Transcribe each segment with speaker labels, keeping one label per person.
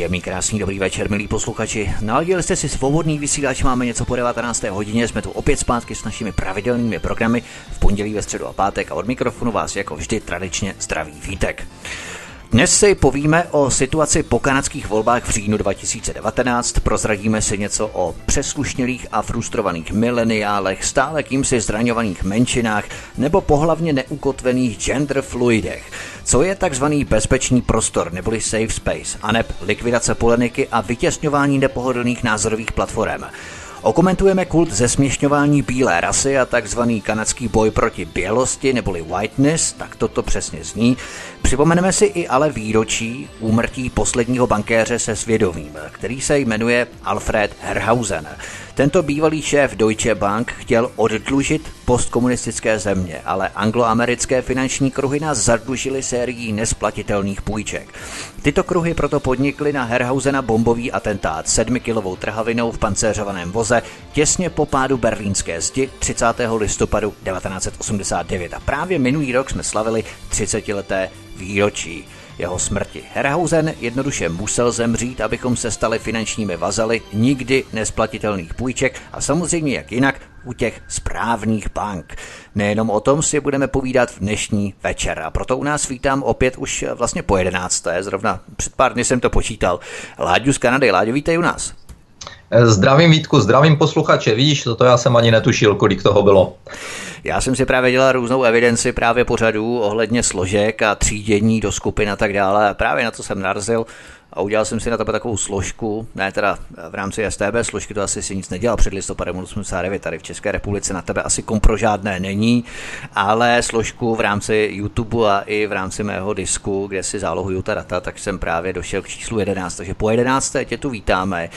Speaker 1: Příjemný, krásný, dobrý večer, milí posluchači. Naladili jste si svobodný vysílač, máme něco po 19. hodině, jsme tu opět zpátky s našimi pravidelnými programy v pondělí, ve středu a pátek a od mikrofonu vás jako vždy tradičně zdraví vítek. Dnes si povíme o situaci po kanadských volbách v říjnu 2019, prozradíme si něco o přeslušnělých a frustrovaných mileniálech, stále kýmsi zraňovaných menšinách nebo pohlavně neukotvených gender fluidech. Co je takzvaný bezpečný prostor neboli safe space, aneb likvidace polemiky a vytěsňování nepohodlných názorových platform. Okomentujeme kult zesměšňování bílé rasy a takzvaný kanadský boj proti bělosti neboli whiteness, tak toto přesně zní. Připomeneme si i ale výročí úmrtí posledního bankéře se svědomím, který se jmenuje Alfred Herhausen. Tento bývalý šéf Deutsche Bank chtěl oddlužit postkomunistické země, ale angloamerické finanční kruhy nás zadlužily sérií nesplatitelných půjček. Tyto kruhy proto podnikly na Herhausena bombový atentát sedmikilovou trhavinou v pancéřovaném voze těsně po pádu berlínské zdi 30. listopadu 1989. A právě minulý rok jsme slavili 30-leté výročí jeho smrti. Herhausen jednoduše musel zemřít, abychom se stali finančními vazaly nikdy nesplatitelných půjček a samozřejmě jak jinak u těch správných bank. Nejenom o tom si budeme povídat v dnešní večer a proto u nás vítám opět už vlastně po jedenácté, zrovna před pár dny jsem to počítal. Láďu z Kanady, Láďo, vítej u nás.
Speaker 2: Zdravím Vítku, zdravím posluchače. Vidíš, toto já jsem ani netušil, kolik toho bylo.
Speaker 1: Já jsem si právě dělal různou evidenci právě pořadů ohledně složek a třídění do skupin a tak dále. Právě na to jsem narazil a udělal jsem si na tebe takovou složku, ne teda v rámci STB složky, to asi si nic nedělal před listopadem 89, tady v České republice na tebe asi kompro žádné není, ale složku v rámci YouTube a i v rámci mého disku, kde si zálohuju ta data, tak jsem právě došel k číslu 11, takže po 11. tě tu vítáme.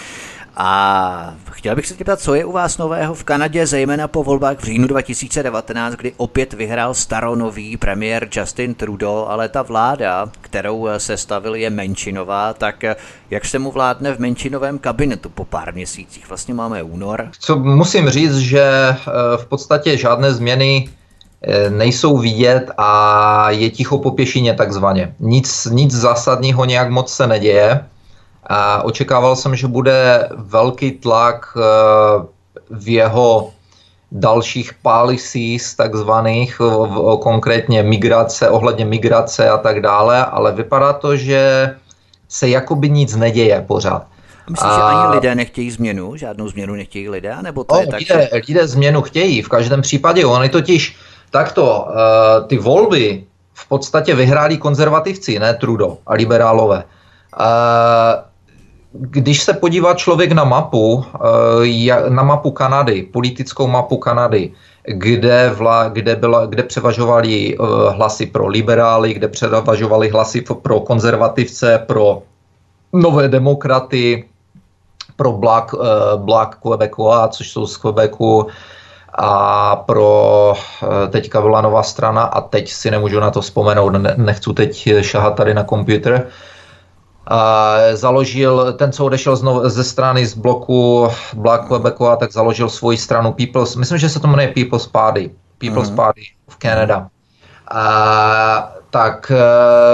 Speaker 1: A chtěl bych se tě ptat, co je u vás nového v Kanadě, zejména po volbách v říjnu 2019, kdy opět vyhrál staronový premiér Justin Trudeau, ale ta vláda, kterou se stavil, je menšinová, tak jak se mu vládne v menšinovém kabinetu po pár měsících? Vlastně máme únor.
Speaker 2: Co musím říct, že eh, v podstatě žádné změny eh, nejsou vidět a je ticho po pěšině takzvaně. Nic, nic zásadního nějak moc se neděje. A očekával jsem, že bude velký tlak eh, v jeho dalších policies takzvaných, konkrétně migrace, ohledně migrace a tak dále, ale vypadá to, že se jakoby nic neděje pořád.
Speaker 1: Myslíš, a... že ani lidé nechtějí změnu? Žádnou změnu nechtějí lidé? Nebo to
Speaker 2: o,
Speaker 1: je tak,
Speaker 2: lidé, že... lidé změnu chtějí, v každém případě. Oni totiž takto, uh, ty volby v podstatě vyhráli konzervativci, ne Trudo a liberálové. Uh, když se podívá člověk na mapu, eh, na mapu Kanady, politickou mapu Kanady, kde, vla, kde, byla, kde převažovaly eh, hlasy pro liberály, kde převažovaly hlasy pro konzervativce, pro nové demokraty, pro Black, eh, Black Quebecois, což jsou z Quebecu, a pro teďka byla nová strana a teď si nemůžu na to vzpomenout, nechci teď šahat tady na počítač, založil, ten, co odešel znovu, ze strany z bloku Black Quebecu, tak založil svoji stranu People's, myslím, že se to jmenuje People's Party, People's mm. Party v Canada. A, tak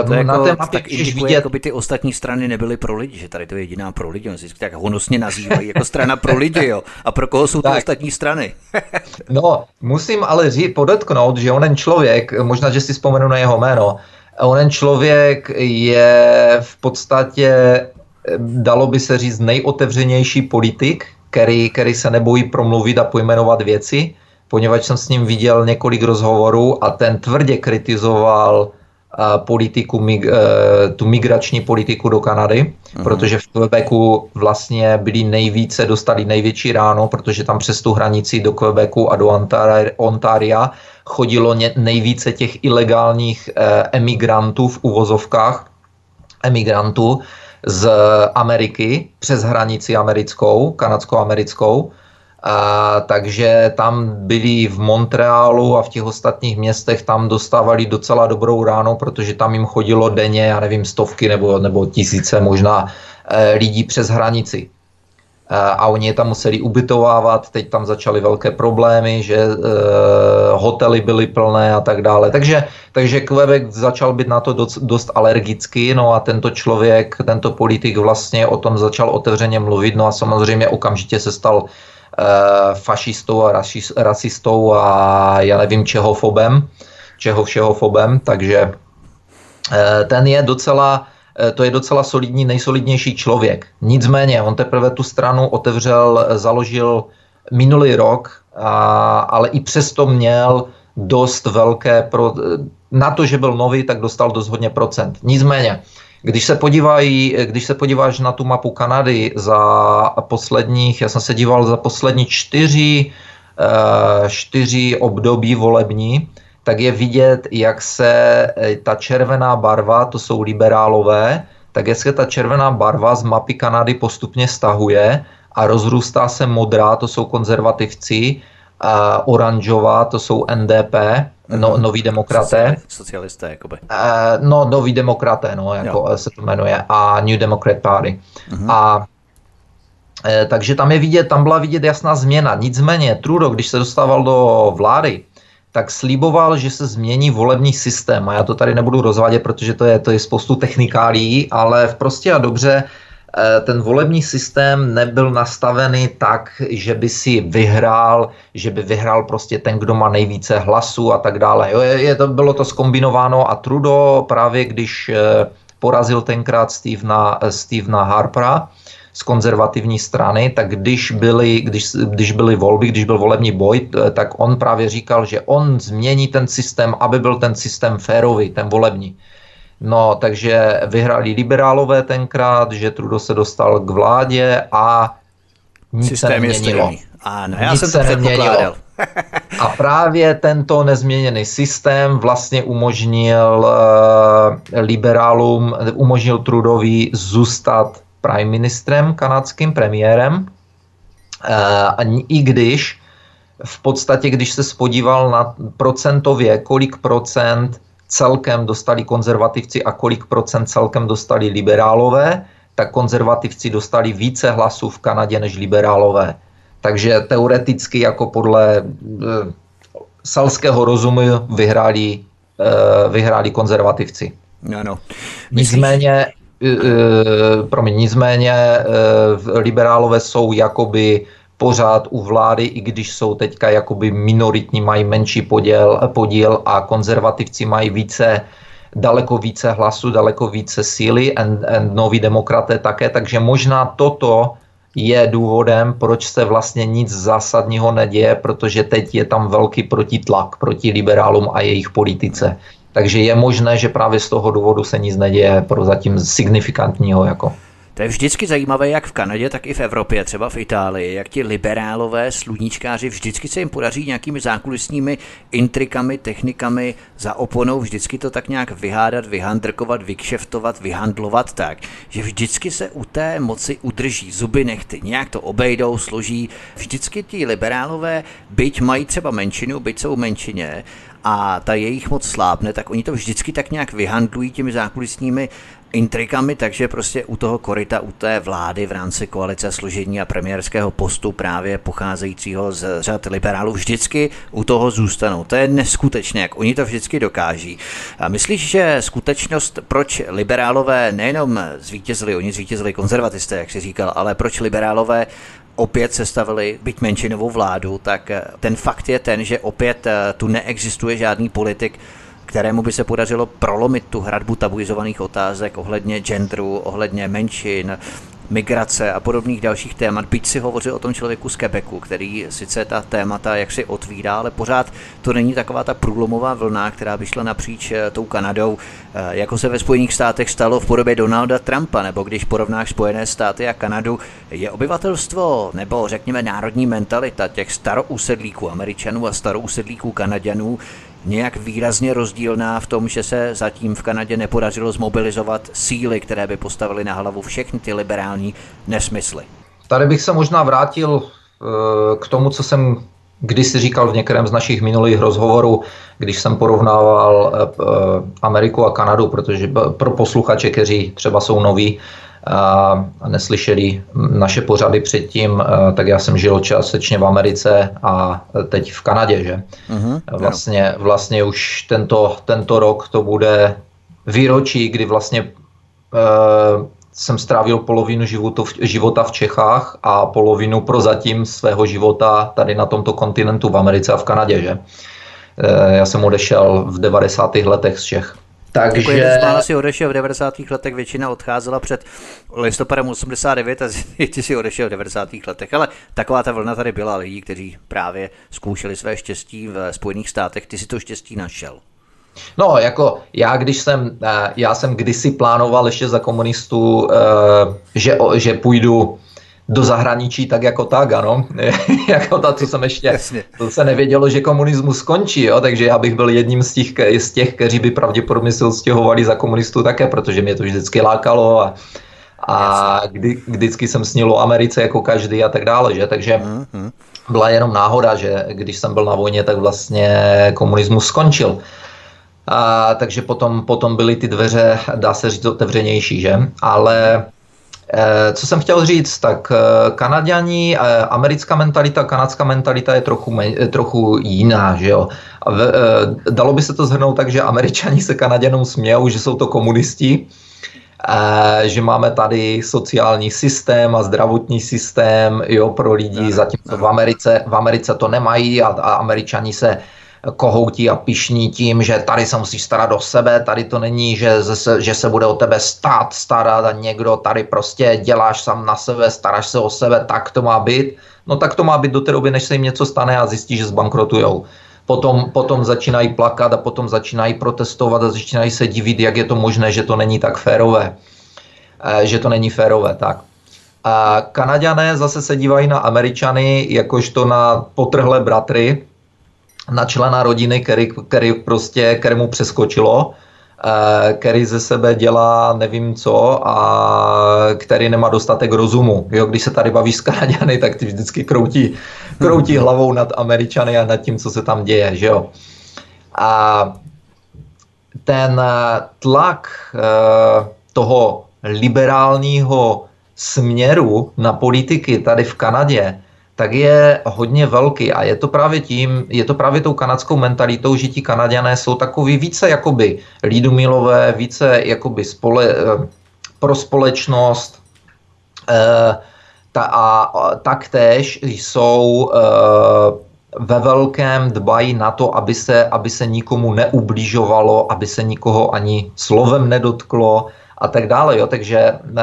Speaker 1: to na jako, té mapě tak můžeš vidět... jako by ty ostatní strany nebyly pro lidi, že tady to je jediná pro lidi, oni si tak honosně nazývají jako strana pro lidi, jo. A pro koho jsou ty ostatní strany?
Speaker 2: no, musím ale říct, podotknout, že onen člověk, možná, že si vzpomenu na jeho jméno, onen člověk je v podstatě, dalo by se říct, nejotevřenější politik, který, který se nebojí promluvit a pojmenovat věci, poněvadž jsem s ním viděl několik rozhovorů a ten tvrdě kritizoval politiku, mig, e, tu migrační politiku do Kanady, uh-huh. protože v Quebecu vlastně byli nejvíce, dostali největší ráno, protože tam přes tu hranici do Quebecu a do Ontaria chodilo nejvíce těch ilegálních eh, emigrantů v uvozovkách, emigrantů, z Ameriky přes hranici americkou, kanadsko-americkou. A, takže tam byli v Montrealu a v těch ostatních městech tam dostávali docela dobrou ráno, protože tam jim chodilo denně, já nevím, stovky nebo, nebo tisíce možná e, lidí přes hranici. Eh, a oni je tam museli ubytovávat, teď tam začaly velké problémy, že e, hotely byly plné a tak dále. Takže, takže Quebec začal být na to dost, dost alergický, no a tento člověk, tento politik vlastně o tom začal otevřeně mluvit, no a samozřejmě okamžitě se stal e, fašistou a rasistou a já nevím čeho fobem, čeho všeho fobem, takže e, ten je docela Eh, to je docela solidní, nejsolidnější člověk. Nicméně, on teprve tu stranu otevřel, eh, založil minulý rok, a, ale i přesto měl dost velké, pro, eh, na to, že byl nový, tak dostal dost hodně procent. Nicméně, když se, podívají, když se podíváš na tu mapu Kanady za posledních, já jsem se díval za poslední čtyři, čtyři období volební, tak je vidět, jak se eh, ta červená barva, to jsou liberálové, tak jak se ta červená barva z mapy Kanady postupně stahuje a rozrůstá se modrá, to jsou konzervativci, a oranžová, to jsou NDP, no, mhm. noví demokraté.
Speaker 1: Socialisté, jakoby.
Speaker 2: Uh, no, noví demokraté, no, jako jo. se to jmenuje, a New Democrat Party. Uh-huh. A e, takže tam je vidět, tam byla vidět jasná změna. Nicméně Trudeau, když se dostával do vlády, tak slíboval, že se změní volební systém. A já to tady nebudu rozvádět, protože to je, to je spoustu technikálí, ale v prostě a dobře ten volební systém nebyl nastavený tak, že by si vyhrál, že by vyhrál prostě ten, kdo má nejvíce hlasů a tak dále. Jo, je, je to, bylo to skombinováno a Trudeau právě když eh, porazil tenkrát Stevena, Stevena Harpera, z konzervativní strany, tak když byly, když, když byly volby, když byl volební boj, tak on právě říkal, že on změní ten systém, aby byl ten systém férový, ten volební. No, takže vyhráli liberálové tenkrát, že Trudo se dostal k vládě a nic systém se neměnilo.
Speaker 1: Ano, já nic jsem to předpokládal.
Speaker 2: A právě tento nezměněný systém vlastně umožnil uh, liberálům, umožnil Trudovi zůstat prime ministrem, kanadským premiérem. A i když v podstatě, když se spodíval na procentově, kolik procent celkem dostali konzervativci a kolik procent celkem dostali liberálové, tak konzervativci dostali více hlasů v Kanadě než liberálové. Takže teoreticky jako podle e, selského rozumu vyhráli, e, vyhráli konzervativci.
Speaker 1: Ano.
Speaker 2: Nicméně Eh, promiň, nicméně eh, liberálové jsou jakoby pořád u vlády, i když jsou teďka jakoby minoritní, mají menší podíl, podíl a konzervativci mají více, daleko více hlasu, daleko více síly a, noví demokraté také, takže možná toto je důvodem, proč se vlastně nic zásadního neděje, protože teď je tam velký protitlak proti liberálům a jejich politice. Takže je možné, že právě z toho důvodu se nic neděje pro zatím signifikantního. Jako.
Speaker 1: To je vždycky zajímavé, jak v Kanadě, tak i v Evropě, třeba v Itálii, jak ti liberálové, sluníčkáři, vždycky se jim podaří nějakými zákulisními intrikami, technikami za oponou, vždycky to tak nějak vyhádat, vyhandrkovat, vykšeftovat, vyhandlovat tak, že vždycky se u té moci udrží zuby nechty, nějak to obejdou, složí. Vždycky ti liberálové, byť mají třeba menšinu, byť jsou menšině, a ta jejich moc slábne, tak oni to vždycky tak nějak vyhandlují těmi zákulisními intrikami, takže prostě u toho korita, u té vlády v rámci koalice složení a premiérského postu právě pocházejícího z řad liberálů vždycky u toho zůstanou. To je neskutečné, jak oni to vždycky dokáží. A myslíš, že skutečnost, proč liberálové nejenom zvítězili, oni zvítězili konzervatisté, jak si říkal, ale proč liberálové opět sestavili byť menšinovou vládu, tak ten fakt je ten, že opět tu neexistuje žádný politik, kterému by se podařilo prolomit tu hradbu tabuizovaných otázek ohledně genderu, ohledně menšin, migrace a podobných dalších témat. Byť si hovořil o tom člověku z Quebecu, který sice ta témata jak si otvírá, ale pořád to není taková ta průlomová vlna, která by šla napříč eh, tou Kanadou, eh, jako se ve Spojených státech stalo v podobě Donalda Trumpa, nebo když porovnáš Spojené státy a Kanadu, je obyvatelstvo nebo řekněme národní mentalita těch starousedlíků Američanů a starousedlíků Kanaďanů nějak výrazně rozdílná v tom, že se zatím v Kanadě nepodařilo zmobilizovat síly, které by postavily na hlavu všechny ty liberální nesmysly.
Speaker 2: Tady bych se možná vrátil eh, k tomu, co jsem kdysi říkal v některém z našich minulých rozhovorů, když jsem porovnával eh, eh, Ameriku a Kanadu, protože pro posluchače, kteří třeba jsou noví, a neslyšeli naše pořady předtím, tak já jsem žil částečně v Americe a teď v Kanadě, že? Uh-huh, vlastně, vlastně už tento, tento rok to bude výročí, kdy vlastně uh, jsem strávil polovinu životu, života v Čechách a polovinu prozatím svého života tady na tomto kontinentu v Americe a v Kanadě, že? Uh, já jsem odešel v 90. letech z Čech.
Speaker 1: Takže... Jako z si odešel v 90. letech, většina odcházela před listopadem 89 a ty si odešel v 90. letech, ale taková ta vlna tady byla lidí, kteří právě zkoušeli své štěstí v Spojených státech, ty si to štěstí našel.
Speaker 2: No, jako já, když jsem, eh, já jsem kdysi plánoval ještě za komunistů, eh, že, že půjdu do zahraničí tak jako tak, ano. jako ta, co jsem ještě, to se nevědělo, že komunismus skončí, jo? takže já bych byl jedním z těch, z těch kteří by pravděpodobně se odstěhovali za komunistů také, protože mě to vždycky lákalo a, a kdy, vždycky jsem snil o Americe jako každý a tak dále, že? takže mm-hmm. byla jenom náhoda, že když jsem byl na vojně, tak vlastně komunismus skončil. A, takže potom, potom byly ty dveře, dá se říct, otevřenější, že? Ale co jsem chtěl říct, tak eh, Kanaděni, eh, americká mentalita, kanadská mentalita je trochu, trochu jiná, že jo. A v, dalo by se to zhrnout tak, že američani se Kanaděnům smějou, že jsou to komunisti, že máme tady sociální systém a zdravotní systém jo, pro lidi, zatímco v Americe, v Americe to nemají a, a američani se kohoutí a pišní tím, že tady se musíš starat o sebe, tady to není, že, že se bude o tebe stát starat a někdo tady prostě děláš sám na sebe, staráš se o sebe, tak to má být. No tak to má být do té doby, než se jim něco stane a zjistí, že zbankrotujou. Potom, potom začínají plakat a potom začínají protestovat a začínají se divit, jak je to možné, že to není tak férové. E, že to není férové, tak. A Kanaďané zase se dívají na Američany jakožto na potrhlé bratry, na člena rodiny, který, který prostě, kterému přeskočilo, eh, který ze sebe dělá nevím co a který nemá dostatek rozumu. Jo, když se tady bavíš s Kanaděny, tak ty vždycky kroutí, kroutí hlavou nad Američany a nad tím, co se tam děje. Že jo? A ten eh, tlak eh, toho liberálního směru na politiky tady v Kanadě tak je hodně velký. A je to právě tím, je to právě tou kanadskou mentalitou, že ti Kanaděné jsou takový více jakoby lídumilové, více jakoby spole, eh, pro společnost. Eh, ta, a taktéž jsou eh, ve velkém dbají na to, aby se, aby se nikomu neubližovalo, aby se nikoho ani slovem nedotklo, a tak dále. Jo. Takže uh,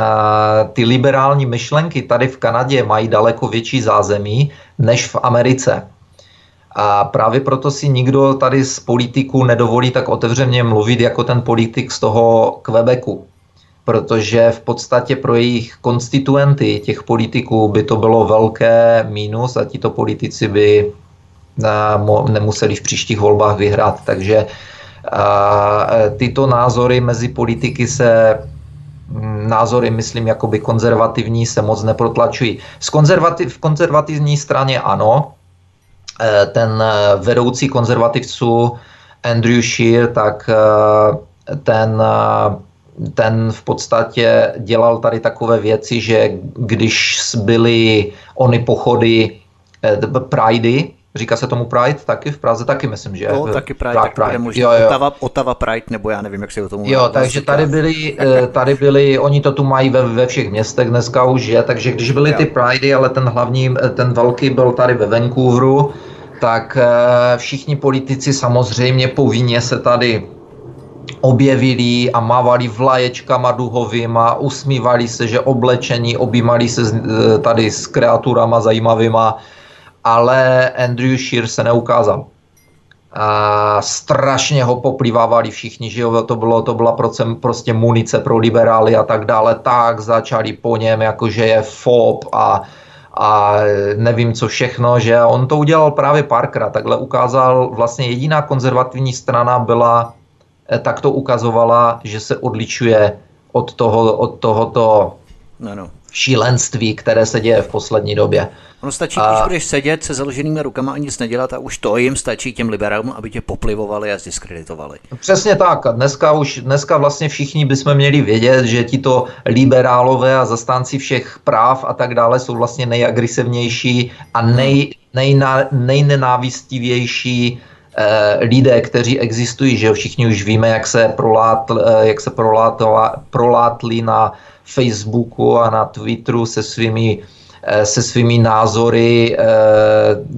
Speaker 2: ty liberální myšlenky tady v Kanadě mají daleko větší zázemí než v Americe. A právě proto si nikdo tady z politiků nedovolí tak otevřeně mluvit jako ten politik z toho Quebecu. Protože v podstatě pro jejich konstituenty, těch politiků, by to bylo velké mínus a tito politici by uh, nemuseli v příštích volbách vyhrát. Takže uh, a e, tyto názory mezi politiky se názory, myslím, jakoby konzervativní se moc neprotlačují. Z konzervativ, v konzervativní straně ano, e, ten e, vedoucí konzervativců Andrew Scheer, tak ten, ten v podstatě dělal tady takové věci, že když byly ony pochody Pridey, Říká se tomu Pride taky v Praze taky, myslím, že?
Speaker 1: No, taky Pride, Pride, Pride. Pride. Jo, jo. Otava, Otava Pride, nebo já nevím, jak se o tomu
Speaker 2: Jo, takže tady byli, eh, tady byli, oni to tu mají ve, ve všech městech dneska už, je, takže když byly ty Pridey, ale ten hlavní, eh, ten velký byl tady ve Vancouveru, tak eh, všichni politici samozřejmě povinně se tady objevili a mávali vlaječkama duhovýma, usmívali se, že oblečení, objímali se tady s kreaturama zajímavýma, ale Andrew Shear se neukázal. A strašně ho poplivávali všichni, že jo, to, bylo, to byla prostě, prostě munice pro liberály a tak dále, tak začali po něm, jakože je FOB a, a nevím co všechno, že on to udělal právě párkrát, takhle ukázal, vlastně jediná konzervativní strana byla, eh, tak to ukazovala, že se odličuje od, toho, od tohoto no, no. Šílenství, které se děje v poslední době.
Speaker 1: Ono stačí, a... když budeš sedět se založenými rukama a nic nedělat a už to jim stačí těm liberálům, aby tě poplivovali a zdiskreditovali.
Speaker 2: Přesně tak. Dneska už dneska vlastně všichni bychom měli vědět, že ti to liberálové a zastánci všech práv a tak dále jsou vlastně nejagresivnější a nej, nejna, nejnenávistivější eh, lidé, kteří existují, že všichni už víme, jak se, prolátl, eh, jak se prolátla, prolátli na Facebooku a na Twitteru se svými Eh, se svými názory, eh,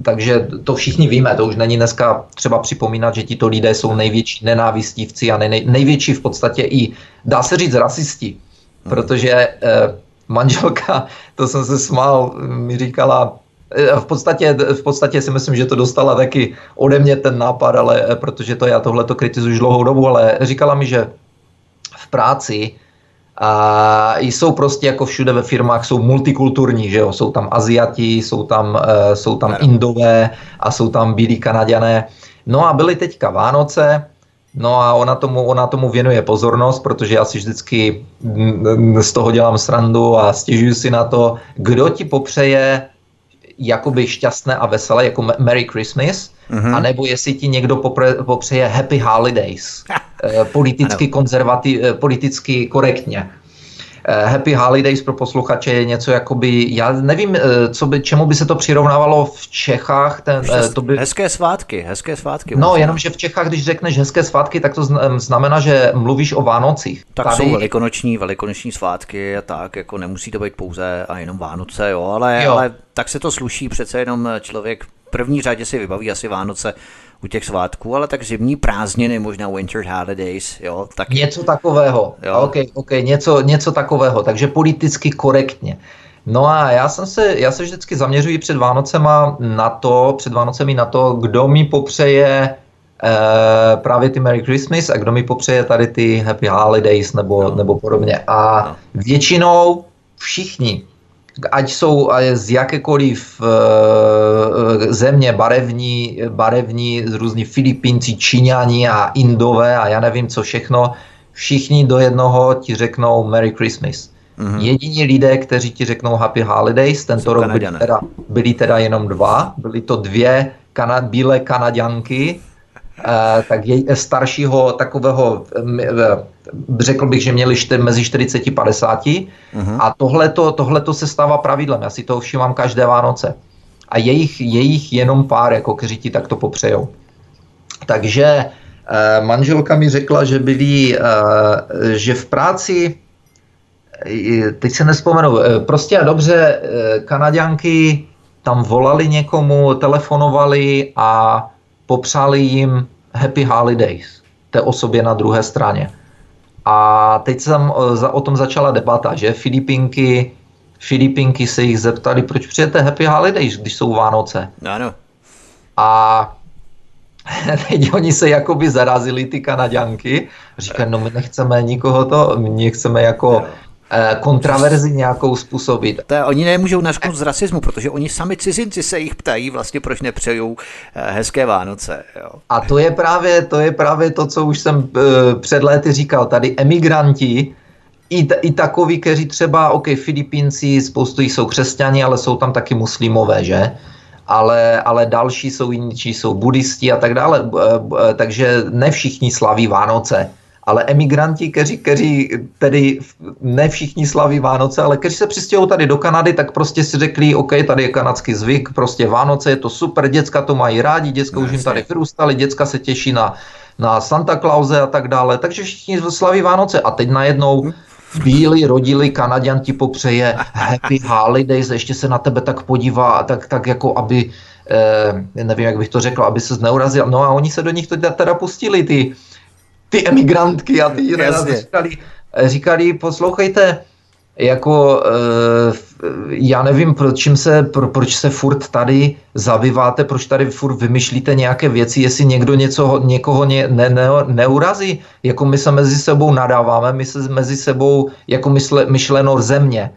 Speaker 2: takže to všichni víme, to už není dneska třeba připomínat, že tito lidé jsou největší nenávistivci a nej, největší v podstatě i, dá se říct, rasisti, protože eh, manželka, to jsem se smál, mi říkala, v podstatě, v podstatě si myslím, že to dostala taky ode mě ten nápad, ale protože to já tohle to kritizuji už dlouhou dobu, ale říkala mi, že v práci a jsou prostě jako všude ve firmách, jsou multikulturní, že jo? jsou tam Aziati, jsou tam, uh, jsou tam Indové a jsou tam bílí Kanaděné. No a byly teďka Vánoce, no a ona tomu, ona tomu věnuje pozornost, protože já si vždycky z toho dělám srandu a stěžuji si na to, kdo ti popřeje jakoby šťastné a veselé, jako Merry Christmas, mm-hmm. anebo jestli ti někdo popre, popřeje Happy Holidays, eh, politicky konzervativ, eh, politicky korektně. Eh, Happy Holidays pro posluchače je něco jakoby, já nevím, co by, čemu by se to přirovnávalo v Čechách. Ten,
Speaker 1: to by... Hezké svátky, hezké svátky.
Speaker 2: No, možná. jenomže v Čechách, když řekneš hezké svátky, tak to znamená, že mluvíš o Vánocích.
Speaker 1: Tak Tady... jsou velikonoční, velikonoční svátky a tak, jako nemusí to být pouze a jenom Vánoce, jo, ale, jo. ale tak se to sluší, přece jenom člověk v první řadě si vybaví asi Vánoce u těch svátků, ale tak zimní prázdniny, možná Winter Holidays, jo. Tak...
Speaker 2: Něco takového, jo. OK, OK, něco, něco takového, takže politicky korektně. No a já jsem se, já se vždycky zaměřuji před Vánocema na to, před Vánocemi na to, kdo mi popřeje eh, právě ty Merry Christmas a kdo mi popřeje tady ty Happy Holidays nebo, no. nebo podobně. A no. většinou všichni ať jsou z jakékoliv uh, země barevní, barevní, z různých Filipínci, Číňani a Indové a já nevím co všechno, všichni do jednoho ti řeknou Merry Christmas. Mm-hmm. Jediní lidé, kteří ti řeknou Happy Holidays, tento rok byli teda, byli teda jenom dva, byly to dvě kana, bílé kanaďanky, uh, tak je, staršího takového uh, řekl bych, že měli čty, mezi 40 a 50 uh-huh. a tohle to se stává pravidlem. Já si to všímám každé Vánoce. A je jich, je jich jenom pár, jako kteří ti takto popřejou. Takže eh, manželka mi řekla, že byli, eh, že v práci, eh, teď se nespomenu, eh, prostě a dobře, eh, Kanaďanky tam volali někomu, telefonovali a popřáli jim Happy Holidays té osobě na druhé straně. A teď se tam o tom začala debata, že Filipinky, Filipinky se jich zeptali, proč přijete Happy Holidays, když jsou Vánoce.
Speaker 1: Ano.
Speaker 2: A teď oni se jakoby zarazili, ty Kanaďanky. Říkají, no my nechceme nikoho to, my nechceme jako Eh, kontraverzi nějakou způsobit.
Speaker 1: To oni nemůžou nařknout z rasismu, protože oni sami cizinci se jich ptají vlastně, proč nepřejou eh, hezké Vánoce. Jo.
Speaker 2: A to je právě to, je právě to co už jsem uh, před léty říkal. Tady emigranti, i, i takoví, kteří třeba, OK, Filipínci, spoustu jsou křesťani, ale jsou tam taky muslimové, že? Ale, ale další jsou jiní, jsou buddhisti a tak dále. Takže ne všichni slaví Vánoce ale emigranti, kteří, kteří tedy ne všichni slaví Vánoce, ale kteří se přistěhují tady do Kanady, tak prostě si řekli, OK, tady je kanadský zvyk, prostě Vánoce je to super, děcka to mají rádi, děcka no, už jim tady vyrůstali, děcka se těší na, na Santa Clause a tak dále, takže všichni slaví Vánoce. A teď najednou bílí rodili Kanaděn ti popřeje happy holidays, ještě se na tebe tak podívá, tak, tak jako aby, eh, nevím, jak bych to řekl, aby se zneurazil. No a oni se do nich teda, teda pustili, ty, ty emigrantky a ty jiné říkali, říkali, poslouchejte, jako uh, já nevím, proč se, pro, proč se furt tady zavíváte, proč tady furt vymýšlíte nějaké věci, jestli někdo něco, někoho ně, ne, ne, neurazí, jako my se mezi sebou nadáváme, my se mezi sebou jako mysle, myšleno země,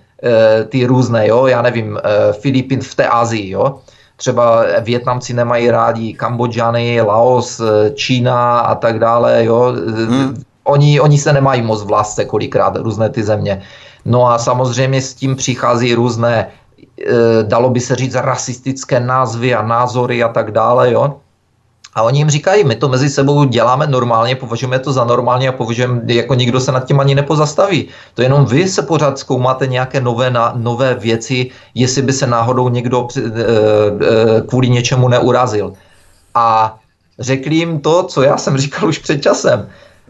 Speaker 2: ty různé, jo, já nevím, Filipín v té Azii, jo. Třeba Větnamci nemají rádi Kambodžany, Laos, Čína a tak dále, jo. Hmm. Oni, oni se nemají moc v lásce kolikrát, různé ty země. No a samozřejmě s tím přichází různé, dalo by se říct, rasistické názvy a názory a tak dále, jo. A oni jim říkají, my to mezi sebou děláme normálně, považujeme to za normálně a považujeme, jako nikdo se nad tím ani nepozastaví. To jenom vy se pořád zkoumáte nějaké nové, na, nové věci, jestli by se náhodou někdo e, e, kvůli něčemu neurazil. A řekli jim to, co já jsem říkal už před časem,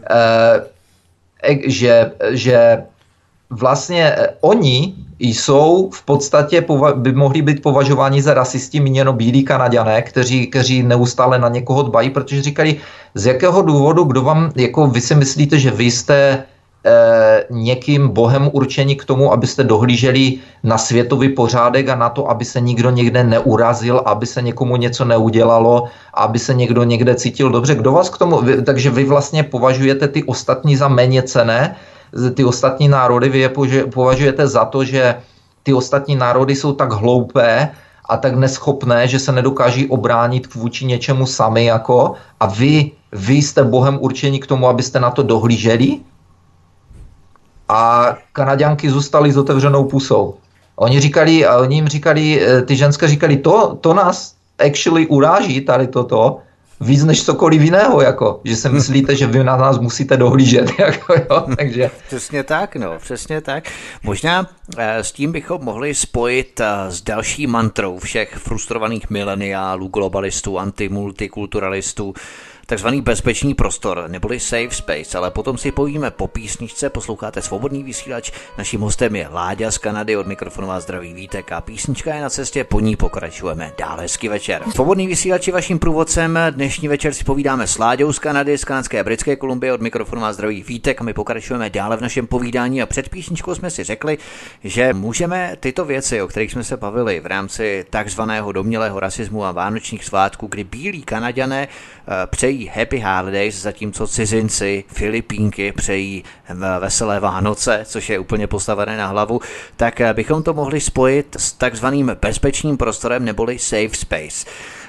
Speaker 2: e, že, že vlastně oni jsou v podstatě, by mohli být považováni za rasisti, míněno bílí kanaděné, kteří, kteří neustále na někoho dbají, protože říkali, z jakého důvodu, kdo vám, jako vy si myslíte, že vy jste e, někým bohem určení k tomu, abyste dohlíželi na světový pořádek a na to, aby se nikdo někde neurazil, aby se někomu něco neudělalo, aby se někdo někde cítil dobře. Kdo vás k tomu, vy, takže vy vlastně považujete ty ostatní za méně cené, ty ostatní národy, vy je považujete za to, že ty ostatní národy jsou tak hloupé a tak neschopné, že se nedokáží obránit vůči něčemu sami jako? A vy, vy jste bohem určení k tomu, abyste na to dohlíželi? A Kanaďanky zůstaly s otevřenou pusou. Oni říkali, a oni jim říkali, eh, ty ženské říkali, to, to nás actually uráží tady toto, víc než cokoliv jiného, jako, že se myslíte, že vy na nás musíte dohlížet. Jako, jo, takže...
Speaker 1: Přesně tak, no, přesně tak. Možná eh, s tím bychom mohli spojit eh, s další mantrou všech frustrovaných mileniálů, globalistů, antimultikulturalistů, takzvaný bezpečný prostor, neboli safe space, ale potom si povíme po písničce, posloucháte svobodný vysílač, naším hostem je Láďa z Kanady, od mikrofonu vás zdraví Vítek a písnička je na cestě, po ní pokračujeme dál. Hezky večer. Svobodný vysílač je vaším průvodcem, dnešní večer si povídáme s Láďou z Kanady, z kanadské a britské Kolumbie, od mikrofonu vás zdraví Vítek. A my pokračujeme dále v našem povídání a před písničkou jsme si řekli, že můžeme tyto věci, o kterých jsme se bavili v rámci takzvaného domělého rasismu a vánočních svátků, kdy bílí Kanaďané eh, přejí Happy Holidays, zatímco cizinci Filipínky přejí veselé Vánoce, což je úplně postavené na hlavu, tak eh, bychom to mohli spojit s takzvaným bezpečným prostorem neboli safe space.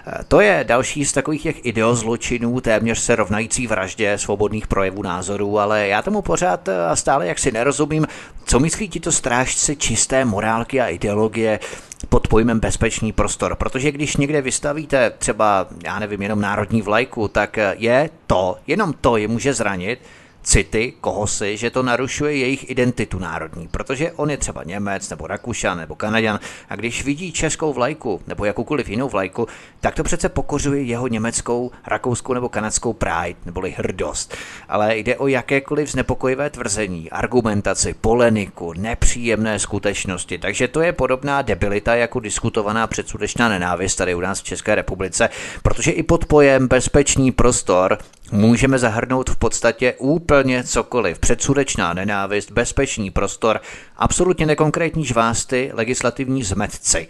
Speaker 1: Eh, to je další z takových těch ideozločinů, téměř se rovnající vraždě svobodných projevů názorů, ale já tomu pořád eh, a stále jaksi nerozumím, co myslí tito strážci čisté morálky a ideologie, pod pojmem bezpečný prostor, protože když někde vystavíte třeba, já nevím, jenom národní vlajku, tak je to, jenom to je může zranit, city, koho si, že to narušuje jejich identitu národní, protože on je třeba Němec nebo Rakušan nebo Kanaďan a když vidí českou vlajku nebo jakoukoliv jinou vlajku, tak to přece pokořuje jeho německou, rakouskou nebo kanadskou pride neboli hrdost. Ale jde o jakékoliv znepokojivé tvrzení, argumentaci, poleniku, nepříjemné skutečnosti, takže to je podobná debilita jako diskutovaná předsudečná nenávist tady u nás v České republice, protože i pod pojem bezpečný prostor můžeme zahrnout v podstatě úplně cokoliv. Předsudečná nenávist, bezpečný prostor, absolutně nekonkrétní žvásty, legislativní zmetci,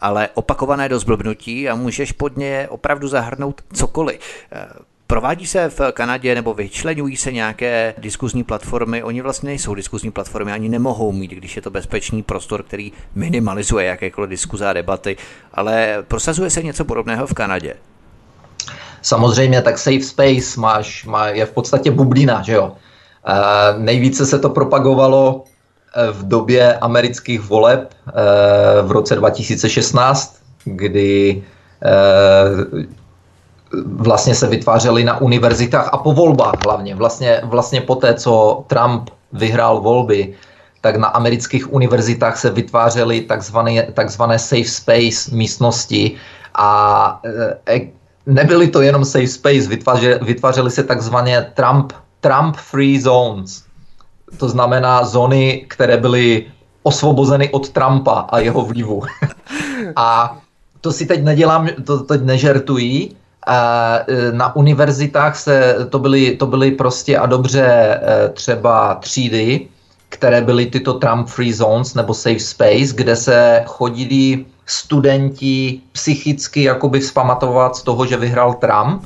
Speaker 1: ale opakované dozblbnutí a můžeš pod ně opravdu zahrnout cokoliv. Eh, provádí se v Kanadě nebo vyčlenují se nějaké diskuzní platformy? Oni vlastně nejsou diskuzní platformy, ani nemohou mít, když je to bezpečný prostor, který minimalizuje jakékoliv diskuze a debaty, ale prosazuje se něco podobného v Kanadě.
Speaker 2: Samozřejmě tak safe space máš, má, je v podstatě bublina, že jo. E, nejvíce se to propagovalo eh, v době amerických voleb e, v roce 2016, kdy e, vlastně se vytvářely na univerzitách a po volbách hlavně. Vlastně, vlastně po té, co Trump vyhrál volby, tak na amerických univerzitách se vytvářely takzvané, takzvané safe space místnosti a e, nebyly to jenom safe space, vytváře, vytvářely se takzvané Trump, Trump free zones. To znamená zóny, které byly osvobozeny od Trumpa a jeho vlivu. a to si teď nedělám, to teď nežertují. E, na univerzitách se, to byly, to byly prostě a dobře e, třeba třídy, které byly tyto Trump free zones nebo safe space, kde se chodili studenti psychicky jakoby vzpamatovat z toho, že vyhrál Trump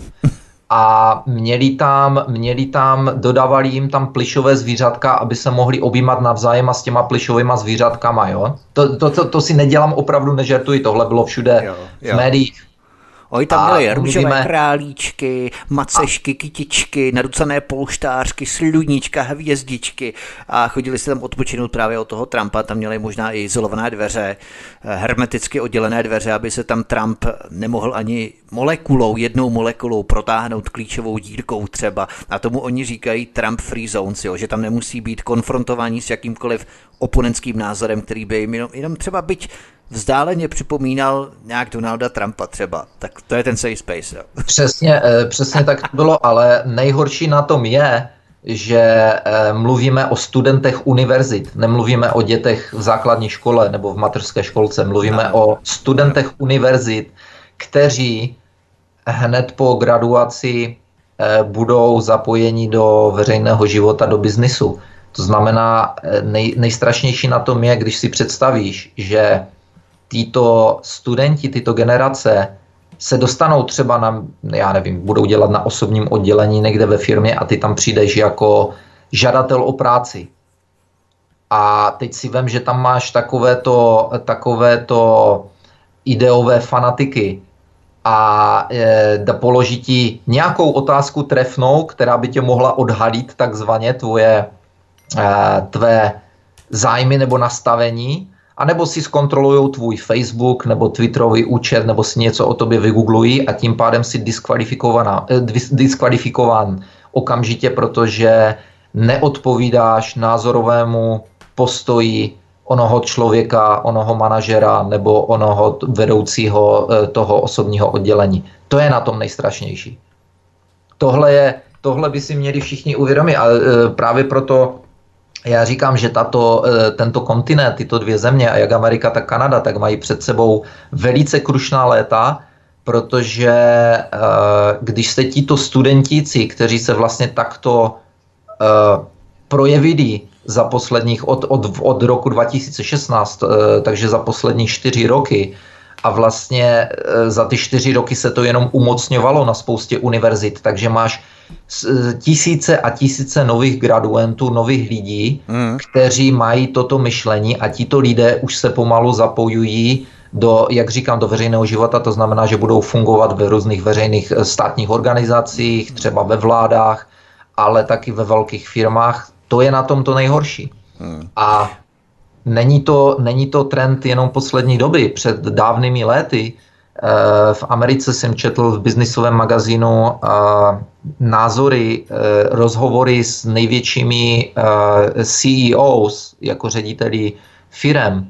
Speaker 2: a měli tam, měli tam, dodávali jim tam plišové zvířatka, aby se mohli objímat navzájem a s těma plišovými zvířatkama, jo. To, to, to, to si nedělám opravdu, nežertuji, tohle bylo všude jo, jo. v médiích.
Speaker 1: Oni tam měli růžové mluvíme... králíčky, macešky, kytičky, naducané polštářky, sluníčka, hvězdičky a chodili si tam odpočinout právě od toho Trumpa. Tam měli možná i izolované dveře, eh, hermeticky oddělené dveře, aby se tam Trump nemohl ani molekulou, jednou molekulou protáhnout klíčovou dírkou třeba. A tomu oni říkají Trump free zones, jo, že tam nemusí být konfrontování s jakýmkoliv oponentským názorem, který by jim jenom, jenom třeba byť vzdáleně připomínal nějak Donalda Trumpa třeba. Tak to je ten safe space. Jo.
Speaker 2: Přesně, eh, přesně tak to bylo, ale nejhorší na tom je, že eh, mluvíme o studentech univerzit, nemluvíme o dětech v základní škole nebo v mateřské školce, mluvíme no. o studentech univerzit, kteří hned po graduaci eh, budou zapojeni do veřejného života, do biznisu. To znamená, nej, nejstrašnější na tom je, když si představíš, že tyto studenti, tyto generace se dostanou třeba na, já nevím, budou dělat na osobním oddělení někde ve firmě a ty tam přijdeš jako žadatel o práci. A teď si vem, že tam máš takovéto, takovéto ideové fanatiky a e, da položí ti nějakou otázku trefnou, která by tě mohla odhalit takzvaně tvoje, e, tvé zájmy nebo nastavení anebo si zkontrolují tvůj Facebook nebo Twitterový účet, nebo si něco o tobě vygooglují a tím pádem si eh, diskvalifikován okamžitě, protože neodpovídáš názorovému postoji onoho člověka, onoho manažera nebo onoho vedoucího eh, toho osobního oddělení. To je na tom nejstrašnější. Tohle, je, tohle by si měli všichni uvědomit a eh, právě proto já říkám, že tato, eh, tento kontinent, tyto dvě země, a jak Amerika, tak Kanada, tak mají před sebou velice krušná léta, protože eh, když se tito studentíci, kteří se vlastně takto eh, projevili za posledních, od, od, od roku 2016, takže za poslední čtyři roky, a vlastně za ty čtyři roky se to jenom umocňovalo na spoustě univerzit, takže máš tisíce a tisíce nových graduentů, nových lidí, mm. kteří mají toto myšlení a tito lidé už se pomalu zapojují do, jak říkám, do veřejného života, to znamená, že budou fungovat ve různých veřejných eh, státních organizacích, třeba ve vládách, ale taky ve velkých firmách. To je na tom to nejhorší. Mm. A není to, není to trend jenom poslední doby. Před dávnými léty Eh, v Americe jsem četl v biznisovém magazínu eh, názory, eh, rozhovory s největšími CEOs, jako řediteli firem,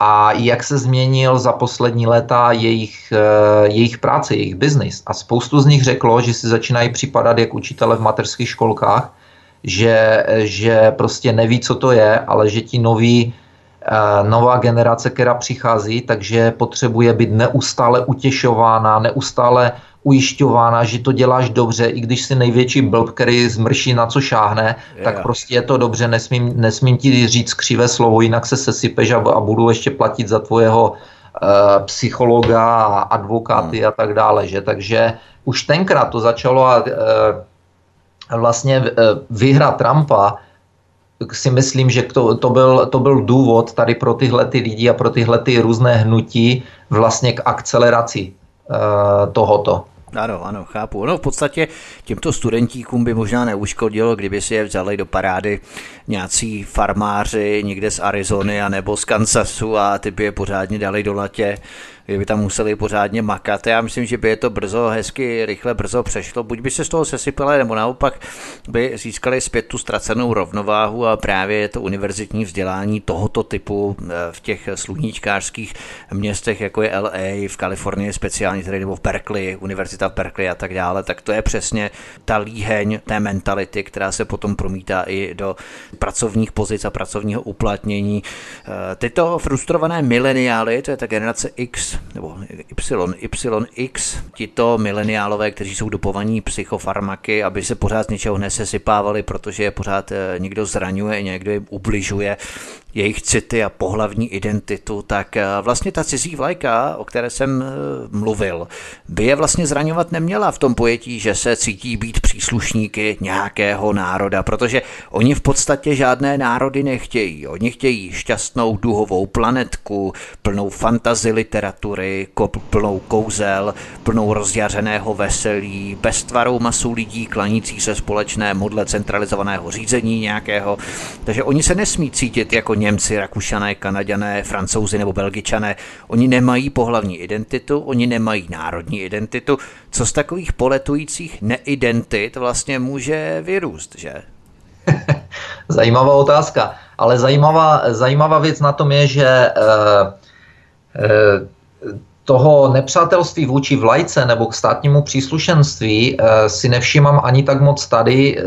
Speaker 2: a jak se změnil za poslední léta jejich, jejich práce, jejich biznis. A spoustu z nich řeklo, že si začínají připadat jak učitele v mateřských školkách, že, že prostě neví, co to je, ale že ti noví nová generace, která přichází, takže potřebuje být neustále utěšována, neustále ujišťována, že to děláš dobře, i když si největší blb, který zmrší na co šáhne, yeah. tak prostě je to dobře, nesmím, nesmím ti říct křivé slovo, jinak se sesypeš a, a budu ještě platit za tvojeho uh, psychologa a advokáty hmm. a tak dále, že? Takže už tenkrát to začalo a uh, vlastně uh, vyhra Trumpa si myslím, že to, to, byl, to byl důvod tady pro tyhle ty lidi a pro tyhle ty různé hnutí vlastně k akceleraci uh, tohoto.
Speaker 1: Ano, ano, chápu. No v podstatě těmto studentíkům by možná neuškodilo, kdyby si je vzali do parády nějací farmáři někde z Arizony a nebo z Kansasu a ty by je pořádně dali do latě kdyby tam museli pořádně makat. Já myslím, že by je to brzo, hezky, rychle, brzo přešlo. Buď by se z toho sesypali, nebo naopak by získali zpět tu ztracenou rovnováhu a právě to univerzitní vzdělání tohoto typu eh, v těch sluníčkářských městech, jako je LA, v Kalifornii speciálně, tedy nebo v Berkeley, univerzita v Berkeley a tak dále, tak to je přesně ta líheň té mentality, která se potom promítá i do pracovních pozic a pracovního uplatnění. Eh, tyto frustrované mileniály, to je ta generace X, nebo Y, YX, tito mileniálové, kteří jsou dopovaní psychofarmaky, aby se pořád z něčeho nesesypávali, protože je pořád eh, někdo zraňuje, někdo jim ubližuje, jejich city a pohlavní identitu, tak eh, vlastně ta cizí vlajka, o které jsem eh, mluvil, by je vlastně zraňovat neměla v tom pojetí, že se cítí být příslušníky nějakého národa, protože oni v podstatě žádné národy nechtějí. Oni chtějí šťastnou duhovou planetku, plnou fantazy literatury, plnou kouzel, plnou rozjařeného veselí, bez tvarou masu lidí klanící se společné modle centralizovaného řízení nějakého. Takže oni se nesmí cítit jako Němci, Rakušané, Kanaďané, Francouzi nebo Belgičané. Oni nemají pohlavní identitu, oni nemají národní identitu. Co z takových poletujících neidentit vlastně může vyrůst, že?
Speaker 2: zajímavá otázka. Ale zajímavá, zajímavá věc na tom je, že uh, uh, toho nepřátelství vůči vlajce nebo k státnímu příslušenství e, si nevšímám ani tak moc tady, e,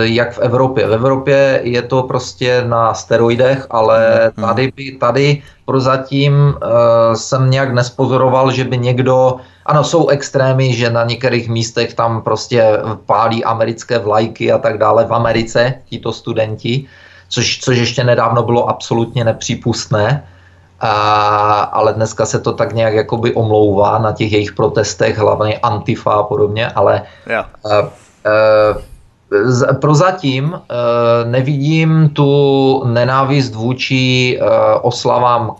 Speaker 2: jak v Evropě. V Evropě je to prostě na steroidech, ale mhm. tady, by, tady prozatím e, jsem nějak nespozoroval, že by někdo, ano, jsou extrémy, že na některých místech tam prostě pálí americké vlajky a tak dále v Americe, tito studenti, což, což ještě nedávno bylo absolutně nepřípustné a, ale dneska se to tak nějak jakoby omlouvá na těch jejich protestech, hlavně Antifa a podobně, ale yeah. a, a, prozatím nevidím tu nenávist vůči oslavám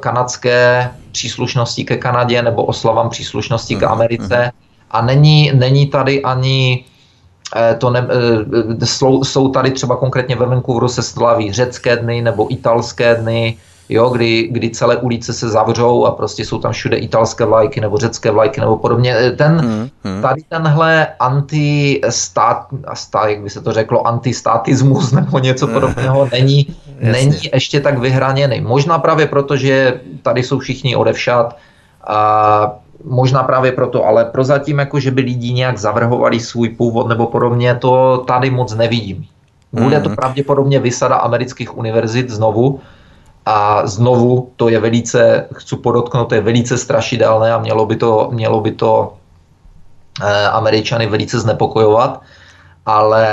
Speaker 2: kanadské příslušnosti ke Kanadě nebo oslavám příslušnosti mm, k mhm, Americe mm. a není, není tady ani to ne, jsou tady třeba konkrétně ve Vancouveru se slaví řecké dny nebo italské dny, jo, kdy, kdy celé ulice se zavřou a prostě jsou tam všude italské vlajky nebo řecké vlajky nebo podobně. Ten, hmm, hmm. tady tenhle antistát, stát, jak by se to řeklo, antistatismus nebo něco podobného není, není ještě tak vyhraněný. Možná právě proto, že tady jsou všichni odevšat a možná právě proto, ale prozatím jako, že by lidi nějak zavrhovali svůj původ nebo podobně, to tady moc nevidím. Bude to hmm. pravděpodobně vysada amerických univerzit znovu, a znovu to je velice, chci podotknout, to je velice strašidelné a mělo by to, mělo by to eh, Američany velice znepokojovat, ale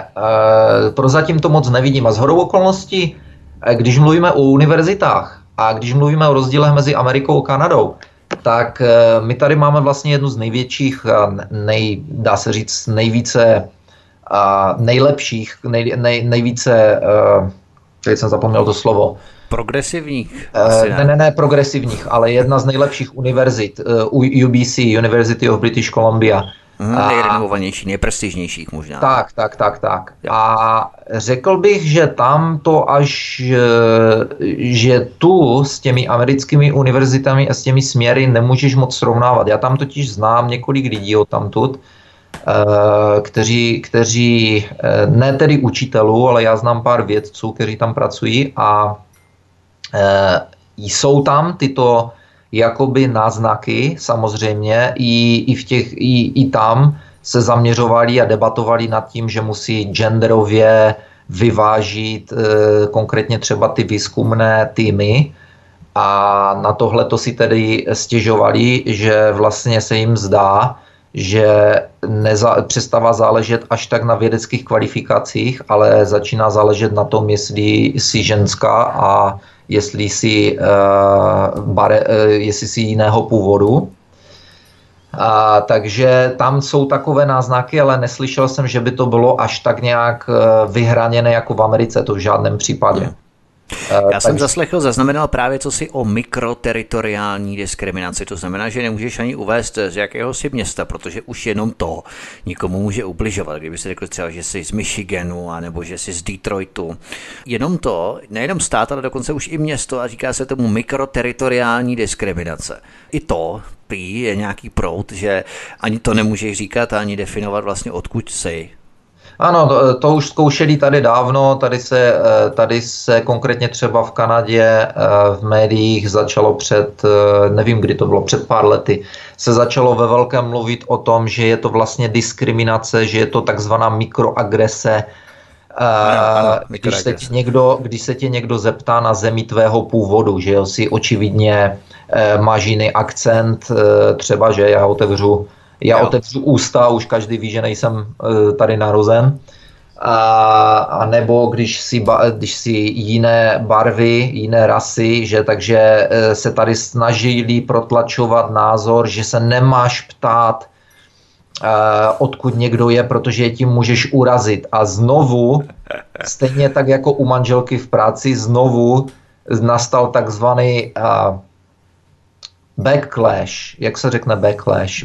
Speaker 2: eh, prozatím to moc nevidím. A z hodou okolností, eh, když mluvíme o univerzitách a když mluvíme o rozdílech mezi Amerikou a Kanadou, tak eh, my tady máme vlastně jednu z největších, nej, dá se říct, nejvíce, nejlepších, nej, nej, nejvíce, teď jsem zapomněl to slovo,
Speaker 1: Progresivních?
Speaker 2: Uh, ne, ne, ne progresivních, ale jedna z nejlepších univerzit, uh, UBC, University of British Columbia.
Speaker 1: Hmm, nejrenomovanější, nejprestižnějších možná.
Speaker 2: Tak, tak, tak, tak. Jo. A řekl bych, že tam to až, že tu s těmi americkými univerzitami a s těmi směry nemůžeš moc srovnávat. Já tam totiž znám několik lidí od tamtud, kteří, kteří ne tedy učitelů, ale já znám pár vědců, kteří tam pracují a Eh, jsou tam tyto jakoby náznaky, samozřejmě, i, i, v těch, i, i tam se zaměřovali a debatovali nad tím, že musí genderově vyvážit e, konkrétně třeba ty výzkumné týmy. A na tohle to si tedy stěžovali, že vlastně se jim zdá, že neza, přestává záležet až tak na vědeckých kvalifikacích, ale začíná záležet na tom, jestli si ženská a jestli si, uh, bare, uh, jestli si jiného původu. A, takže tam jsou takové náznaky, ale neslyšel jsem, že by to bylo až tak nějak uh, vyhraněné jako v Americe, to v žádném případě. Hmm.
Speaker 1: Já jsem zaslechl, zaznamenal právě co si o mikroteritoriální diskriminaci. To znamená, že nemůžeš ani uvést z jakého si města, protože už jenom to nikomu může ubližovat. Kdyby si řekl třeba, že jsi z Michiganu, nebo že jsi z Detroitu. Jenom to, nejenom stát, ale dokonce už i město a říká se tomu mikroteritoriální diskriminace. I to prý je nějaký prout, že ani to nemůžeš říkat, ani definovat vlastně odkud jsi.
Speaker 2: Ano, to, to už zkoušeli tady dávno, tady se, eh, tady se konkrétně třeba v Kanadě eh, v médiích začalo před, eh, nevím kdy to bylo, před pár lety, se začalo ve velkém mluvit o tom, že je to vlastně diskriminace, že je to takzvaná mikroagrese, ano, ano, když, se tě někdo, když se tě někdo zeptá na zemi tvého původu, že jo, si očividně máš jiný akcent, třeba, že já otevřu já jo. otevřu ústa, už každý ví, že nejsem uh, tady narozen. a, a nebo když si, když si jiné barvy, jiné rasy, že takže e, se tady snažili protlačovat názor, že se nemáš ptát, e, odkud někdo je, protože je tím můžeš urazit. A znovu, stejně tak jako u manželky v práci, znovu nastal takzvaný backlash. Jak se řekne backlash?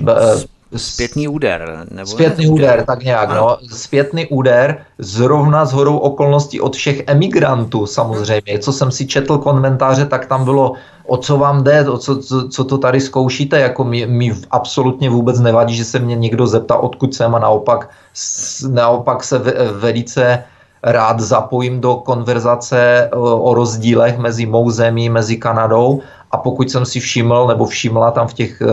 Speaker 1: Zpětný úder.
Speaker 2: Nebo zpětný ne? úder, tak nějak, no. Zpětný úder zrovna z horou okolností od všech emigrantů samozřejmě. Co jsem si četl komentáře, tak tam bylo, o co vám jde, o co, co, co to tady zkoušíte, jako mi, mi absolutně vůbec nevadí, že se mě někdo zeptá, odkud jsem a naopak, naopak se velice rád zapojím do konverzace o rozdílech mezi mou zemí, mezi Kanadou a pokud jsem si všiml nebo všimla tam v těch, eh,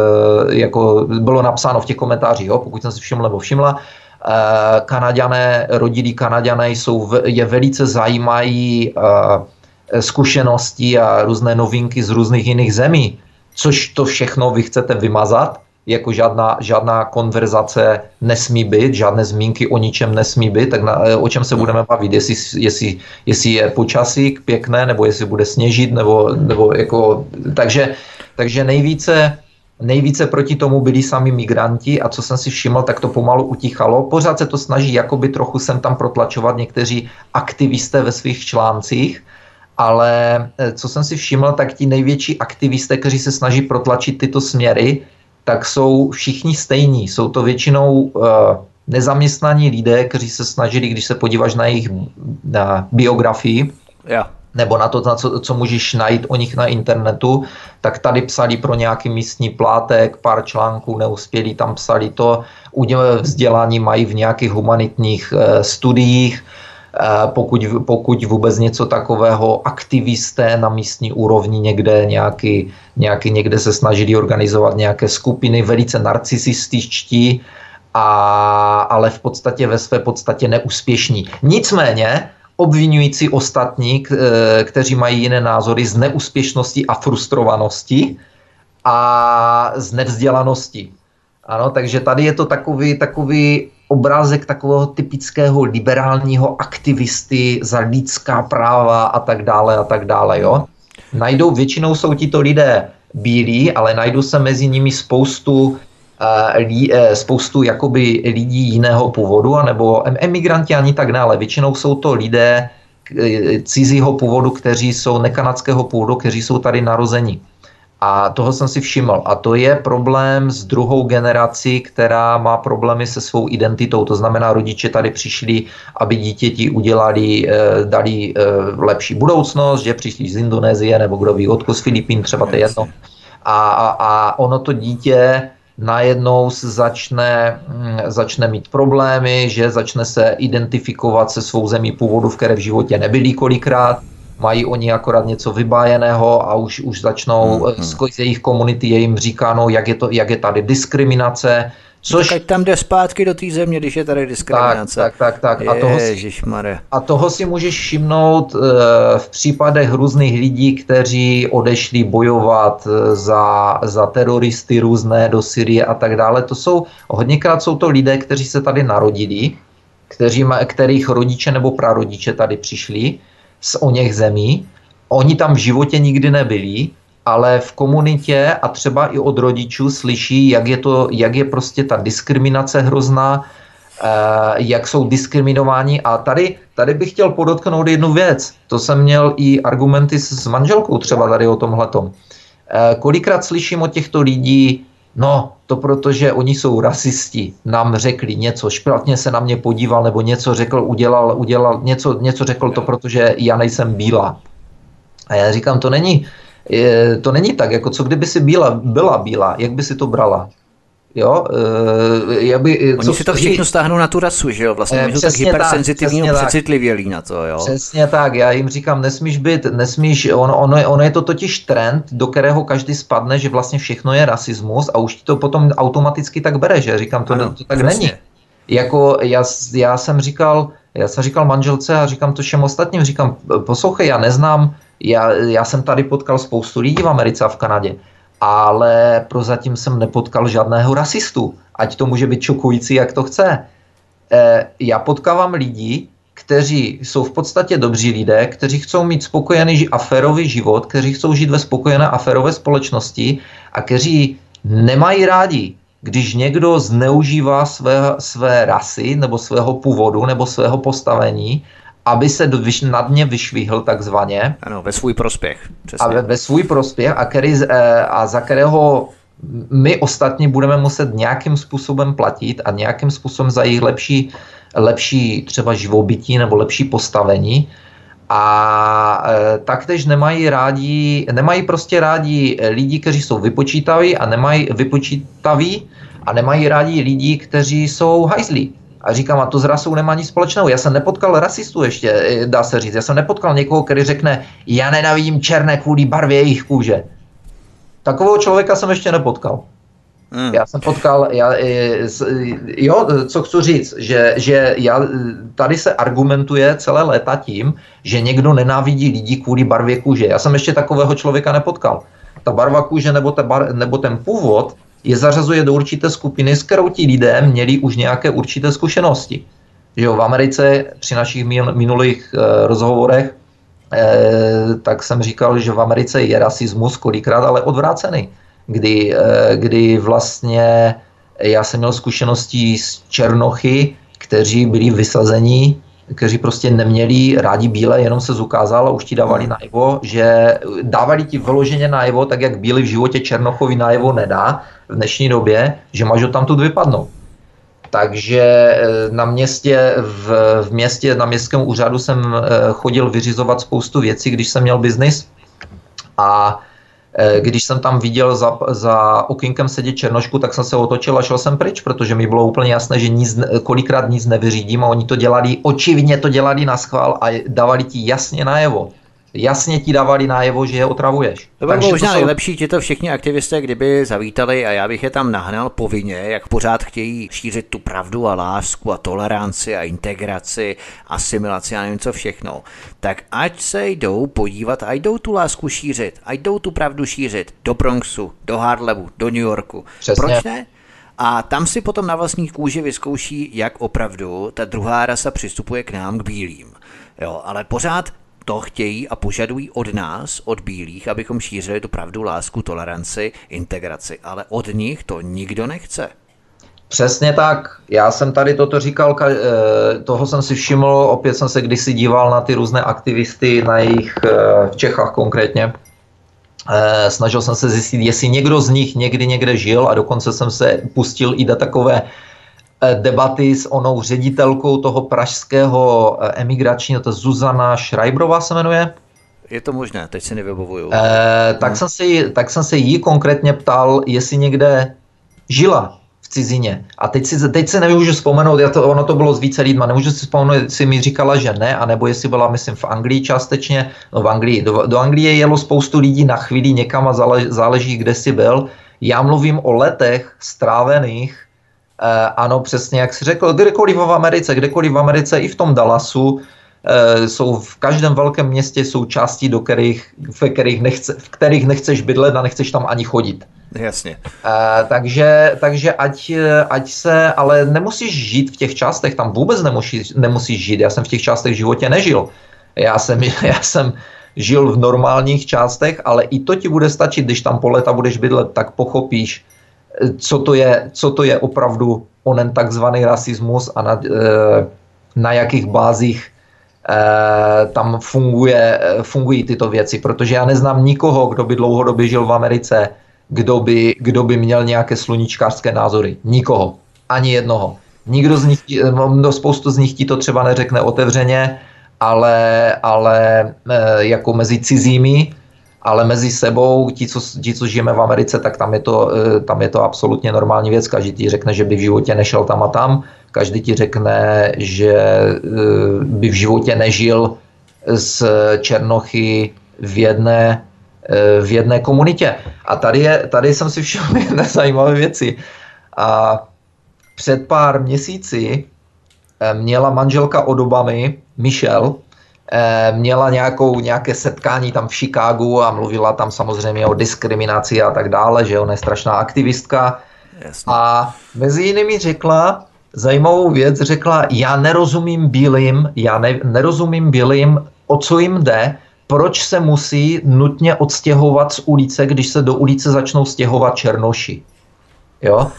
Speaker 2: jako bylo napsáno v těch komentářích, jo, pokud jsem si všiml nebo všimla, eh, Kanaďané, rodilí Kanaďané jsou, je velice zajímají eh, zkušenosti a různé novinky z různých jiných zemí, což to všechno vy chcete vymazat, jako žádná, žádná konverzace nesmí být, žádné zmínky o ničem nesmí být, tak na, o čem se budeme bavit, jestli, jestli, jestli je počasí pěkné, nebo jestli bude sněžit, nebo, nebo jako, takže, takže nejvíce, nejvíce proti tomu byli sami migranti a co jsem si všiml, tak to pomalu utichalo. Pořád se to snaží jakoby trochu sem tam protlačovat někteří aktivisté ve svých článcích, ale eh, co jsem si všiml, tak ti největší aktivisté, kteří se snaží protlačit tyto směry, tak jsou všichni stejní. Jsou to většinou uh, nezaměstnaní lidé, kteří se snažili, když se podíváš na jejich na biografii, yeah. nebo na to, na co, co můžeš najít o nich na internetu, tak tady psali pro nějaký místní plátek, pár článků, neuspěli, tam psali to, vzdělání mají v nějakých humanitních uh, studiích, Eh, pokud, pokud vůbec něco takového aktivisté na místní úrovni někde nějaký, nějaký, někde se snažili organizovat nějaké skupiny velice narcisističtí, a, ale v podstatě ve své podstatě neúspěšní. Nicméně obvinující ostatní, eh, kteří mají jiné názory z neúspěšnosti a frustrovanosti a z nevzdělanosti. Ano, takže tady je to takový, takový obrázek takového typického liberálního aktivisty za lidská práva a tak dále a tak dále, jo. Najdou, většinou jsou tito lidé bílí, ale najdou se mezi nimi spoustu uh, spoustu jakoby lidí jiného původu, anebo emigranti ani tak dále. Většinou jsou to lidé eh, cizího původu, kteří jsou nekanadského původu, kteří jsou tady narozeni. A toho jsem si všiml. A to je problém s druhou generací, která má problémy se svou identitou. To znamená, rodiče tady přišli, aby dítěti udělali, eh, dali eh, lepší budoucnost, že přišli z Indonésie nebo kdo ví, odkud z Filipín, třeba to je jedno. A, a, a ono to dítě najednou začne, hm, začne mít problémy, že začne se identifikovat se svou zemí původu, v které v životě nebyli kolikrát mají oni akorát něco vybájeného a už, už začnou hmm, hmm. z jejich komunity je jim říkáno, jak je, to, jak je tady diskriminace,
Speaker 1: Což... Tak tam jde zpátky do té země, když je tady diskriminace.
Speaker 2: Tak, tak, tak. tak. A, toho si, a toho si můžeš všimnout uh, v případech různých lidí, kteří odešli bojovat eh, za, za teroristy různé do Syrie a tak dále. To jsou, hodněkrát jsou to lidé, kteří se tady narodili, kteří, kterých rodiče nebo prarodiče tady přišli z o něch zemí. Oni tam v životě nikdy nebyli, ale v komunitě a třeba i od rodičů slyší, jak je, to, jak je prostě ta diskriminace hrozná, eh, jak jsou diskriminováni. A tady, tady bych chtěl podotknout jednu věc. To jsem měl i argumenty s, s manželkou třeba tady o tomhletom. Eh, kolikrát slyším od těchto lidí, no, to protože oni jsou rasisti, nám řekli něco, špatně se na mě podíval, nebo něco řekl, udělal, udělal něco, něco řekl to, protože já nejsem bílá. A já říkám, to není, to není tak, jako co kdyby si bíla, byla bílá, jak by si to brala? Jo,
Speaker 1: uh, já by, Oni co, si to všechno stáhnou na tu rasu, že jo? Vlastně jsou tak hypersenzitivní a přecitlivělí na to, jo?
Speaker 2: Přesně tak, já jim říkám, nesmíš být, nesmíš, ono, ono, ono je to totiž trend, do kterého každý spadne, že vlastně všechno je rasismus a už ti to potom automaticky tak bere, že? Říkám, to, ano, to tak přesně. není. Jako já, já jsem říkal, já jsem říkal manželce a říkám to všem ostatním, říkám, poslouchej, já neznám, já, já jsem tady potkal spoustu lidí v Americe a v Kanadě ale prozatím jsem nepotkal žádného rasistu. Ať to může být šokující, jak to chce. já potkávám lidi, kteří jsou v podstatě dobří lidé, kteří chcou mít spokojený a férový život, kteří chcou žít ve spokojené a férové společnosti a kteří nemají rádi, když někdo zneužívá své, své rasy nebo svého původu nebo svého postavení, aby se nad ně vyšvihl takzvaně.
Speaker 1: Ano, ve svůj prospěch.
Speaker 2: Přesně. A ve, ve svůj prospěch a, který, eh, a za kterého my ostatní budeme muset nějakým způsobem platit a nějakým způsobem za jejich lepší, lepší třeba živobytí nebo lepší postavení. A e, taktéž nemají rádi, nemají prostě rádi lidi, kteří jsou vypočítaví a nemají vypočítaví a nemají rádi lidi, kteří jsou hajzlí. A říkám, a to s rasou nemá nic společného. Já jsem nepotkal rasistu ještě, e, dá se říct. Já jsem nepotkal někoho, který řekne, já nenavidím černé kvůli barvě jejich kůže. Takového člověka jsem ještě nepotkal. Hmm. Já jsem potkal, já, jo, co chci říct, že, že já, tady se argumentuje celé léta tím, že někdo nenávidí lidi kvůli barvě kůže. Já jsem ještě takového člověka nepotkal. Ta barva kůže nebo, ta bar, nebo ten původ je zařazuje do určité skupiny, s kterou ti lidé měli už nějaké určité zkušenosti. Že jo, v Americe při našich minulých e, rozhovorech e, tak jsem říkal, že v Americe je rasismus kolikrát, ale odvrácený kdy, eh, kdy vlastně já jsem měl zkušenosti s Černochy, kteří byli vysazení, kteří prostě neměli rádi bílé, jenom se zukázal a už ti dávali najevo, že dávali ti vyloženě najevo, tak jak bílý v životě Černochovi najevo nedá v dnešní době, že máš tam tu vypadnout. Takže eh, na městě, v, v městě, na městském úřadu jsem eh, chodil vyřizovat spoustu věcí, když jsem měl biznis a Eh, když jsem tam viděl za, za okinkem sedět černošku, tak jsem se otočil a šel jsem pryč, protože mi bylo úplně jasné, že nic, kolikrát nic nevyřídím a oni to dělali, očividně to dělali na schvál a dávali ti jasně najevo jasně ti dávali najevo, že je otravuješ.
Speaker 1: To by bylo možná jsou... nejlepší, ti to všichni aktivisté, kdyby zavítali a já bych je tam nahnal povinně, jak pořád chtějí šířit tu pravdu a lásku a toleranci a integraci, asimilaci a nevím co všechno, tak ať se jdou podívat a jdou tu lásku šířit, a jdou tu pravdu šířit do Bronxu, do Harlevu, do New Yorku. Přesně. Proč ne? A tam si potom na vlastní kůži vyzkouší, jak opravdu ta druhá rasa přistupuje k nám, k bílým. Jo, ale pořád to chtějí a požadují od nás, od bílých, abychom šířili tu pravdu, lásku, toleranci, integraci, ale od nich to nikdo nechce.
Speaker 2: Přesně tak. Já jsem tady toto říkal, eh, toho jsem si všiml, opět jsem se kdysi díval na ty různé aktivisty, na jejich eh, v Čechách konkrétně. Eh, snažil jsem se zjistit, jestli někdo z nich někdy někde žil a dokonce jsem se pustil i do takové debaty s onou ředitelkou toho pražského eh, emigračního, to Zuzana Schreiberová se jmenuje.
Speaker 1: Je to možné, teď si nevybavuju.
Speaker 2: E, tak, hmm. jsem se jí, tak jsem se jí konkrétně ptal, jestli někde žila v cizině. A teď si, teď si nemůžu vzpomenout, já to, ono to bylo s více lidma, nemůžu si vzpomenout, jestli mi říkala, že ne, anebo jestli byla, myslím, v Anglii částečně. No v Anglii, do, do Anglie jelo spoustu lidí na chvíli někam a záleží, záleží kde jsi byl. Já mluvím o letech strávených Eh, ano, přesně jak jsi řekl, kdekoliv v Americe, kdekoliv v Americe, i v tom Dallasu, eh, jsou v každém velkém městě jsou části, do kterých, v, kterých nechce, v kterých nechceš bydlet a nechceš tam ani chodit.
Speaker 1: Jasně.
Speaker 2: E, takže takže ať, ať se, ale nemusíš žít v těch částech, tam vůbec nemusíš, nemusíš žít. Já jsem v těch částech v životě nežil. Já jsem, já jsem žil v normálních částech, ale i to ti bude stačit, když tam po leta budeš bydlet, tak pochopíš, co to je, co to je opravdu onen takzvaný rasismus a na, eh, na jakých bázích eh, tam funguje, fungují tyto věci, protože já neznám nikoho, kdo by dlouhodobě žil v Americe, kdo by, kdo by měl nějaké sluníčkářské názory. Nikoho. Ani jednoho. Nikdo z nich, no, spoustu z nich ti to třeba neřekne otevřeně, ale, ale jako mezi cizími ale mezi sebou, ti co, ti, co žijeme v Americe, tak tam je, to, eh, tam je to absolutně normální věc. Každý ti řekne, že by v životě nešel tam a tam, každý ti řekne, že eh, by v životě nežil z Černochy v jedné, eh, v jedné komunitě. A tady, je, tady jsem si všiml jedné zajímavé věci. A před pár měsíci měla manželka od Obamy, Michelle, měla nějakou, nějaké setkání tam v Chicagu a mluvila tam samozřejmě o diskriminaci a tak dále, že ona je strašná aktivistka. Jasně. A mezi jinými řekla, zajímavou věc, řekla, já nerozumím bílým, já ne, nerozumím bílým, o co jim jde, proč se musí nutně odstěhovat z ulice, když se do ulice začnou stěhovat černoši. Jo?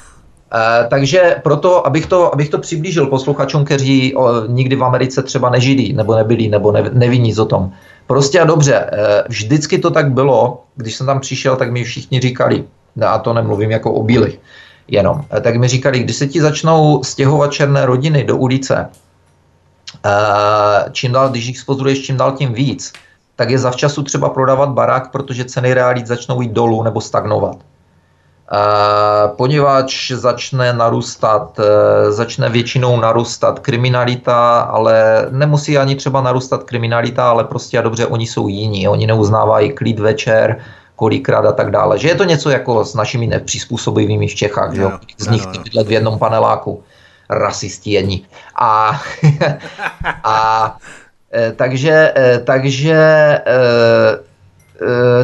Speaker 2: E, takže proto, abych to, abych to přiblížil posluchačům, kteří o, nikdy v Americe třeba nežili, nebo nebyli, nebo ne, neví nic o tom. Prostě a dobře, e, vždycky to tak bylo, když jsem tam přišel, tak mi všichni říkali, a to nemluvím jako o bílých, jenom, e, tak mi říkali, když se ti začnou stěhovat černé rodiny do ulice, čím dál, když jich spozoruješ čím dál tím víc, tak je zavčasu třeba prodávat barák, protože ceny realit začnou jít dolů nebo stagnovat. Poněvadž začne narůstat, e, začne většinou narůstat kriminalita, ale nemusí ani třeba narůstat kriminalita, ale prostě a dobře, oni jsou jiní, oni neuznávají klid večer, kolikrát a tak dále. Že je to něco jako s našimi nepřizpůsobivými v Čechách, že jo? Z nich bydlet v jednom paneláku. Rasisti jedni. A, a Eh, takže, eh, takže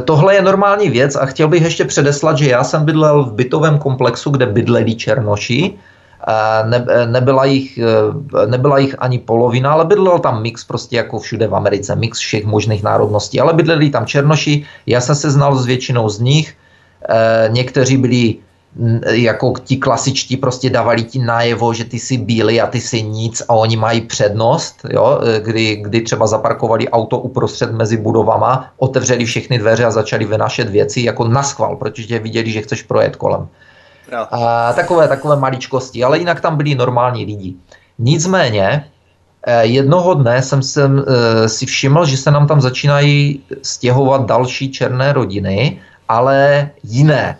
Speaker 2: tohle je normální věc a chtěl bych ještě předeslat, že já jsem bydlel v bytovém komplexu, kde bydleli černoši. Ne, nebyla, jich, nebyla jich ani polovina, ale bydlel tam mix prostě jako všude v Americe, mix všech možných národností, ale bydleli tam černoši, já jsem se znal s většinou z nich, někteří byli jako ti klasičtí prostě dávali ti najevo, že ty jsi bílý a ty jsi nic a oni mají přednost, jo? Kdy, kdy třeba zaparkovali auto uprostřed mezi budovama, otevřeli všechny dveře a začali vynášet věci jako na schvál, protože viděli, že chceš projet kolem. No. A takové, takové maličkosti, ale jinak tam byli normální lidi. Nicméně, eh, jednoho dne jsem, jsem eh, si všiml, že se nám tam začínají stěhovat další černé rodiny, ale jiné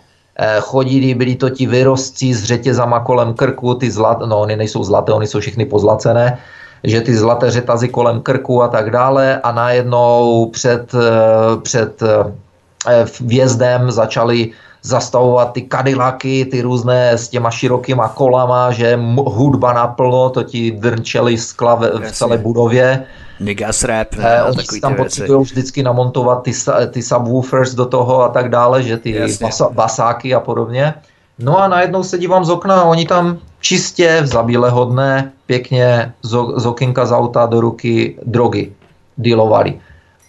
Speaker 2: chodili, byli to ti vyrostci s řetězama kolem krku, ty zlat, no oni nejsou zlaté, oni jsou všechny pozlacené, že ty zlaté řetazy kolem krku a tak dále a najednou před, eh, před eh, vjezdem začali zastavovat ty kadilaky, ty různé s těma širokýma kolama, že hudba naplno, to ti drnčeli skla v, v celé budově
Speaker 1: Nigas rap.
Speaker 2: Eh, oni si tam potřebují vždycky namontovat ty, ty subwoofers do toho a tak dále, že ty basa, basáky a podobně. No a najednou se dívám z okna a oni tam čistě v zabíleho dne pěkně z, z okinka z auta do ruky drogy dealovali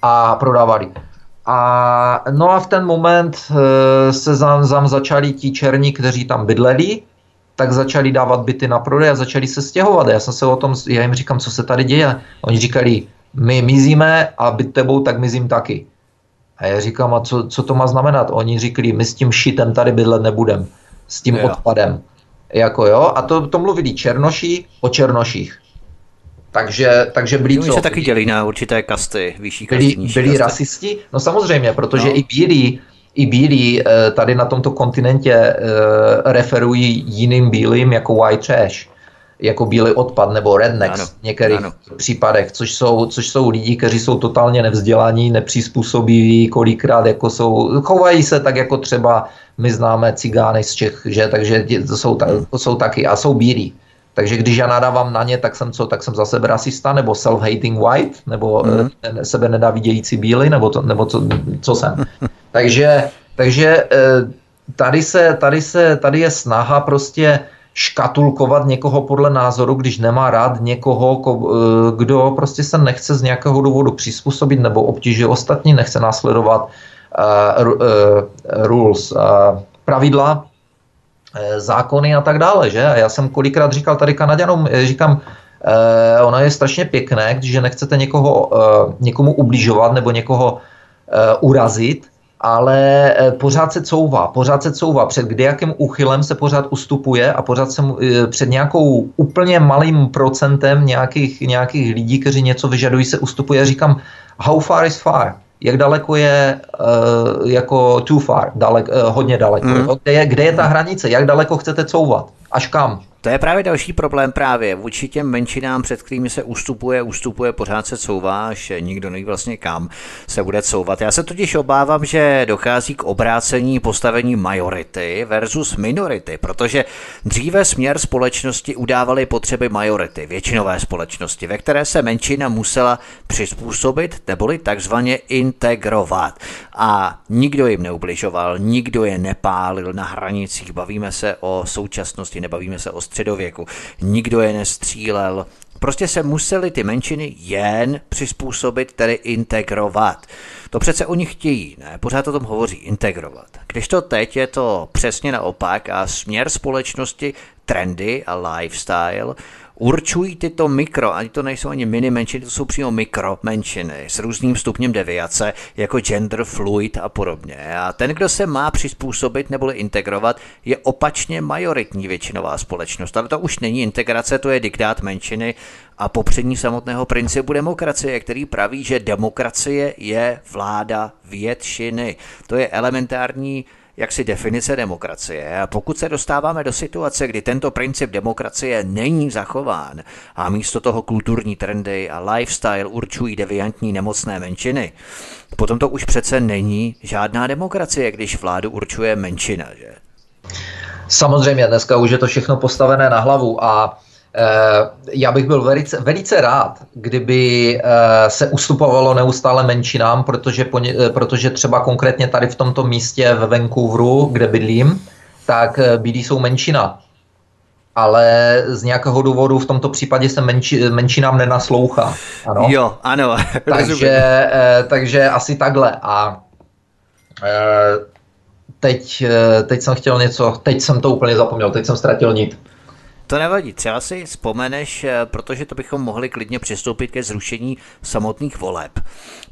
Speaker 2: a prodávali. A no a v ten moment e, se zam, zam začali ti černí, kteří tam bydleli, tak začali dávat byty na prodej a začali se stěhovat. Já jsem se o tom, já jim říkám, co se tady děje. Oni říkali, my mizíme a byt tebou, tak mizím taky. A já říkám, a co, co to má znamenat? Oni říkali, my s tím šitem tady bydlet nebudem, s tím odpadem. Jako jo, a to, to mluvili černoši o černoších. Takže, takže byli
Speaker 1: co? se taky dělí na určité kasty, vyšší
Speaker 2: kasty, byli, byli kasty. rasisti? No samozřejmě, protože no. i bílí i bílí eh, tady na tomto kontinentě eh, referují jiným bílým jako white trash, jako bílý odpad nebo rednecks ano, v některých ano. případech, což jsou, což jsou lidi, kteří jsou totálně nevzdělaní, nepřizpůsobiví, kolikrát jako jsou, chovají se tak jako třeba my známe cigány z Čech, že, takže to jsou, to jsou taky a jsou bílí. Takže když já nadávám na ně, tak jsem co, tak jsem zase rasista, nebo self-hating white, nebo mm. sebe nedávidějící bílý, nebo, to, nebo co, co jsem. takže, takže eh, tady, se, tady, se, tady je snaha prostě škatulkovat někoho podle názoru, když nemá rád někoho, eh, kdo prostě se nechce z nějakého důvodu přizpůsobit nebo obtíží ostatní, nechce následovat uh, uh, rules, uh, pravidla, zákony a tak dále, že? A já jsem kolikrát říkal tady Kanaďanům, eh, říkám, eh, ono je strašně pěkné, když nechcete někoho, eh, někomu ubližovat nebo někoho eh, urazit, ale eh, pořád se couvá, pořád se couvá. Před kdejakým úchylem se pořád ustupuje a pořád se eh, před nějakou úplně malým procentem nějakých, nějakých lidí, kteří něco vyžadují, se ustupuje. Říkám, how far is far? Jak daleko je uh, jako too far, dalek, uh, hodně daleko. Mm. Kde, je, kde je ta hranice, jak daleko chcete couvat, až kam?
Speaker 1: To je právě další problém právě vůči těm menšinám, před kterými se ustupuje, ustupuje, pořád se couvá, že nikdo neví vlastně kam se bude couvat. Já se totiž obávám, že dochází k obrácení postavení majority versus minority, protože dříve směr společnosti udávaly potřeby majority, většinové společnosti, ve které se menšina musela přizpůsobit neboli takzvaně integrovat. A nikdo jim neubližoval, nikdo je nepálil na hranicích, bavíme se o současnosti, nebavíme se o středověku. Nikdo je nestřílel, Prostě se museli ty menšiny jen přizpůsobit, tedy integrovat. To přece oni chtějí, ne? Pořád o tom hovoří, integrovat. Když to teď je to přesně naopak a směr společnosti, trendy a lifestyle určují tyto mikro, ani to nejsou ani mini menšiny, to jsou přímo mikro menšiny s různým stupněm deviace, jako gender fluid a podobně. A ten, kdo se má přizpůsobit nebo integrovat, je opačně majoritní většinová společnost. Ale to už není integrace, to je diktát menšiny a popřední samotného principu demokracie, který praví, že demokracie je vláda většiny. To je elementární jaksi definice demokracie. A pokud se dostáváme do situace, kdy tento princip demokracie není zachován a místo toho kulturní trendy a lifestyle určují deviantní nemocné menšiny, potom to už přece není žádná demokracie, když vládu určuje menšina, že?
Speaker 2: Samozřejmě, dneska už je to všechno postavené na hlavu a já bych byl velice, velice rád, kdyby eh, se ustupovalo neustále menšinám, protože, eh, protože třeba konkrétně tady v tomto místě ve Vancouveru, kde bydlím, tak bílí jsou menšina. Ale z nějakého důvodu v tomto případě se menši, menšinám nenaslouchá.
Speaker 1: Ano? Jo, ano.
Speaker 2: takže, takže asi takhle. A teď, teď jsem chtěl něco, teď jsem to úplně zapomněl, teď jsem ztratil nit.
Speaker 1: To nevadí, třeba si vzpomeneš, eh, protože to bychom mohli klidně přistoupit ke zrušení samotných voleb.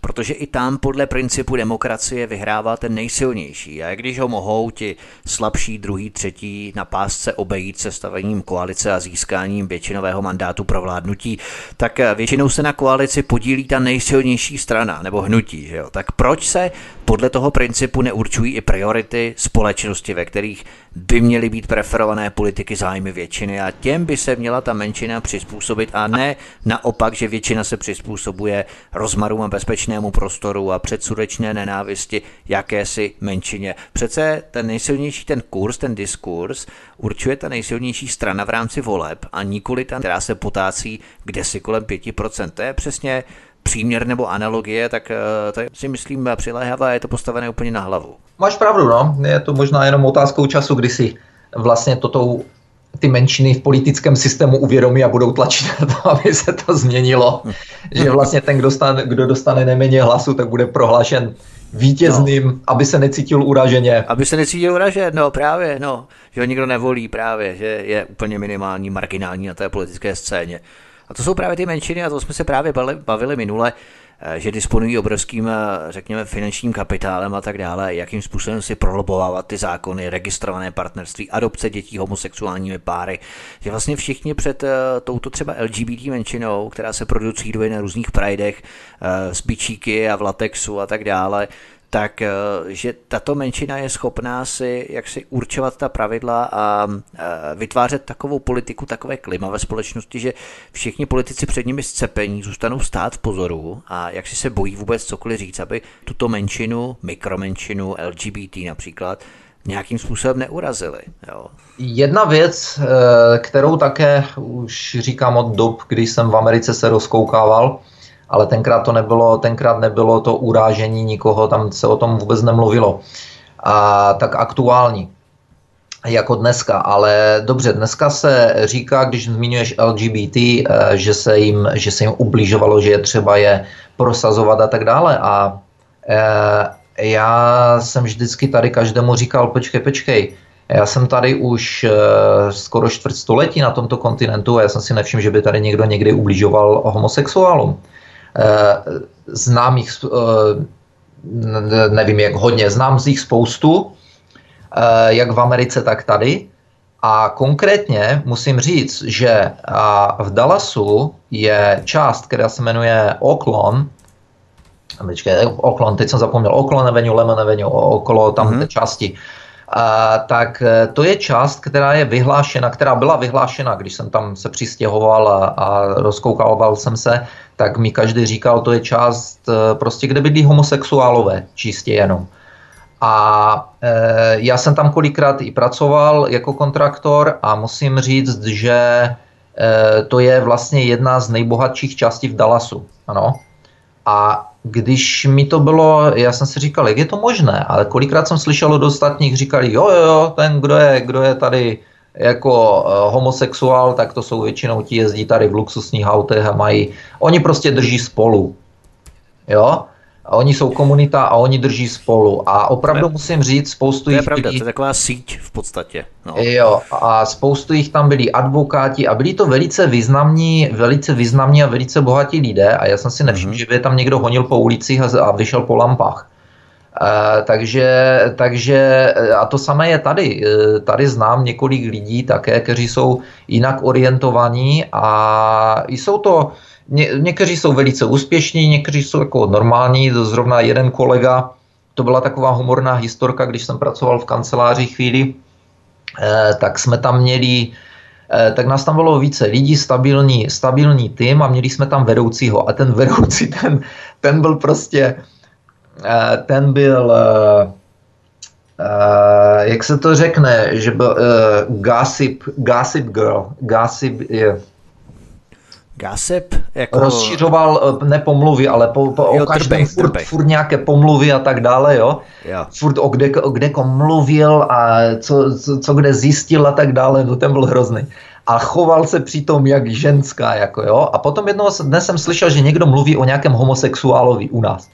Speaker 1: Protože i tam podle principu demokracie vyhrává ten nejsilnější. A když ho mohou ti slabší druhý, třetí na pásce obejít se stavením koalice a získáním většinového mandátu pro vládnutí, tak eh, většinou se na koalici podílí ta nejsilnější strana nebo hnutí. Že jo? Tak proč se podle toho principu neurčují i priority společnosti, ve kterých by měly být preferované politiky zájmy většiny a těm by se měla ta menšina přizpůsobit a ne naopak, že většina se přizpůsobuje rozmarům a bezpečnému prostoru a předsudečné nenávisti jakési menšině. Přece ten nejsilnější ten kurz, ten diskurs určuje ta nejsilnější strana v rámci voleb a nikoli ta, která se potácí kde si kolem 5%. To je přesně příměr nebo analogie, tak eh, to si myslím přiléhavá, je to postavené úplně na hlavu.
Speaker 2: Máš pravdu, no. Je to možná jenom otázkou času, kdy si vlastně toto ty menšiny v politickém systému uvědomí a budou tlačit na to, aby se to změnilo. že vlastně ten, kdo, stane, kdo dostane neméně hlasu, tak bude prohlášen vítězným, no. aby se necítil uraženě.
Speaker 1: Aby se necítil uražen, no právě, no. Že ho nikdo nevolí právě, že je úplně minimální, marginální na té politické scéně. A to jsou právě ty menšiny a to jsme se právě bavili minule, eh, že disponují obrovským, eh, řekněme, finančním kapitálem a tak dále, jakým způsobem si prolobovávat ty zákony, registrované partnerství, adopce dětí homosexuálními páry, že vlastně všichni před eh, touto třeba LGBT menšinou, která se producuje na různých prajdech, z bičíky a v latexu a tak dále, tak eh, že tato menšina je schopná si jak si určovat ta pravidla a eh, vytvářet takovou politiku, takové klima ve společnosti, že všichni politici před nimi scepení zůstanou stát v pozoru a jak si se bojí vůbec cokoliv říct, aby tuto menšinu, mikromenšinu, LGBT například, nějakým způsobem neurazili. Jo.
Speaker 2: Jedna věc, eh, kterou také už říkám od dob, kdy jsem v Americe se rozkoukával, ale tenkrát to nebylo, tenkrát nebylo to urážení nikoho, tam se o tom vůbec nemluvilo. A tak aktuální jako dneska, ale dobře, dneska se říká, když zmiňuješ LGBT, eh, že se jim, že se jim ubližovalo, že je třeba je prosazovat a tak dále a e, já jsem vždycky tady každému říkal, počkej, počkej, já jsem tady už e, skoro čtvrt století na tomto kontinentu a já jsem si nevšiml, že by tady někdo někdy ubližoval homosexuálům. Eh, znám jich, eh, nevím jak hodně, znám z jich spoustu, eh, jak v Americe, tak tady. A konkrétně musím říct, že v Dallasu je část, která se jmenuje Oklon, Počkej, Oklon, teď jsem zapomněl, Oklon Avenue, Lemon Avenue, okolo tam mm-hmm. té části. A, tak to je část, která je vyhlášena, která byla vyhlášena, když jsem tam se přistěhoval a, a rozkoukával jsem se, tak mi každý říkal, to je část eh, prostě, kde bydlí homosexuálové, čistě jenom. A e, já jsem tam kolikrát i pracoval jako kontraktor a musím říct, že e, to je vlastně jedna z nejbohatších částí v Dallasu. Ano. A když mi to bylo, já jsem si říkal, jak je to možné, ale kolikrát jsem slyšel od ostatních, říkali, jo, jo, jo, ten, kdo je, kdo je tady jako uh, homosexuál, tak to jsou většinou ti jezdí tady v luxusních autech a mají, oni prostě drží spolu. Jo? A oni jsou komunita a oni drží spolu. A opravdu musím říct, spoustu
Speaker 1: To je
Speaker 2: jich
Speaker 1: pravda,
Speaker 2: byli,
Speaker 1: to je taková síť v podstatě. No.
Speaker 2: Jo, a spoustu jich tam byli advokáti a byli to velice významní, velice významní a velice bohatí lidé a já jsem si nevšiml,
Speaker 1: Mhm.
Speaker 2: že by tam někdo honil po ulicích a, a vyšel po lampách. E, takže, takže, e, a to samé je tady. E, tady znám několik lidí také, kteří jsou jinak orientovaní a jsou to, ně, někteří jsou velice úspěšní, někteří jsou jako normální, zrovna jeden kolega, to byla taková humorná historka, když jsem pracoval v kanceláři chvíli, Eh, tak jsme tam měli, eh, tak nás tam bylo více lidí, stabilní, stabilní tým a měli jsme tam vedoucího. A ten vedoucí, ten, ten byl prostě, eh, ten byl, eh, jak se to řekne, že byl gossip, gossip girl, gossip, je,
Speaker 1: Gossip? Jako...
Speaker 2: rozšiřoval, eh, ne pomluvy, ale po, po,
Speaker 1: Jo,
Speaker 2: o každém
Speaker 1: trbej,
Speaker 2: furt,
Speaker 1: trbej.
Speaker 2: furt nějaké pomluvy a tak dále, jo.
Speaker 1: Jo.
Speaker 2: furt o kde, o kde mluvil a co, co, co kde zjistil a tak dále, no ten byl hrozný. A choval se přitom jak ženská, jako jo. A potom jednoho dne jsem slyšel, že někdo mluví o nějakém homosexuálovi u nás.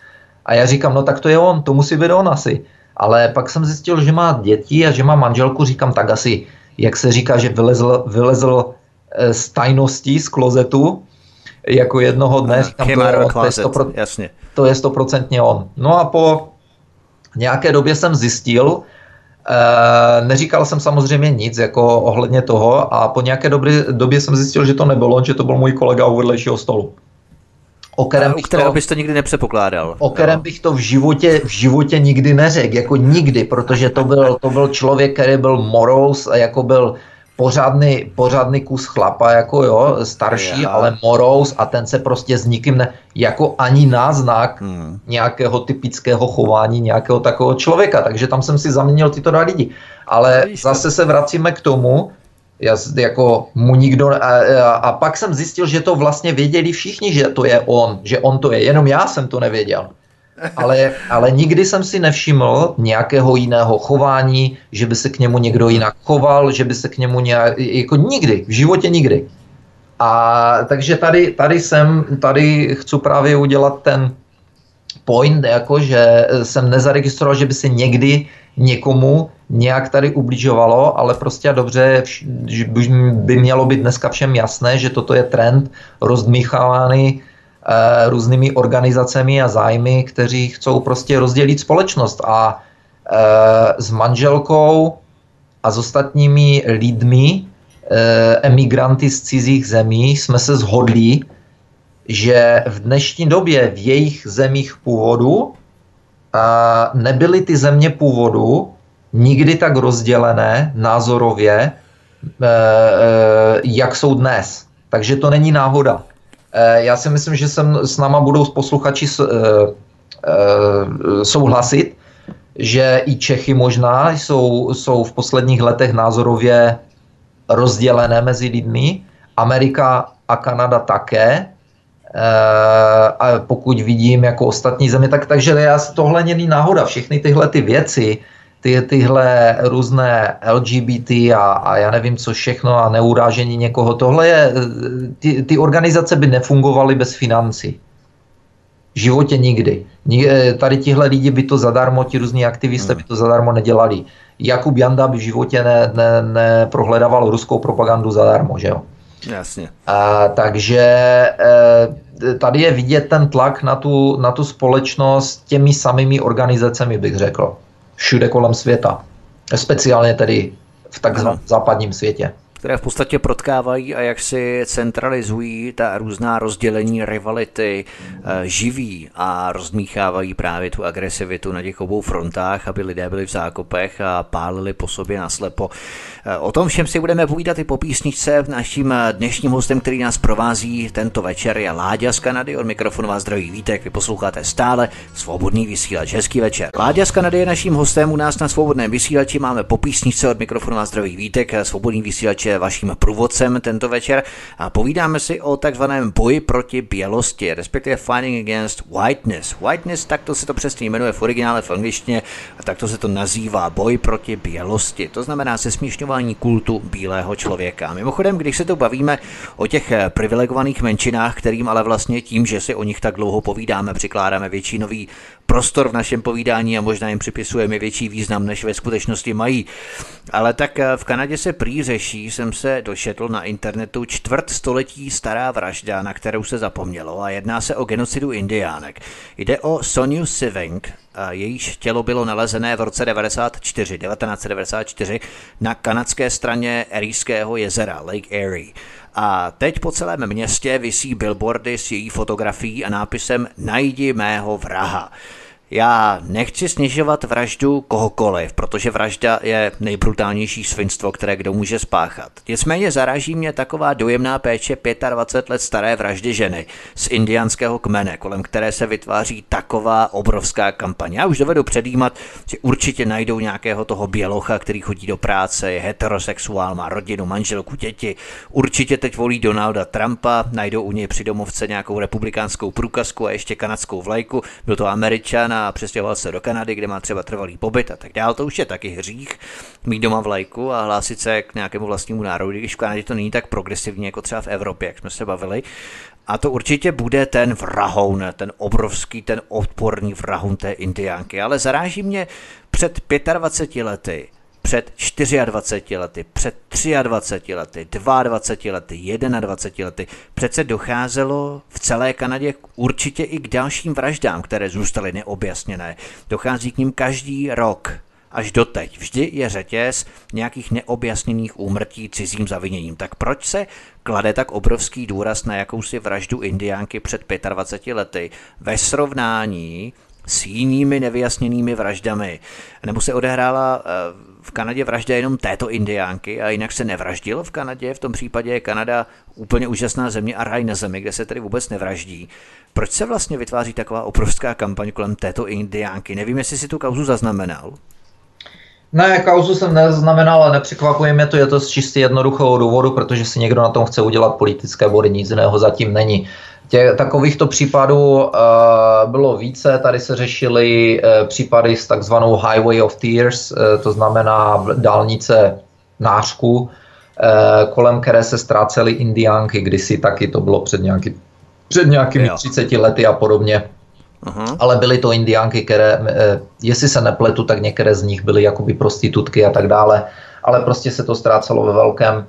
Speaker 2: A já říkám, no tak to je on, to musí být on asi. Ale pak jsem zjistil, že má děti a že má manželku, říkám, tak asi, jak se říká, že vylezl, vylezl z tajností z klozetu, jako jednoho dne, říkám, to je, to je, 100%,
Speaker 1: jasně.
Speaker 2: to je stoprocentně on. No a po nějaké době jsem zjistil, eh, neříkal jsem samozřejmě nic jako ohledně toho a po nějaké době, době jsem zjistil, že to nebylo on, že to byl můj kolega u vedlejšího stolu. O kterém, bych
Speaker 1: kterého
Speaker 2: to,
Speaker 1: byste nikdy nepředpokládal.
Speaker 2: o kterém bych to v životě, v životě nikdy neřekl, jako nikdy, protože to byl, to byl člověk, který byl morous a jako byl pořádný, pořádný kus chlapa, jako jo, starší,
Speaker 1: Já.
Speaker 2: ale morous a ten se prostě s nikým ne, jako ani náznak
Speaker 1: Hmm.
Speaker 2: nějakého typického chování nějakého takového člověka, takže tam jsem si zaměnil tyto dva lidi. Ale
Speaker 1: Víš to.
Speaker 2: zase se vracíme k tomu, já, jako mu nikdo, a, a, a pak jsem zjistil, že to vlastně věděli všichni, že to je on, že on to je, jenom já jsem to nevěděl. Ale, ale nikdy jsem si nevšiml nějakého jiného chování, že by se k němu někdo jinak choval, že by se k němu nějak, jako nikdy, v životě nikdy. A takže tady, tady jsem, tady chci právě udělat ten point, jako že jsem nezaregistroval, že by se někdy někomu nějak tady ubližovalo, ale prostě dobře, by mělo být dneska všem jasné, že toto je trend rozdmíchávaný různými organizacemi a zájmy, kteří chcou prostě rozdělit společnost a eh, s manželkou a s ostatními lidmi, eh, emigranty z cizích zemí, jsme se shodli, že v dnešní době v jejich zemích původu nebyly ty země původu nikdy tak rozdělené názorově, jak jsou dnes. Takže to není náhoda. E, já si myslím, že sem s náma budou posluchači s, e, e, souhlasit, že i Čechy možná jsou, jsou v posledních letech názorově rozdělené mezi lidmi. Amerika a Kanada také. Eh, a pokud vidím jako ostatní země, tak takže já, tohle není náhoda. Všechny tyhle ty věci, ty, tyhle různé LGBT a, a já nevím co všechno a neurážení někoho, tohle je, eh, ty, ty organizace by nefungovaly bez financí. V životě nikdy. Ni- eh, Tady tihle lidi by to zadarmo, ti různí aktivisté by to zadarmo nedělali. Jakub Janda by v životě ne, ne, neprohledával ruskou propagandu zadarmo, že jo?
Speaker 1: Jasně.
Speaker 2: A, takže e, tady je vidět ten tlak na tu, na tu společnost těmi samými organizacemi, bych řekl. Všude kolem světa. Speciálně tedy v takzvaném západním světě.
Speaker 1: Které v podstatě protkávají a jak si centralizují ta různá rozdělení, rivality, eh, živí a rozmíchávají právě tu agresivitu na těch obou frontách, aby lidé byli v zákopech a pálili po sobě naslepo. Eh, O tom všem si budeme povídat i po písničce. Naším eh, dnešním hostem, který nás provází tento večer, je Láďa z Kanady. Od mikrofonu vás zdraví Vítek. Vy posloucháte stále Svobodný vysílač. Hezký večer. Láďa z Kanady je naším hostem u nás na Svobodném vysílači. Máme po písničce od mikrofonu vás zdraví Vítek. Svobodný vysílač vaším průvodcem tento večer a povídáme si o takzvaném boji proti bělosti, respektive fighting against whiteness. Whiteness, takto se to přesně jmenuje v originále v angličtině a takto se to nazývá boj proti bělosti. To znamená sesměšňování kultu bílého člověka. Mimochodem, když se to bavíme o těch privilegovaných menšinách, kterým ale vlastně tím, že si o nich tak dlouho povídáme, přikládáme většinový prostor v našem povídání a možná jim připisujeme větší význam, než ve skutečnosti mají. Ale tak eh, v Kanadě se prý řeší, jsem se došetl na internetu, čtvrt století stará vražda, na kterou se zapomnělo a jedná se o genocidu indiánek. Jde o Sonju Siving, jejíž tělo bylo nalezené v roce 94, 1994 na kanadské straně Erijského jezera Lake Erie. A teď po celém městě visí billboardy s její fotografií a nápisem Najdi mého vraha. Já nechci snižovat vraždu kohokoliv, protože vražda je nejbrutálnější svinstvo, které kdo může spáchat. Nicméně zaraží mě taková dojemná péče 25 let staré vraždy ženy z indiánského kmene, kolem které se vytváří taková obrovská kampaně. Já už dovedu předjímat, že určitě najdou nějakého toho bělocha, který chodí do práce, je heterosexuál, má rodinu, manželku, děti. Určitě teď volí Donalda Trumpa, najdou u něj při domovce nějakou republikánskou průkazku a ještě kanadskou vlajku. Byl to američan a přestěhoval se do Kanady, kde má třeba trvalý pobyt a tak dál. To už je taky hřích mít doma vlajku a hlásit se k nějakému vlastnímu národu, když v Kanadě to není tak progresivní jako třeba v Evropě, jak jsme se bavili. A to určitě bude ten vrahoun, ten obrovský, ten odporný vrahoun té indiánky. Ale zaráží mě před 25 lety před 24 lety, před 23 lety, 22 lety, 21 lety přece docházelo v celé Kanadě určitě i k dalším vraždám, které zůstaly neobjasněné. Dochází k ním každý rok až doteď. Vždy je řetěz nějakých neobjasněných úmrtí cizím zaviněním. Tak proč se klade tak obrovský důraz na jakousi vraždu indiánky před 25 lety ve srovnání s jinými nevyjasněnými vraždami. Nebo se odehrála eh, v Kanadě vražda jenom této indiánky a jinak se nevraždil v Kanadě. V tom případě je Kanada úplně úžasná země a raj na zemi, kde se tedy vůbec nevraždí. Proč se vlastně vytváří taková obrovská kampaň kolem této indiánky? Nevím, jestli si tu kauzu zaznamenal.
Speaker 2: Ne, kauzu jsem neznamenal, ale nepřekvapuje mě to, je to z čistě jednoduchého důvodu, protože si někdo na tom chce udělat politické body, nic jiného zatím není. Tě, takovýchto případů uh, bylo více, tady se řešily uh, případy s takzvanou Highway of Tears, uh, to znamená dálnice nářku, uh, kolem které se ztrácely indiánky, kdysi taky to bylo před, nějaký, před nějakými jo. 30 lety a podobně. Uh-huh. Ale byly to indiánky, které, jestli se nepletu, tak některé z nich byly jakoby prostitutky a tak dále, ale prostě se to ztrácelo ve velkém.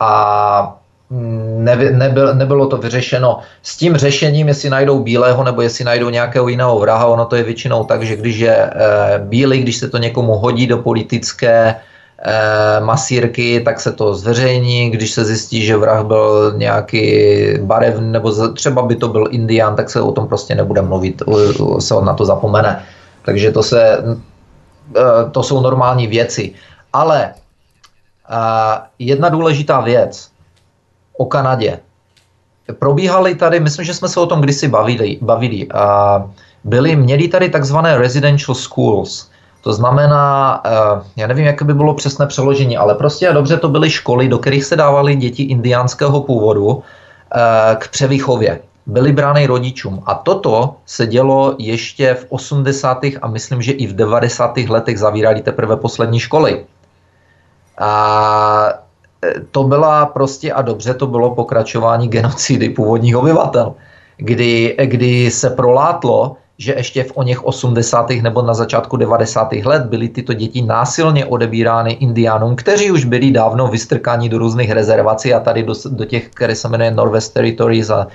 Speaker 2: A Neby, nebyl, nebylo to vyřešeno s tím řešením, jestli najdou bílého nebo jestli najdou nějakého jiného vraha. Ono to je většinou tak, že když je e, bílý, když se to někomu hodí do politické e, masírky, tak se to zveřejní. Když se zjistí, že vrah byl nějaký barevný, nebo třeba by to byl indián, tak se o tom prostě nebude mluvit, se na to zapomene. Takže to, se, e, to jsou normální věci. Ale jedna důležitá věc, o Kanadě. Probíhaly tady, myslím, že jsme se o tom kdysi bavili, bavili a byli, měli tady takzvané residential schools, to znamená, eh, já nevím, jak by bylo přesné přeložení, ale prostě a dobře to byly školy, do kterých se dávaly děti indiánského původu eh, k převýchově. Byly brány rodičům. A toto se dělo ještě v 80. a myslím, že i v 90. letech zavírali teprve poslední školy. A to byla prostě a dobře to bylo pokračování genocidy původních obyvatel, kdy, kdy se prolátlo, že ještě v o něch 80. nebo na začátku 90. let byly tyto děti násilně odebírány indiánům, kteří už byli dávno vystrkáni do různých rezervací a tady do, do těch, které se jmenuje Northwest Territories a,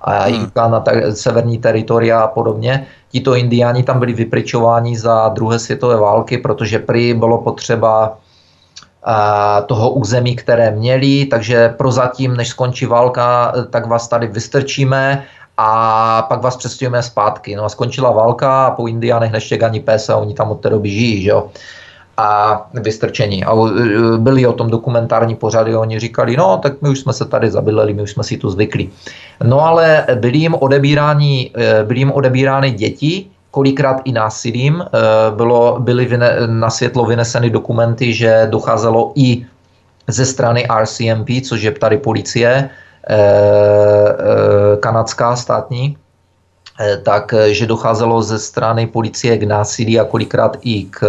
Speaker 2: a hmm. na ta, severní teritoria a podobně. Tito indiáni tam byli vypryčováni za druhé světové války, protože prý bylo potřeba toho území, které měli, takže prozatím, než skončí válka, tak vás tady vystrčíme a pak vás přestěhujeme zpátky. No a skončila válka a po Indiánech neštěk ani pes a oni tam od té doby žijí, že jo a vystrčení. A e, byli o tom dokumentární pořady, oni říkali, no tak my už jsme se tady zabydleli, my už jsme si to zvykli. No ale byli jim odebíráni, e, byli jim odebírány děti, kolikrát i násilím. Eh, bylo, byly vyne, na světlo vyneseny dokumenty, že docházelo i ze strany RCMP, což je tady policie kanadská státní, takže docházelo ze strany policie k násilí a kolikrát i k,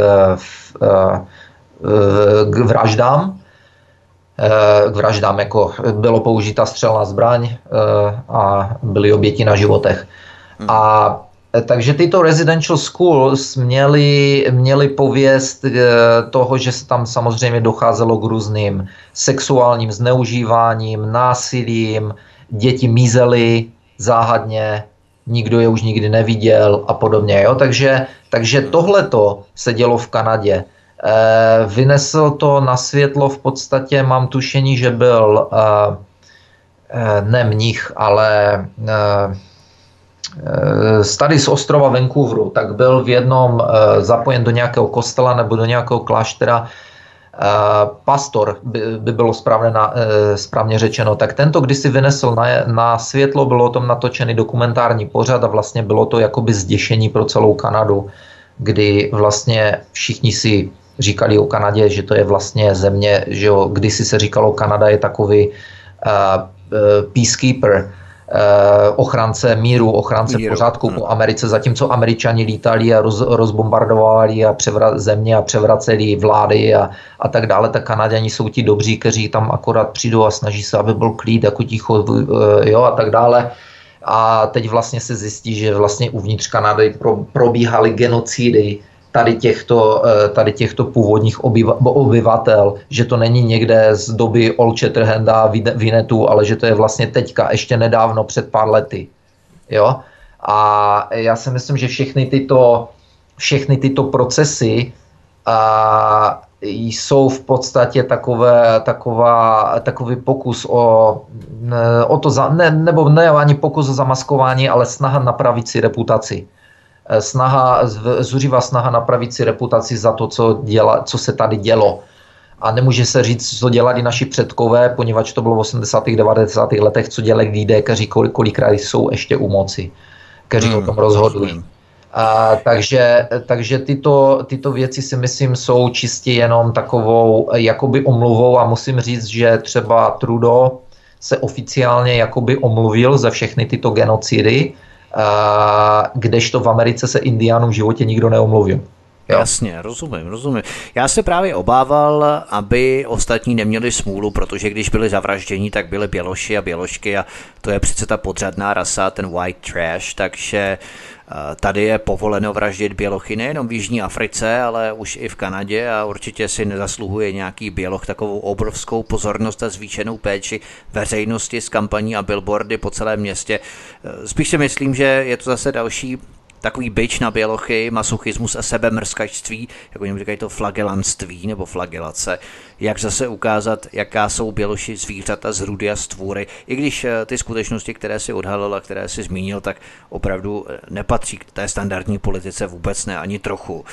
Speaker 2: k vraždám. K vraždám, jako bylo použita střelná zbraň a byly oběti na životech. A takže tyto residential schools měly, měly pověst eh, toho, že se tam samozřejmě docházelo k různým sexuálním zneužíváním, násilím, děti mizely záhadně, nikdo je už nikdy neviděl a podobně. Jo? Takže, takže tohleto se dělo v Kanadě. E, vynesl to na světlo v podstatě, mám tušení, že byl e, ne mnich, ale e, Eh, tady z ostrova Vancouveru, tak byl v jednom eh, zapojen do nějakého kostela nebo do nějakého kláštera. Eh, pastor, by, by bylo správně, na, správně řečeno, tak tento kdysi vynesl na, na světlo, bylo o tom natočený dokumentární pořad a vlastně bylo to jakoby zděšení pro celou Kanadu, kdy vlastně všichni si říkali o Kanadě, že to je vlastně země, že jo, kdysi se říkalo, Kanada je takový uh, uh, peacekeeper, Eh, ochránce míru, ochránce míru. pořádku po Americe, zatímco američani lítali a roz, rozbombardovali a převra, země a převraceli vlády a, a tak dále, tak Kanaděni jsou ti dobří, kteří tam akorát přijdou a snaží se, aby byl klid, jako ticho, eh, jo, a tak dále. A teď vlastně se zjistí, že vlastně uvnitř Kanady pro, probíhaly genocidy, tady těchto, eh, tady těchto původních obyva, obyvatel, že to není někde z doby Old Shatterhanda, Vinetu, ale že to je vlastně teďka, ještě nedávno, před pár lety. Jo? A já si myslím, že všechny tyto, všechny tyto procesy a, jsou v podstatě takové, taková, takový pokus o, o to, za, ne, nebo ne ani pokus o zamaskování, ale snaha napravit si reputaci. Eh, snaha, zuřivá snaha napravit si reputaci za to, co, děla, co se tady dělo. A nemůže se říct, co dělali naši předkové, poněvadž to bylo v 80. 90. letech, co dělali lidé, kteří kolikrát jsou ještě u moci, kteří hmm, o tom rozhodují. A, takže takže tyto, tyto věci si myslím jsou čistě jenom takovou jakoby omluvou a musím říct, že třeba Trudeau se oficiálně jakoby omluvil za všechny tyto genocidy, kdežto v Americe se indiánům v životě nikdo neomluvil.
Speaker 1: Jo. Jasně, rozumím, rozumím. Já se právě obával, aby ostatní neměli smůlu, protože když byli zavražděni, tak byly běloši a bělošky a to je přece ta podřadná rasa, ten white trash, takže Tady je povoleno vraždit bělochy nejenom v Jižní Africe, ale už i v Kanadě a určitě si nezasluhuje nějaký běloch takovou obrovskou pozornost a zvýšenou péči veřejnosti s kampaní a billboardy po celém městě. Spíš si myslím, že je to zase další takový byč na bělochy, masochismus a sebemrskačství, jako něm říkají to flagelantství nebo flagelace, jak zase ukázat, jaká jsou běloši zvířata, zrudy a stvůry, i když eh, ty skutečnosti, které si odhalil a které si zmínil, tak opravdu eh, nepatří k té standardní politice vůbec ne, ani trochu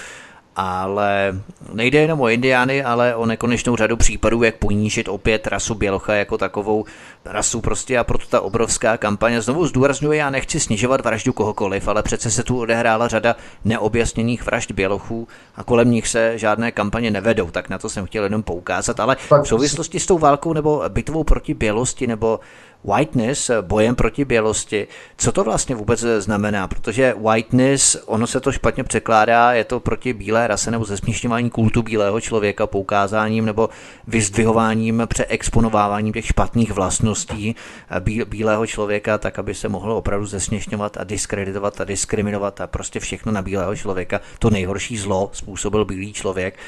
Speaker 1: ale nejde jenom o indiány, ale o nekonečnou řadu případů, jak ponížit opět rasu bělocha jako takovou rasu prostě. A proto ta obrovská kampaně. Znovu zdůrazňuji, já nechci snižovat vraždu kohokoliv, ale přece se tu odehrála řada neobjasněných vražd bělochů a kolem nich se žádné kampaně nevedou, tak na to jsem chtěl jenom poukázat, ale v souvislosti s tou válkou nebo bitvou proti bělosti nebo whiteness, bojem proti bělosti, co to vlastně vůbec znamená? Protože whiteness, ono se to špatně překládá, je to proti bílé rase nebo zesměšňování kultu bílého člověka poukázáním nebo vyzdvihováním, přeexponováváním těch špatných vlastností bílého člověka, tak aby se mohlo opravdu zesměšňovat a diskreditovat a diskriminovat a prostě všechno na bílého člověka. To nejhorší zlo způsobil bílý člověk.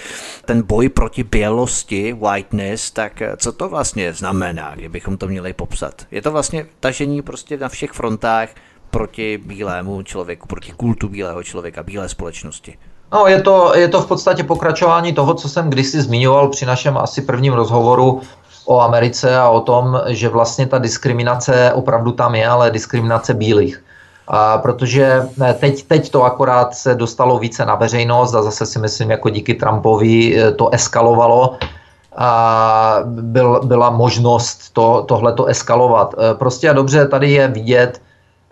Speaker 1: Ten boj proti bělosti, whiteness, tak co to vlastně znamená, kdybychom to měli popsat? Je to vlastně tažení prostě na všech frontách proti bílému člověku, proti kultu bílého člověka, bílé společnosti.
Speaker 2: No, je to, je to v podstatě pokračování toho, co jsem kdysi zmiňoval při našem asi prvním rozhovoru o Americe a o tom, že vlastně ta diskriminace opravdu tam je, ale diskriminace bílých. A protože teď, teď to akorát se dostalo více na veřejnost a zase si myslím, jako díky Trumpovi eh, to eskalovalo a byl, byla možnost to, tohleto eskalovat. E, prostě a dobře, tady je vidět,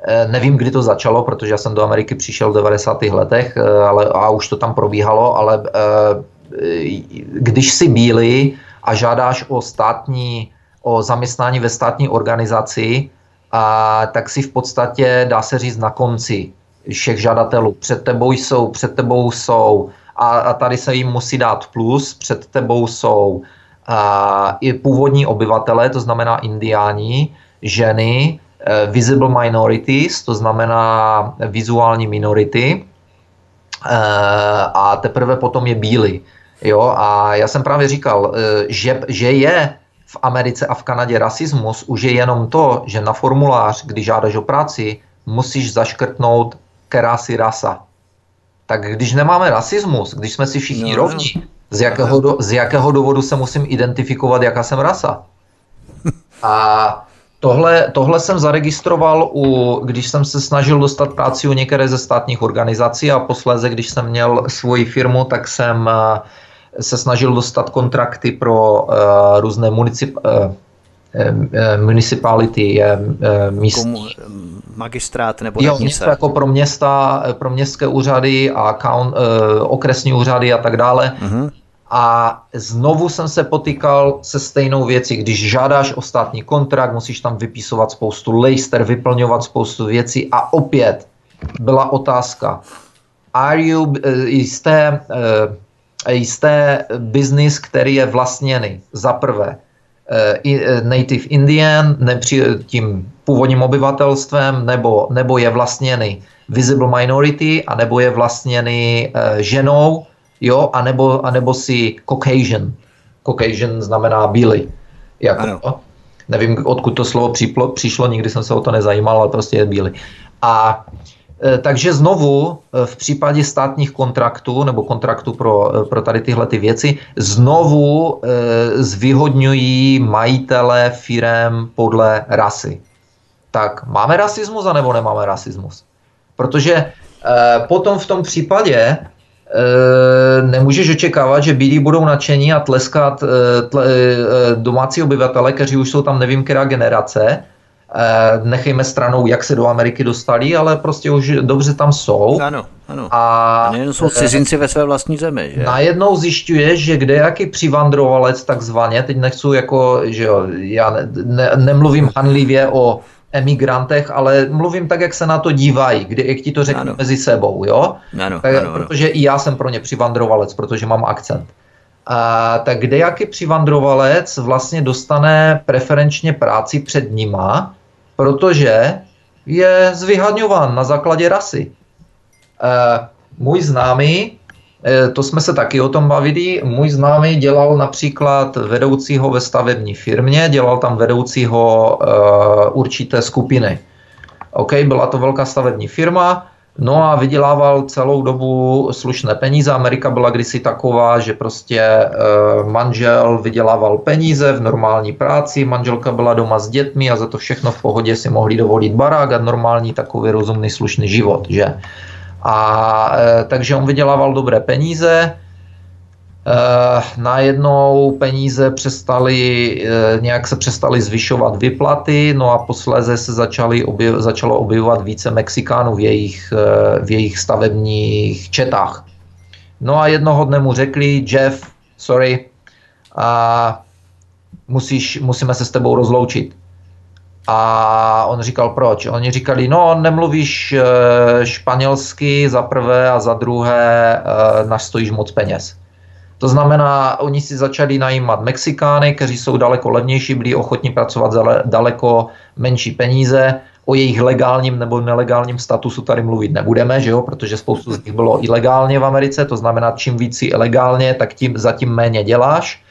Speaker 2: e, nevím, kdy to začalo, protože já jsem do Ameriky přišel v 90. letech e, ale, a už to tam probíhalo, ale když si bílý a žádáš o státní, o zaměstnání ve státní organizaci, a tak si v podstatě, dá se říct, na konci všech žadatelů. Před tebou jsou, před tebou jsou a, a tady se jim musí dát plus, před tebou jsou a, i původní obyvatele, to znamená indiáni, ženy, e, visible minorities, to znamená vizuální minority, e, a teprve potom je bílý. Jo, a já jsem právě říkal, e, že, že je v Americe a v Kanadě rasismus už je jenom to, že na formulář, když žádáš o práci, musíš zaškrtnout kerásy rasa. Tak když nemáme rasismus, když jsme si všichni no, rovní, z jakého, do, z jakého důvodu se musím identifikovat, jaká jsem rasa? A tohle, tohle jsem zaregistroval, u, když jsem se snažil dostat práci u některé ze státních organizací a posléze, když jsem měl svoji firmu, tak jsem uh, se snažil dostat kontrakty pro uh, různé municip, uh, municipality,
Speaker 1: místní. Komu, magistrát nebo
Speaker 2: jo, něco jako pro města, pro městské úřady a kaun, okresní úřady a tak dále. Uh-huh. A znovu jsem se potýkal se stejnou věcí. Když žádáš o státní kontrakt, musíš tam vypisovat spoustu lejster, vyplňovat spoustu věcí a opět byla otázka. Are you, jste, jste business, který je vlastněný za prvé eh, eh, native Indian, nepři, tím původním obyvatelstvem, nebo, nebo je vlastněný visible minority, a nebo je vlastněný uh, ženou, jo, a nebo, a nebo si Caucasian. Caucasian znamená bílý. Jako, ano. Nevím, odkud to slovo přišlo, přišlo, nikdy jsem se o to nezajímal, ale prostě je bílý. A Eh, takže znovu eh, v případě státních kontraktů nebo kontraktů pro, eh, pro tady tyhle ty věci, znovu zvýhodňují majitele firem podle rasy. Tak máme rasismus a nebo nemáme rasismus? Protože potom v tom případě nemůžeš očekávat, že bílí budou nadšení a tleskat tle, domácí obyvatele, kteří už jsou tam nevím, která generace, Eh, nechejme stranou, jak se do Ameriky dostali, ale prostě už dobře tam jsou.
Speaker 1: Ano, ano. A, a nejen jsou cizinci ve své vlastní zemi. Že?
Speaker 2: Najednou zjišťuješ, že kde jaký přivandrovalec takzvaně, teď nechci jako, že jo, já ne, ne, nemluvím hanlivě o emigrantech, ale mluvím tak, jak se na to dívají, kdy, jak ti to řeknu mezi sebou, jo?
Speaker 1: Ano, tak, ano,
Speaker 2: protože ano. i já jsem pro ně přivandrovalec, protože mám akcent. A, tak kde jaký přivandrovalec vlastně dostane preferenčně práci před nima, protože je zvyhadňován na základě rasy. E, můj známý, e, to jsme se taky o tom bavili, můj známý dělal například vedoucího ve stavební firmě, dělal tam vedoucího e, určité skupiny. OK, byla to velká stavební firma, No a vydělával celou dobu slušné peníze. Amerika byla kdysi taková, že prostě e, manžel vydělával peníze v normální práci, manželka byla doma s dětmi a za to všechno v pohodě si mohli dovolit barák a normální takový rozumný slušný život, že? A e, takže on vydělával dobré peníze, najednou peníze přestali, eh, nějak se přestaly zvyšovat vyplaty, no a posléze se začaly objev, začalo objevovat více Mexikánů v jejich, eh, v jejich stavebních četách. No a jednoho dne mu řekli, Jeff, sorry, a musíš, musíme se s tebou rozloučit. A on říkal, proč? Oni říkali, no, nemluvíš španělsky za prvé a za druhé nastojíš stojíš moc peněz. To znamená, oni si začali najímat Mexikány, kteří jsou daleko levnější, byli ochotní pracovat za daleko menší peníze. O jejich legálním nebo nelegálním statusu tady mluvit nebudeme, že jo? protože spoustu z nich bylo ilegálně v Americe, to znamená, čím víc ilegálně, tak tím zatím méně děláš,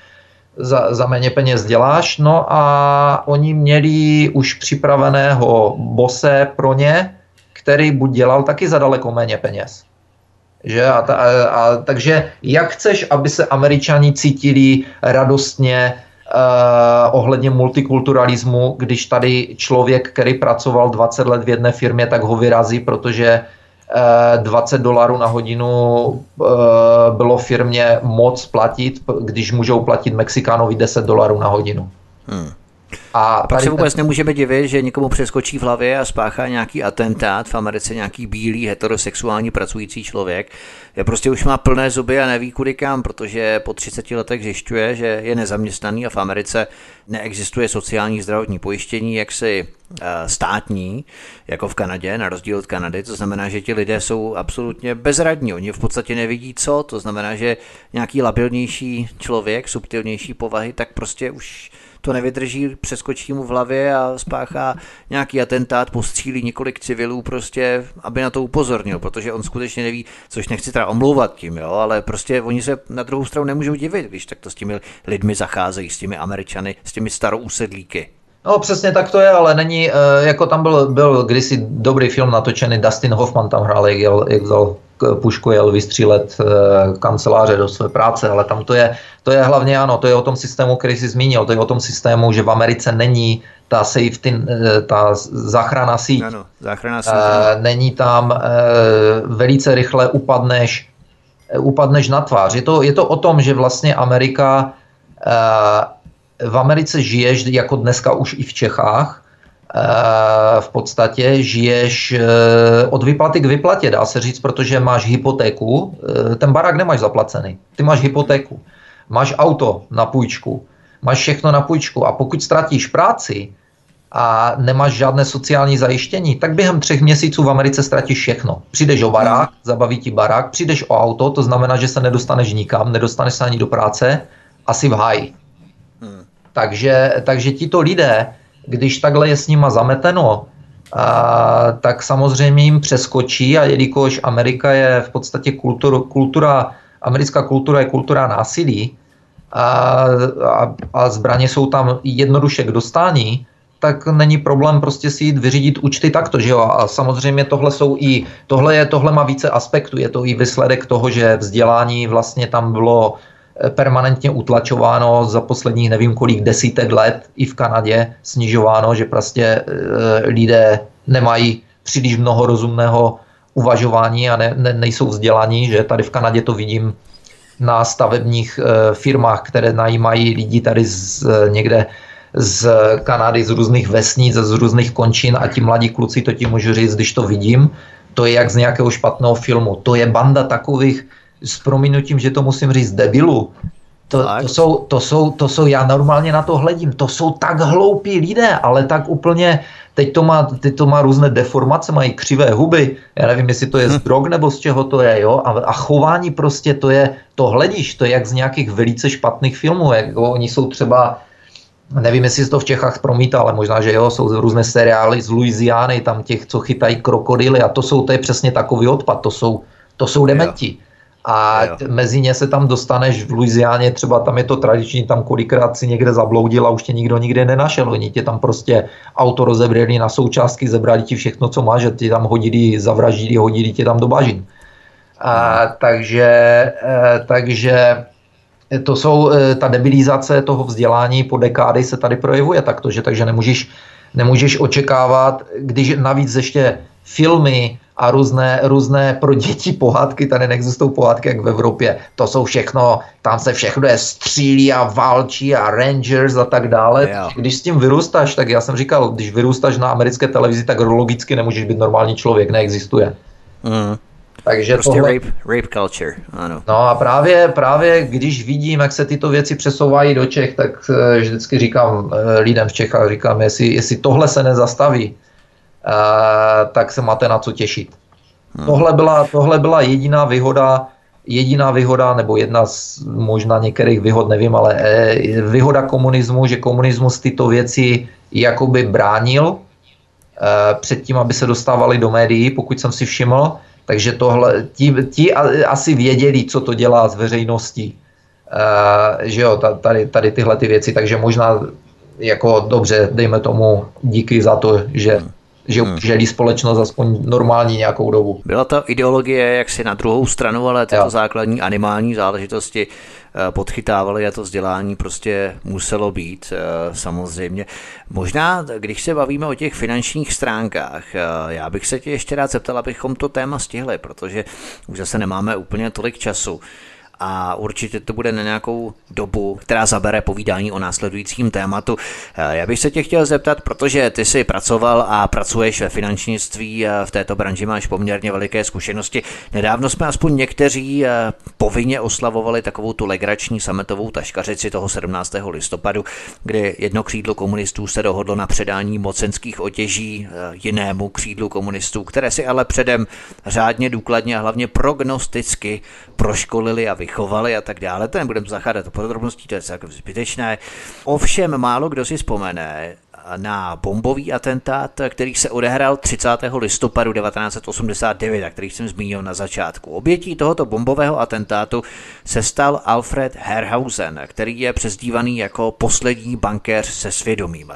Speaker 2: za, za méně peněz děláš. No a oni měli už připraveného bose pro ně, který buď dělal taky za daleko méně peněz. Že? A, ta, a, a, takže jak chceš, aby se američani cítili radostně uh, ohledně multikulturalismu, když tady člověk, který pracoval 20 let v jedné firmě, tak ho vyrazí, protože eh, 20 dolarů na hodinu uh, bylo firmě moc platit, když můžou platit Mexikánovi 10 dolarů na hodinu. Hmm.
Speaker 1: A, a pak se vůbec ten... nemůžeme divit, že někomu přeskočí v hlavě a spáchá nějaký atentát v Americe, nějaký bílý heterosexuální pracující člověk. Je prostě už má plné zuby a neví kudy kam, protože po 30 letech zjišťuje, že je nezaměstnaný a v Americe neexistuje sociální zdravotní pojištění, jaksi eh, státní, jako v Kanadě, na rozdíl od Kanady. To znamená, že ti lidé jsou absolutně bezradní. Oni v podstatě nevidí co. To znamená, že nějaký labilnější člověk, subtilnější povahy, tak prostě už to nevydrží, přeskočí mu v hlavě a spáchá nějaký atentát, postřílí několik civilů prostě, aby na to upozornil, protože on skutečně neví, což nechci teda omlouvat tím, jo, ale prostě oni se na druhou stranu nemůžou divit, když tak to s těmi lidmi zacházejí, s těmi Američany, s těmi starou úsedlíky.
Speaker 2: No přesně tak to je, ale není, eh, jako tam byl, byl kdysi dobrý film natočený, Dustin Hoffman tam hrál, jak, jak vzal pušku, jel vystřílet eh, kanceláře do své práce, ale tam to je, to je hlavně ano, to je o tom systému, který jsi zmínil, to je o tom systému, že v Americe není ta safety, eh, ta záchrana síť.
Speaker 1: Ano, záchrana síť.
Speaker 2: Není tam, velice rychle upadneš, upadneš na tvář. Je to, je to o tom, že vlastně Amerika v Americe žiješ, jako dneska už i v Čechách, eh, v podstatě žiješ eh, od vyplaty k vyplatě, dá se říct, protože máš hypotéku, eh, ten barák nemáš zaplacený, ty máš hypotéku, máš auto na půjčku, máš všechno na půjčku. A pokud ztratíš práci a nemáš žádné sociální zajištění, tak během třech měsíců v Americe ztratíš všechno. Přijdeš o barák, zabaví ti barák, přijdeš o auto, to znamená, že se nedostaneš nikam, nedostaneš se ani do práce, asi v háji. Takže, takže tito lidé, když takhle je s nima zameteno, a, tak samozřejmě jim přeskočí a jelikož Amerika je v podstatě kultur, kultura, americká kultura je kultura násilí a, a, a zbraně jsou tam jednoduše k dostání, tak není problém prostě si jít vyřídit účty takto, že jo? A samozřejmě tohle jsou i, tohle je, tohle má více aspektů, je to i výsledek toho, že vzdělání vlastně tam bylo permanentně utlačováno za posledních nevím kolik desítek let i v Kanadě snižováno, že prostě e, lidé nemají příliš mnoho rozumného uvažování a ne, ne, nejsou vzdělaní, že tady v Kanadě to vidím na stavebních e, firmách, které najímají lidi tady z, někde z Kanady, z různých vesnic, z různých končin a ti mladí kluci, to ti můžu říct, když to vidím, to je jak z nějakého špatného filmu. To je banda takových s prominutím, že to musím říct, debilu. To, to, jsou, to, jsou, to jsou, já normálně na to hledím, to jsou tak hloupí lidé, ale tak úplně, teď to má, teď to má různé deformace, mají křivé huby, já nevím, jestli to je z hm. drog nebo z čeho to je, jo, a, a chování prostě, to je, to hledíš, to je jak z nějakých velice špatných filmů, jako oni jsou třeba, nevím, jestli se to v Čechách promítá, ale možná, že jo, jsou různé seriály z Louisiany, tam těch, co chytají krokodily a to jsou, to je přesně takový odpad, to jsou, to jsou dementi. Jo a jo. mezi ně se tam dostaneš v Louisianě, třeba tam je to tradiční, tam kolikrát si někde zabloudil a už tě nikdo nikde nenašel. Oni tě tam prostě auto rozebrali na součástky, zebrali ti všechno, co máš, že ti tam hodili, zavraždili, hodili tě tam do bažin. A, takže, e, takže to jsou, e, ta debilizace toho vzdělání po dekády se tady projevuje takto, že takže nemůžeš, nemůžeš očekávat, když navíc ještě filmy, a různé, různé pro děti pohádky, tady neexistují pohádky jak v Evropě. To jsou všechno, tam se všechno je střílí a válčí a Rangers a tak dále. Yeah. Když s tím vyrůstáš, tak já jsem říkal, když vyrůstáš na americké televizi, tak logicky nemůžeš být normální člověk, neexistuje. Mm.
Speaker 1: Takže prostě tohle... rape, rape culture, ano.
Speaker 2: No a právě, právě když vidím, jak se tyto věci přesouvají do Čech, tak uh, vždycky říkám uh, lidem v Čechách, říkám, jestli, jestli tohle se nezastaví, Eh, tak se máte na co těšit. Hmm. Tohle, byla, tohle byla jediná výhoda, jediná výhoda, nebo jedna z možná některých výhod, nevím, ale eh, výhoda komunismu, že komunismus tyto věci jakoby bránil eh, před tím, aby se dostávali do médií, pokud jsem si všiml. Takže tohle, ti, ti asi věděli, co to dělá s veřejností. že jo, tady, tady tyhle ty věci, takže možná jako dobře, dejme tomu díky za to, že hmm že hmm. želí společnost aspoň normální nějakou dobu.
Speaker 1: Byla to ideologie jaksi na druhou stranu, ale tyto jo. základní animální záležitosti eh, podchytávaly a to vzdělání prostě muselo být eh, samozřejmě. Možná, když se bavíme o těch finančních stránkách, eh, já bych se tě ještě rád zeptal, abychom to téma stihli, protože už zase nemáme úplně tolik času. A určitě to bude na nějakou dobu, která zabere povídání o následujícím tématu. Já bych se tě chtěl zeptat, protože ty jsi pracoval a pracuješ ve finančnictví, v této branži máš poměrně veliké zkušenosti. Nedávno jsme aspoň někteří povinně oslavovali takovou tu legrační sametovou taškařici toho 17. listopadu, kdy jedno křídlo komunistů se dohodlo na předání mocenských otěží jinému křídlu komunistů, které si ale předem řádně, důkladně a hlavně prognosticky proškolili a vychovali a tak dále. To nebudeme zacházet do podrobností, to je jako zbytečné. Ovšem málo kdo si vzpomene, na bombový atentát, který se odehrál 30. listopadu 1989, a který jsem zmínil na začátku. Obětí tohoto bombového atentátu se stal Alfred Herhausen, který je přezdívaný jako poslední bankéř se svědomím.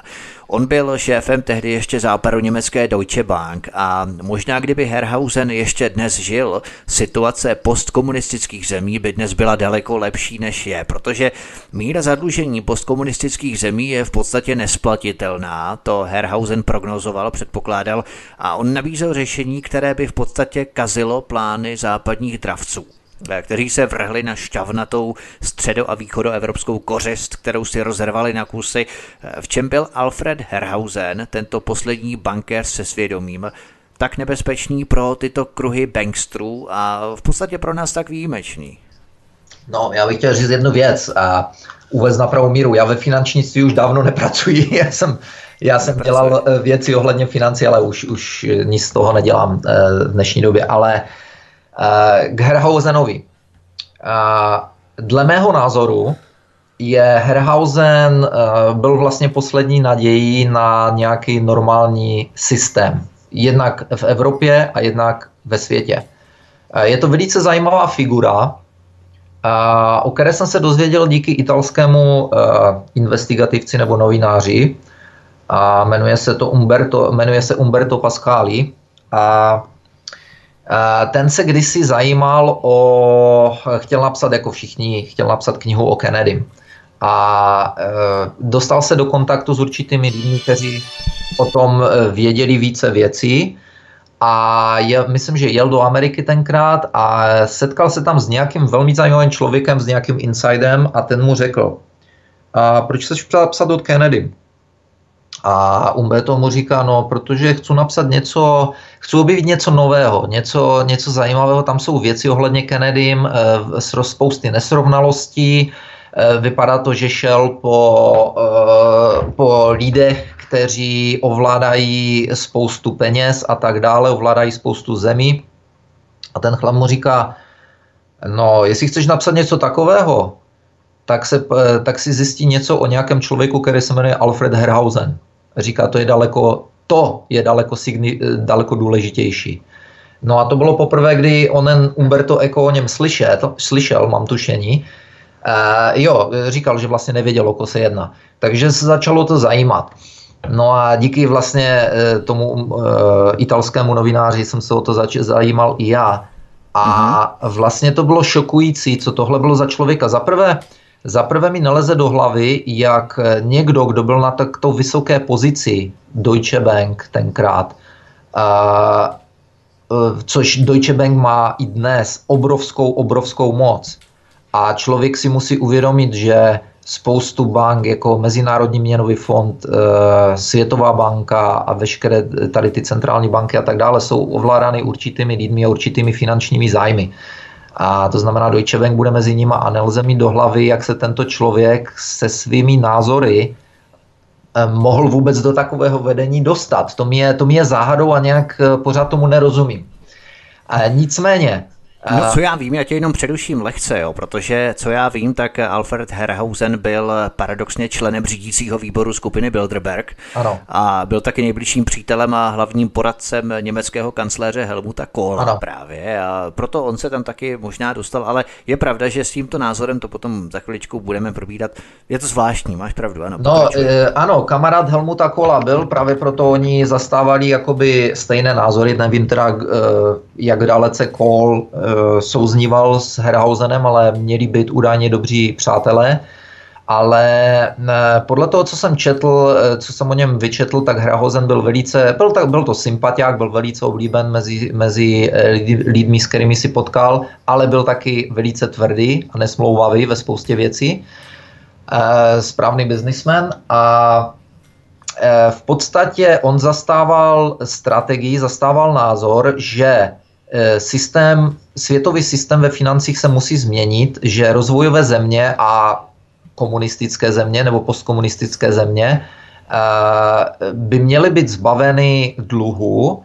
Speaker 1: On byl šéfem tehdy ještě západo-německé Deutsche Bank a možná kdyby Herhausen ještě dnes žil, situace postkomunistických zemí by dnes byla daleko lepší než je, protože míra zadlužení postkomunistických zemí je v podstatě nesplatitelná, to Herhausen prognozoval, předpokládal a on nabízel řešení, které by v podstatě kazilo plány západních dravců. Eh, kteří se vrhli na šťavnatou středo- a východoevropskou kořist, kterou si rozervali na kusy. Eh, v čem byl Alfred Herhausen, tento poslední bankér se svědomím, tak nebezpečný pro tyto kruhy bankstrů a v podstatě pro nás tak výjimečný?
Speaker 2: No, já bych chtěl říct jednu věc a uvést na pravou míru. Já ve finančnictví už dávno nepracuji. Já jsem, já jsem dělal eh, věci ohledně financí, ale už, už nic z toho nedělám v dnešní době. Ale k Herhausenovi. Dle mého názoru je Herhausen eh, byl vlastně poslední nadějí na nějaký normální systém. Jednak v Evropě a jednak ve světě. Eh, je to velice zajímavá figura, eh, o které jsem se dozvěděl díky italskému investigativci nebo novináři. A jmenuje se to Umberto, jmenuje se Umberto Pascali. A ten se kdysi zajímal o, chtěl napsat jako všichni, chtěl napsat knihu o Kennedy. A e, dostal se do kontaktu s určitými lidmi, kteří o tom e, věděli více věcí. A je, myslím, že jel do Ameriky tenkrát a setkal se tam s nějakým velmi zajímavým člověkem, s nějakým insidem a ten mu řekl, a proč chceš psat od Kennedy? A Umberto mu říká, no, protože chci napsat něco, chci objevit něco nového, něco, něco zajímavého, tam jsou věci ohledně Kennedym, e, spousty nesrovnalostí, e, vypadá to, že šel po, e, po lidech, kteří ovládají spoustu peněz a tak dále, ovládají spoustu zemí. A ten chlap mu říká, no, jestli chceš napsat něco takového, tak, se, tak si zjistí něco o nějakém člověku, který se jmenuje Alfred Herhausen říká, to je daleko, to je daleko, signi, daleko důležitější. No a to bylo poprvé, kdy onen Umberto Eco o něm slyšel, slyšel mám tušení. Uh, jo, říkal, že vlastně nevěděl, o ko se jedná. Takže se začalo to zajímat. No a díky vlastně e, tomu uh, italskému novináři jsem se o to zač- zajímal i já. A uh-huh. vlastně to bylo šokující, co tohle bylo za člověka. Za prvé, prvé mi neleze do hlavy, jak někdo, kdo byl na takto vysoké pozici Deutsche Bank tenkrát, uh, což Deutsche Bank má i dnes obrovskou, obrovskou moc. A člověk si musí uvědomit, že spoustu bank, jako Mezinárodní měnový fond, Světová banka a veškeré tady ty centrální banky a tak dále jsou ovládány určitými lidmi a určitými finančními zájmy. A to znamená, Deutsche Bank bude mezi nimi a nelze mít do hlavy, jak se tento člověk se svými názory eh, mohl vůbec do takového vedení dostat. To mi je, to mi je záhadou a nějak eh, pořád tomu nerozumím. A nicméně,
Speaker 1: No, co já vím, já tě jenom předuším lehce, jo, protože co já vím, tak Alfred Herhausen byl paradoxně členem řídícího výboru skupiny Bilderberg
Speaker 2: ano.
Speaker 1: a byl taky nejbližším přítelem a hlavním poradcem německého kancléře Helmuta Kohla ano. právě a proto on se tam taky možná dostal, ale je pravda, že s tímto názorem to potom za chviličku budeme probídat. Je to zvláštní, máš pravdu, ano.
Speaker 2: No, e, ano, kamarád Helmuta Kohla byl, právě proto oni zastávali jakoby stejné názory, nevím teda, e, jak dalece Kohl e, souzníval s Herhausenem, ale měli být údajně dobří přátelé. ale podle toho, co jsem četl, co jsem o něm vyčetl, tak Hrahozen byl velice, byl, tak, byl to sympatiák, byl velice oblíben mezi, mezi lidmi, s kterými si potkal, ale byl taky velice tvrdý a nesmlouvavý ve spoustě věcí. Správný biznismen a Eh, v podstatě on zastával strategii, zastával názor, že eh, systém, světový systém ve financích se musí změnit, že rozvojové země a komunistické země nebo postkomunistické země eh, by měly být zbaveny dluhu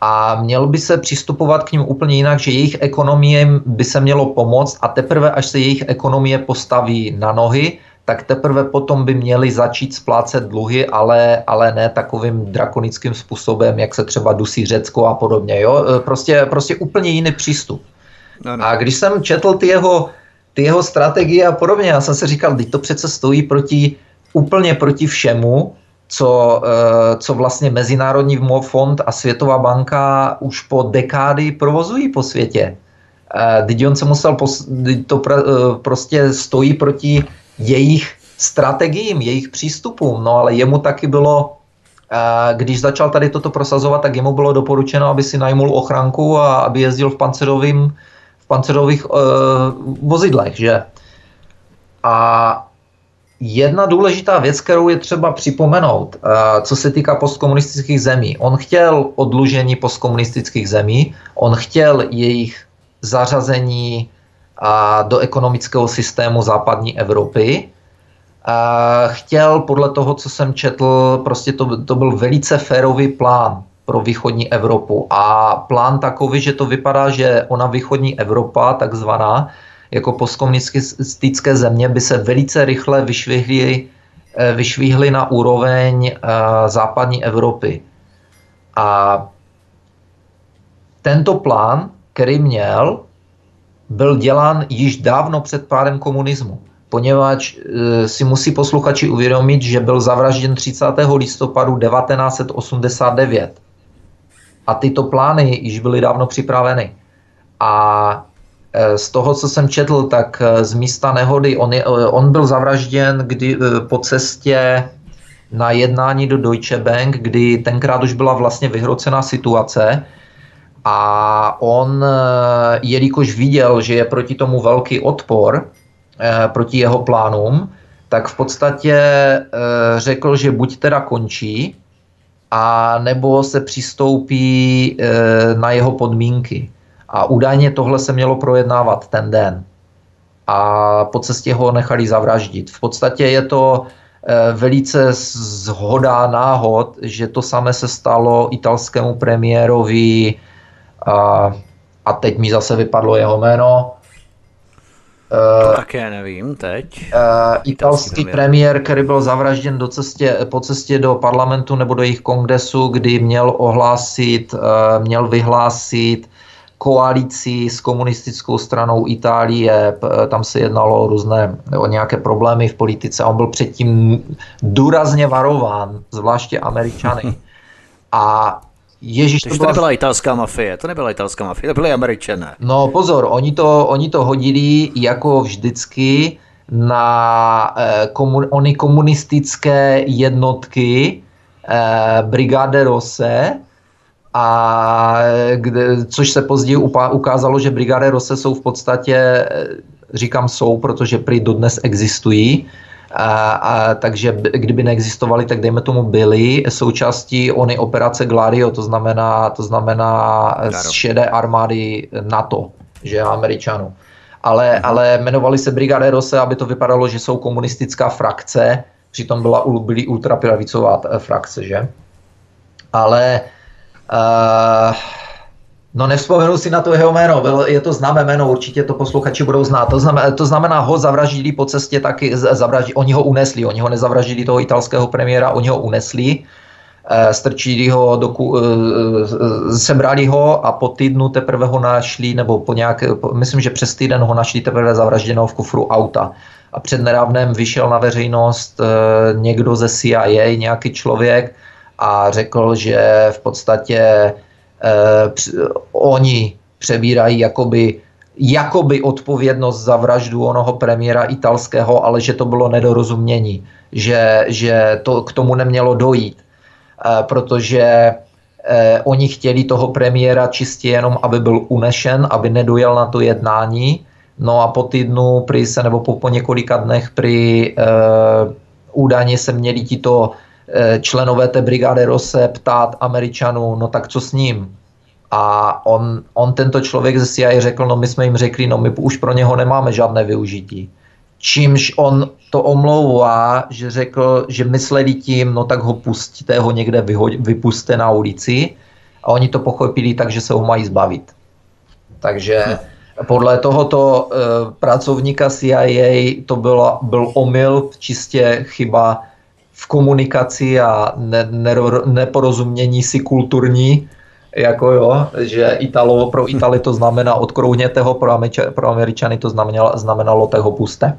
Speaker 2: a měl by se přistupovat k ním úplně jinak, že jejich ekonomie by se mělo pomoct a teprve až se jejich ekonomie postaví na nohy, tak teprve potom by měli začít splácet dluhy, ale, ale ne takovým drakonickým způsobem, jak se třeba dusí Řecko a podobně. Jo? E, prostě, prostě úplně jiný přístup. No, no. A když jsem četl ty jeho, ty jeho strategie a podobně, já jsem si říkal, teď to přece stojí proti, úplně proti všemu, co, e, co vlastně Mezinárodní fond a Světová banka už po dekády provozují po světě. E, teď on se musel, pos, to prostě stojí proti jejich strategiím, jejich přístupům. No ale jemu taky bylo, když začal tady toto prosazovat, tak jemu bylo doporučeno, aby si najmul ochranku a aby jezdil v, pancerovým, v pancerových uh, vozidlech, že? A jedna důležitá věc, kterou je třeba připomenout, uh, co se týká postkomunistických zemí. On chtěl odlužení postkomunistických zemí, on chtěl jejich zařazení a do ekonomického systému západní Evropy. A chtěl podle toho, co jsem četl, prostě to, to byl velice férový plán pro východní Evropu. A plán takový, že to vypadá, že ona východní Evropa, takzvaná, jako postkomunistické země, by se velice rychle vyšvihly, eh, vyšvihly na úroveň eh, západní Evropy. A tento plán, který měl, byl dělán již dávno před pádem komunismu, poněvadž e, si musí posluchači uvědomit, že byl zavražděn 30. listopadu 1989. A tyto plány již byly dávno připraveny. A e, z toho, co jsem četl, tak e, z místa nehody, on, je, on byl zavražděn kdy, po cestě na jednání do Deutsche Bank, kdy tenkrát už byla vlastně vyhrocená situace, a on, eh, jelikož viděl, že je proti tomu velký odpor, eh, proti jeho plánům, tak v podstatě eh, řekl, že buď teda končí, a nebo se přistoupí na jeho podmínky. A údajně tohle se mělo projednávat ten den. A po cestě ho nechali zavraždit. V podstatě je to velice zhoda náhod, že to samé se stalo italskému premiérovi a, a teď mi zase vypadlo jeho jméno.
Speaker 1: To uh, také nevím teď.
Speaker 2: Uh, italský premiér, který byl zavražděn do cestě, po cestě do parlamentu nebo do jejich kongresu, kdy měl ohlásit, uh, měl vyhlásit koalici s komunistickou stranou Itálie, tam se jednalo o různé, o nějaké problémy v politice. On byl předtím důrazně varován, zvláště američany. A
Speaker 1: Ježíš, to, byla... to nebyla italská mafie, to nebyla italská mafie, to byly američané.
Speaker 2: No pozor, oni to, oni to hodili jako vždycky na eh, komun, oni komunistické jednotky eh, Brigade Rose, a kde, což se později ukázalo, že Brigade Rose jsou v podstatě, eh, říkám jsou, protože prý dodnes existují, a, a, takže kdyby neexistovaly, tak dejme tomu byly součástí ony operace Gladio, to znamená, to znamená z šedé armády NATO, že Američanů. Ale, mhm. ale jmenovali se Brigade Rose, aby to vypadalo, že jsou komunistická frakce, přitom byla, byly ultrapravicová frakce, že? Ale uh, No nevzpomenu si na to jeho jméno, je to známé jméno, určitě to posluchači budou znát. To znamená, to znamená ho zavraždili po cestě taky, zavraždili, oni ho unesli, oni ho nezavraždili toho italského premiéra, oni ho unesli, eh, strčili ho, do, eh, sebrali ho a po týdnu teprve ho našli, nebo po nějaké, myslím, že přes týden ho našli teprve zavražděného v kufru auta. A před nedávnem vyšel na veřejnost někdo ze CIA, nějaký člověk a řekl, že v podstatě oni přebírají jakoby jakoby odpovědnost za vraždu onoho premiéra italského, ale že to bylo nedorozumění, že, že to k tomu nemělo dojít, e, protože e, oni chtěli toho premiéra čistě jenom, aby byl unešen, aby nedojel na to jednání, no a po týdnu prý se, nebo po, po několika dnech prý e, údajně se měli tito členové té brigády Rose ptát Američanů, no tak co s ním? A on, on tento člověk ze CIA řekl, no my jsme jim řekli, no my už pro něho nemáme žádné využití. Čímž on to omlouvá, že řekl, že mysleli tím, no tak ho pustíte, ho někde vyhoď, vypuste na ulici. A oni to pochopili tak, že se ho mají zbavit. Takže podle tohoto e, pracovníka CIA to byla, byl omyl, čistě chyba v komunikaci a ne, ne, neporozumění si kulturní jako jo, že Italo, pro Italy to znamená odkrouhněte ho, pro, Američany, pro Američany to znamenalo, znamenalo ho puste.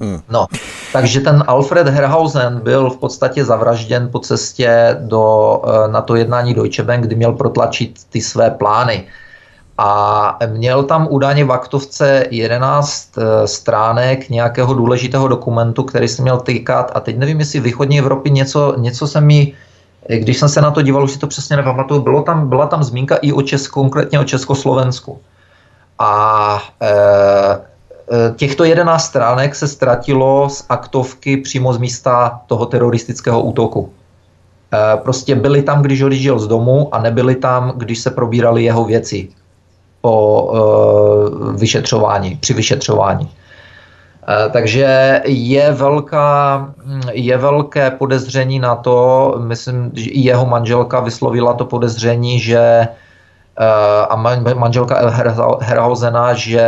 Speaker 2: Hmm. No, takže ten Alfred Herhausen byl v podstatě zavražděn po cestě do, eh, na to jednání Deutsche Bank, kdy měl protlačit ty své plány. A měl tam údajně v aktovce 11 eh, stránek nějakého důležitého dokumentu, který se měl týkat, a teď nevím, jestli východní Evropě něco, něco se mi když jsem se na to díval, už si to přesně nepamatuju, bylo tam, byla tam zmínka i o Česku, konkrétně o Československu. A e, těchto 11 stránek se ztratilo z aktovky přímo z místa toho teroristického útoku. Prostě byli tam, když odjížděl z domu a nebyli tam, když se probírali jeho věci po e, vyšetřování, při vyšetřování. Eh, takže je, velká, je velké podezření na to, myslím, že jeho manželka vyslovila to podezření, že eh, a manželka Herhausena, že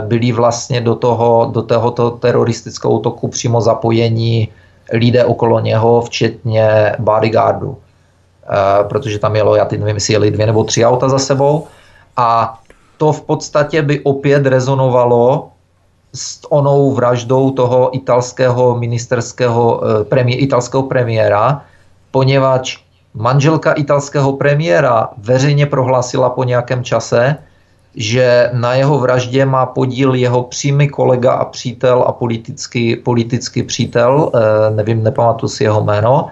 Speaker 2: byli vlastně do, toho, do tohoto teroristického útoku přímo zapojení lidé okolo něho, včetně bodyguardu. Protože tam jelo, já teď nevím, jestli jeli dvě nebo tři auta za sebou. A to v podstatě by opět rezonovalo s onou vraždou toho italského ministerského eh, premié, italského premiéra, poněvadž manželka italského premiéra veřejně prohlásila po nějakém čase, že na jeho vraždě má podíl jeho přímý kolega a přítel a politický, politický přítel, eh, nevím, nepamatuji si jeho jméno,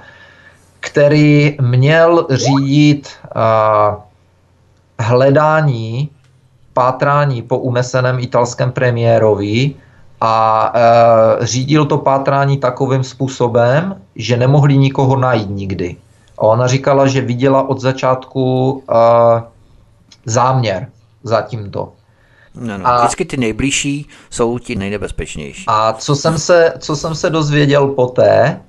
Speaker 2: který měl řídit eh, hledání pátrání po uneseném italském premiérovi a e, řídil to pátrání takovým způsobem, že nemohli nikoho najít nikdy. A ona říkala, že viděla od začátku e, záměr za tímto.
Speaker 1: No, no. A, Vždycky ty nejbližší jsou ti nejnebezpečnější.
Speaker 2: A co jsem se, co jsem se dozvěděl poté,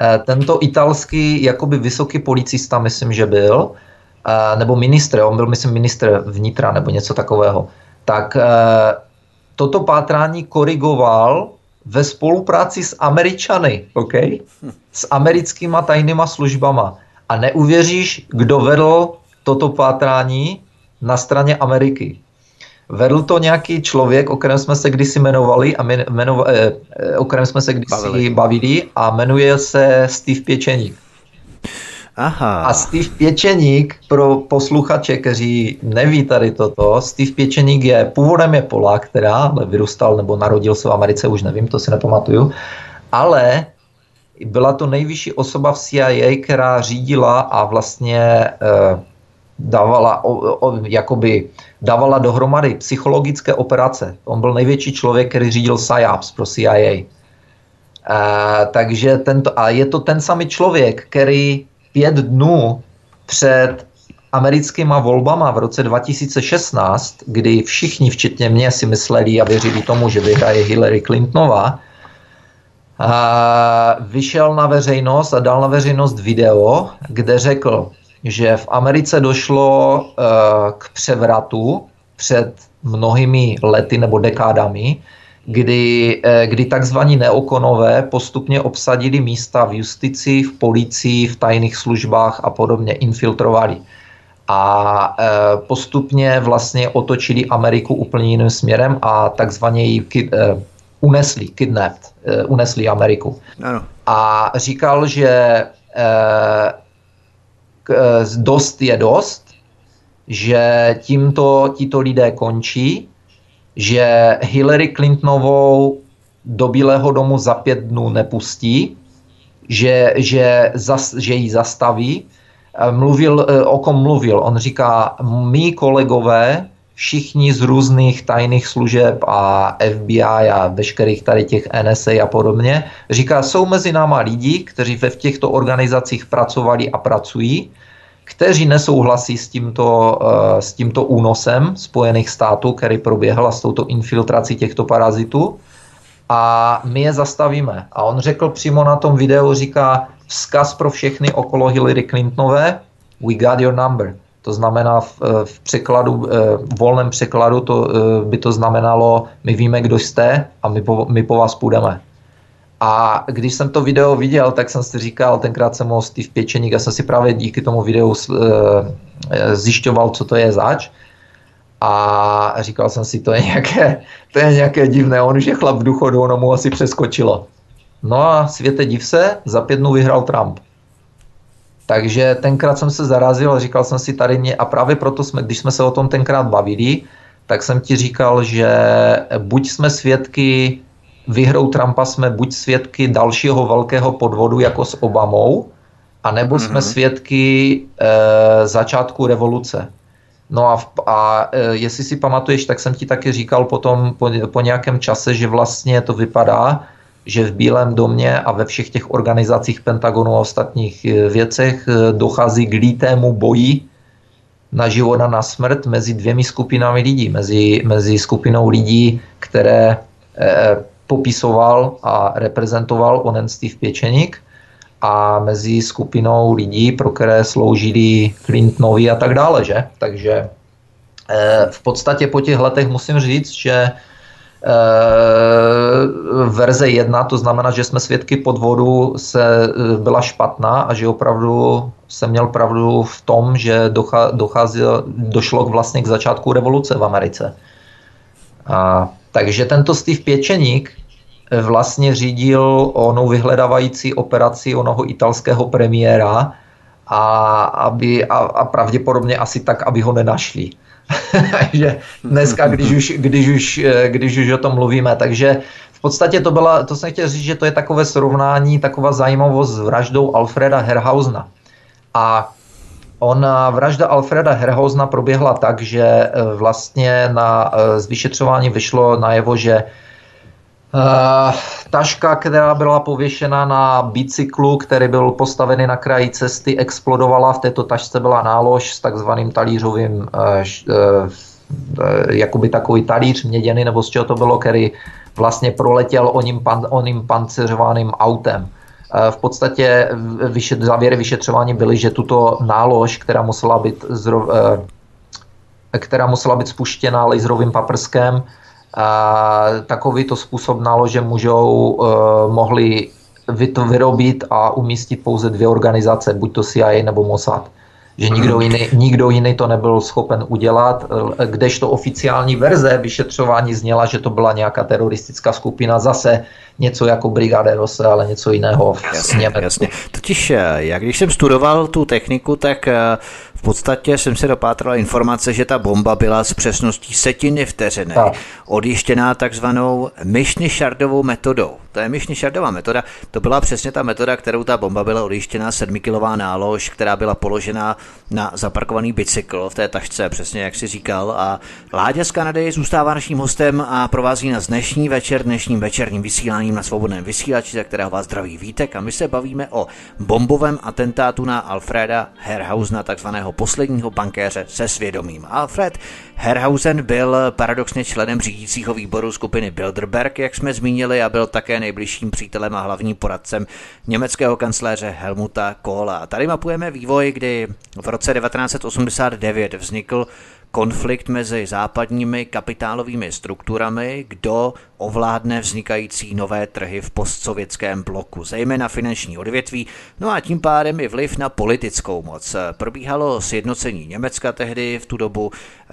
Speaker 2: e, tento italský jakoby vysoký policista, myslím, že byl, nebo ministr, on byl, myslím, ministr vnitra nebo něco takového, tak e, toto pátrání korigoval ve spolupráci s Američany, OK? S americkýma tajnýma službama. A neuvěříš, kdo vedl toto pátrání na straně Ameriky. Vedl to nějaký člověk, o kterém jsme se kdysi jmenovali a jmenova, eh, eh, o kterém jsme se kdysi bavili. bavili a jmenuje se Steve Pěčeník.
Speaker 1: Aha.
Speaker 2: A Steve Pěčeník, pro posluchače, kteří neví tady toto, Steve Pěčeník je, původem je Polák, která ale vyrůstal nebo narodil se v Americe, už nevím, to si nepamatuju, ale byla to nejvyšší osoba v CIA, která řídila a vlastně e, dávala, o, o, jakoby dávala dohromady psychologické operace. On byl největší člověk, který řídil PSYOPS pro CIA. Eh, takže tento, a je to ten samý člověk, který pět dnů před americkýma volbama v roce 2016, kdy všichni, včetně mě, si mysleli a věřili tomu, že vyhraje Hillary Clintonová, vyšel na veřejnost a dal na veřejnost video, kde řekl, že v Americe došlo uh, k převratu před mnohými lety nebo dekádami, kdy, eh, kdy takzvaní neokonové postupně obsadili místa v justici, v policii, v tajných službách a podobně, infiltrovali. A eh, postupně vlastně otočili Ameriku úplně jiným směrem a takzvaně ji kid, eh, unesli, kidnapped, unesli Ameriku. Ano. A říkal, že dost je dost, že tímto tito lidé končí, že Hillary Clintonovou do Bílého domu za pět dnů nepustí, že, že, zas, že ji zastaví. Mluvil, o kom mluvil? On říká, mý kolegové všichni z různých tajných služeb a FBI a veškerých tady těch NSA a podobně, říká, jsou mezi náma lidi, kteří ve v těchto organizacích pracovali a pracují, kteří nesouhlasí s tímto, eh, s tímto únosem Spojených států, který proběhl a s touto infiltrací těchto parazitů a my je zastavíme. A on řekl přímo na tom videu, říká vzkaz pro všechny okolo Hillary Clintonové, we got your number. To znamená v, eh, v překladu, eh, v volném překladu to, by to znamenalo, my víme, kdo jste a my po, my po vás půjdeme. A když jsem to video viděl, tak jsem si říkal, tenkrát jsem mohl Steve Pěčeník a jsem si právě díky tomu videu zjišťoval, co to je zač. A říkal jsem si, to je nějaké, to je nějaké divné, on už je chlap v důchodu, ono mu asi přeskočilo. No a světe div se, za pět dnů vyhrál Trump. Takže tenkrát jsem se zarazil a říkal jsem si tady mě, a právě proto jsme, když jsme se o tom tenkrát bavili, tak jsem ti říkal, že buď jsme svědky vyhrou Trumpa, jsme buď svědky dalšího velkého podvodu jako s Obamou, anebo mm-hmm. jsme svědky e, začátku revoluce. No a, v, a e, jestli si pamatuješ, tak jsem ti taky říkal potom po, po nějakém čase, že vlastně to vypadá, že v Bílém domě a ve všech těch organizacích Pentagonu a ostatních e, věcech dochází k lítému boji na život a na smrt mezi dvěmi skupinami lidí. Mezi, mezi skupinou lidí, které popisoval a reprezentoval onen Steve Pěčeník a mezi skupinou lidí, pro které sloužili Clintonovi a tak dále. Že? Takže eh, v podstatě po těch letech musím říct, že eh, verze 1, to znamená, že jsme svědky podvodu, se eh, byla špatná a že opravdu jsem měl pravdu v tom, že docházelo, došlo vlastně k začátku revoluce v Americe. A, takže tento Steve Pěčeník vlastně řídil onou vyhledávající operaci onoho italského premiéra a, aby, a, a pravděpodobně asi tak, aby ho nenašli. takže dneska, když už, když, už, když už o tom mluvíme, takže v podstatě to byla, to jsem chtěl říct, že to je takové srovnání, taková zajímavost s vraždou Alfreda Herhausna. A Ona vražda Alfreda Herhausna proběhla tak, že e, vlastně na z vyšetřování vyšlo najevo, že Uh, taška, která byla pověšena na bicyklu, který byl postavený na kraji cesty, explodovala. V této tašce byla nálož s takzvaným talířovým, jakoby takový talíř měděný, nebo z čeho to bylo, který vlastně proletěl oním, pan, oním autem. V podstatě závěry vyšetřování byly, že tuto nálož, která musela být, zro, která musela být spuštěna laserovým paprskem, takovýto způsob nálože můžou, eh, mohli vyrobit a umístit pouze dvě organizace, buď to CIA nebo Mossad. Že nikdo mhm. jiný, nikdo jiný to nebyl schopen udělat, eh, kdežto oficiální verze vyšetřování zněla, že to byla nějaká teroristická skupina, zase něco jako Brigade Rose, ale něco jiného.
Speaker 1: Jasně, jasně. Totiž eh, já když jsem studoval tu techniku, tak v podstatě jsem se dopátral informace, že ta bomba byla s přesností setiny vteřiny odjištěná takzvanou Myšny-Šardovou metodou. To je Myšny-Šardová metoda, to byla přesně ta metoda, kterou ta bomba byla odjištěná, 7-kilová nálož, která byla položena na zaparkovaný bicykl v té tašce, přesně jak si říkal. A Láďa z Kanady zůstává naším hostem a provází nás dnešní večer, dnešním večerním vysíláním na svobodném vysílači, za kterého vás zdraví Vítek a my se bavíme o bombovém atentátu na Alfreda Herhausna, takzvaného posledního bankéře se svědomím. Alfred Herhausen byl paradoxně členem řídícího výboru skupiny Bilderberg, jak jsme zmínili, a byl také nejbližším přítelem a hlavním poradcem německého kancléře Helmuta Kohla. Tady mapujeme vývoj, kdy v roce 1989 vznikl konflikt mezi západními kapitálovými strukturami, kdo ovládne vznikající nové trhy v postsovětském bloku, zejména finanční odvětví, no a tím pádem i vliv na politickou moc. Probíhalo sjednocení Německa tehdy v tu dobu, eh,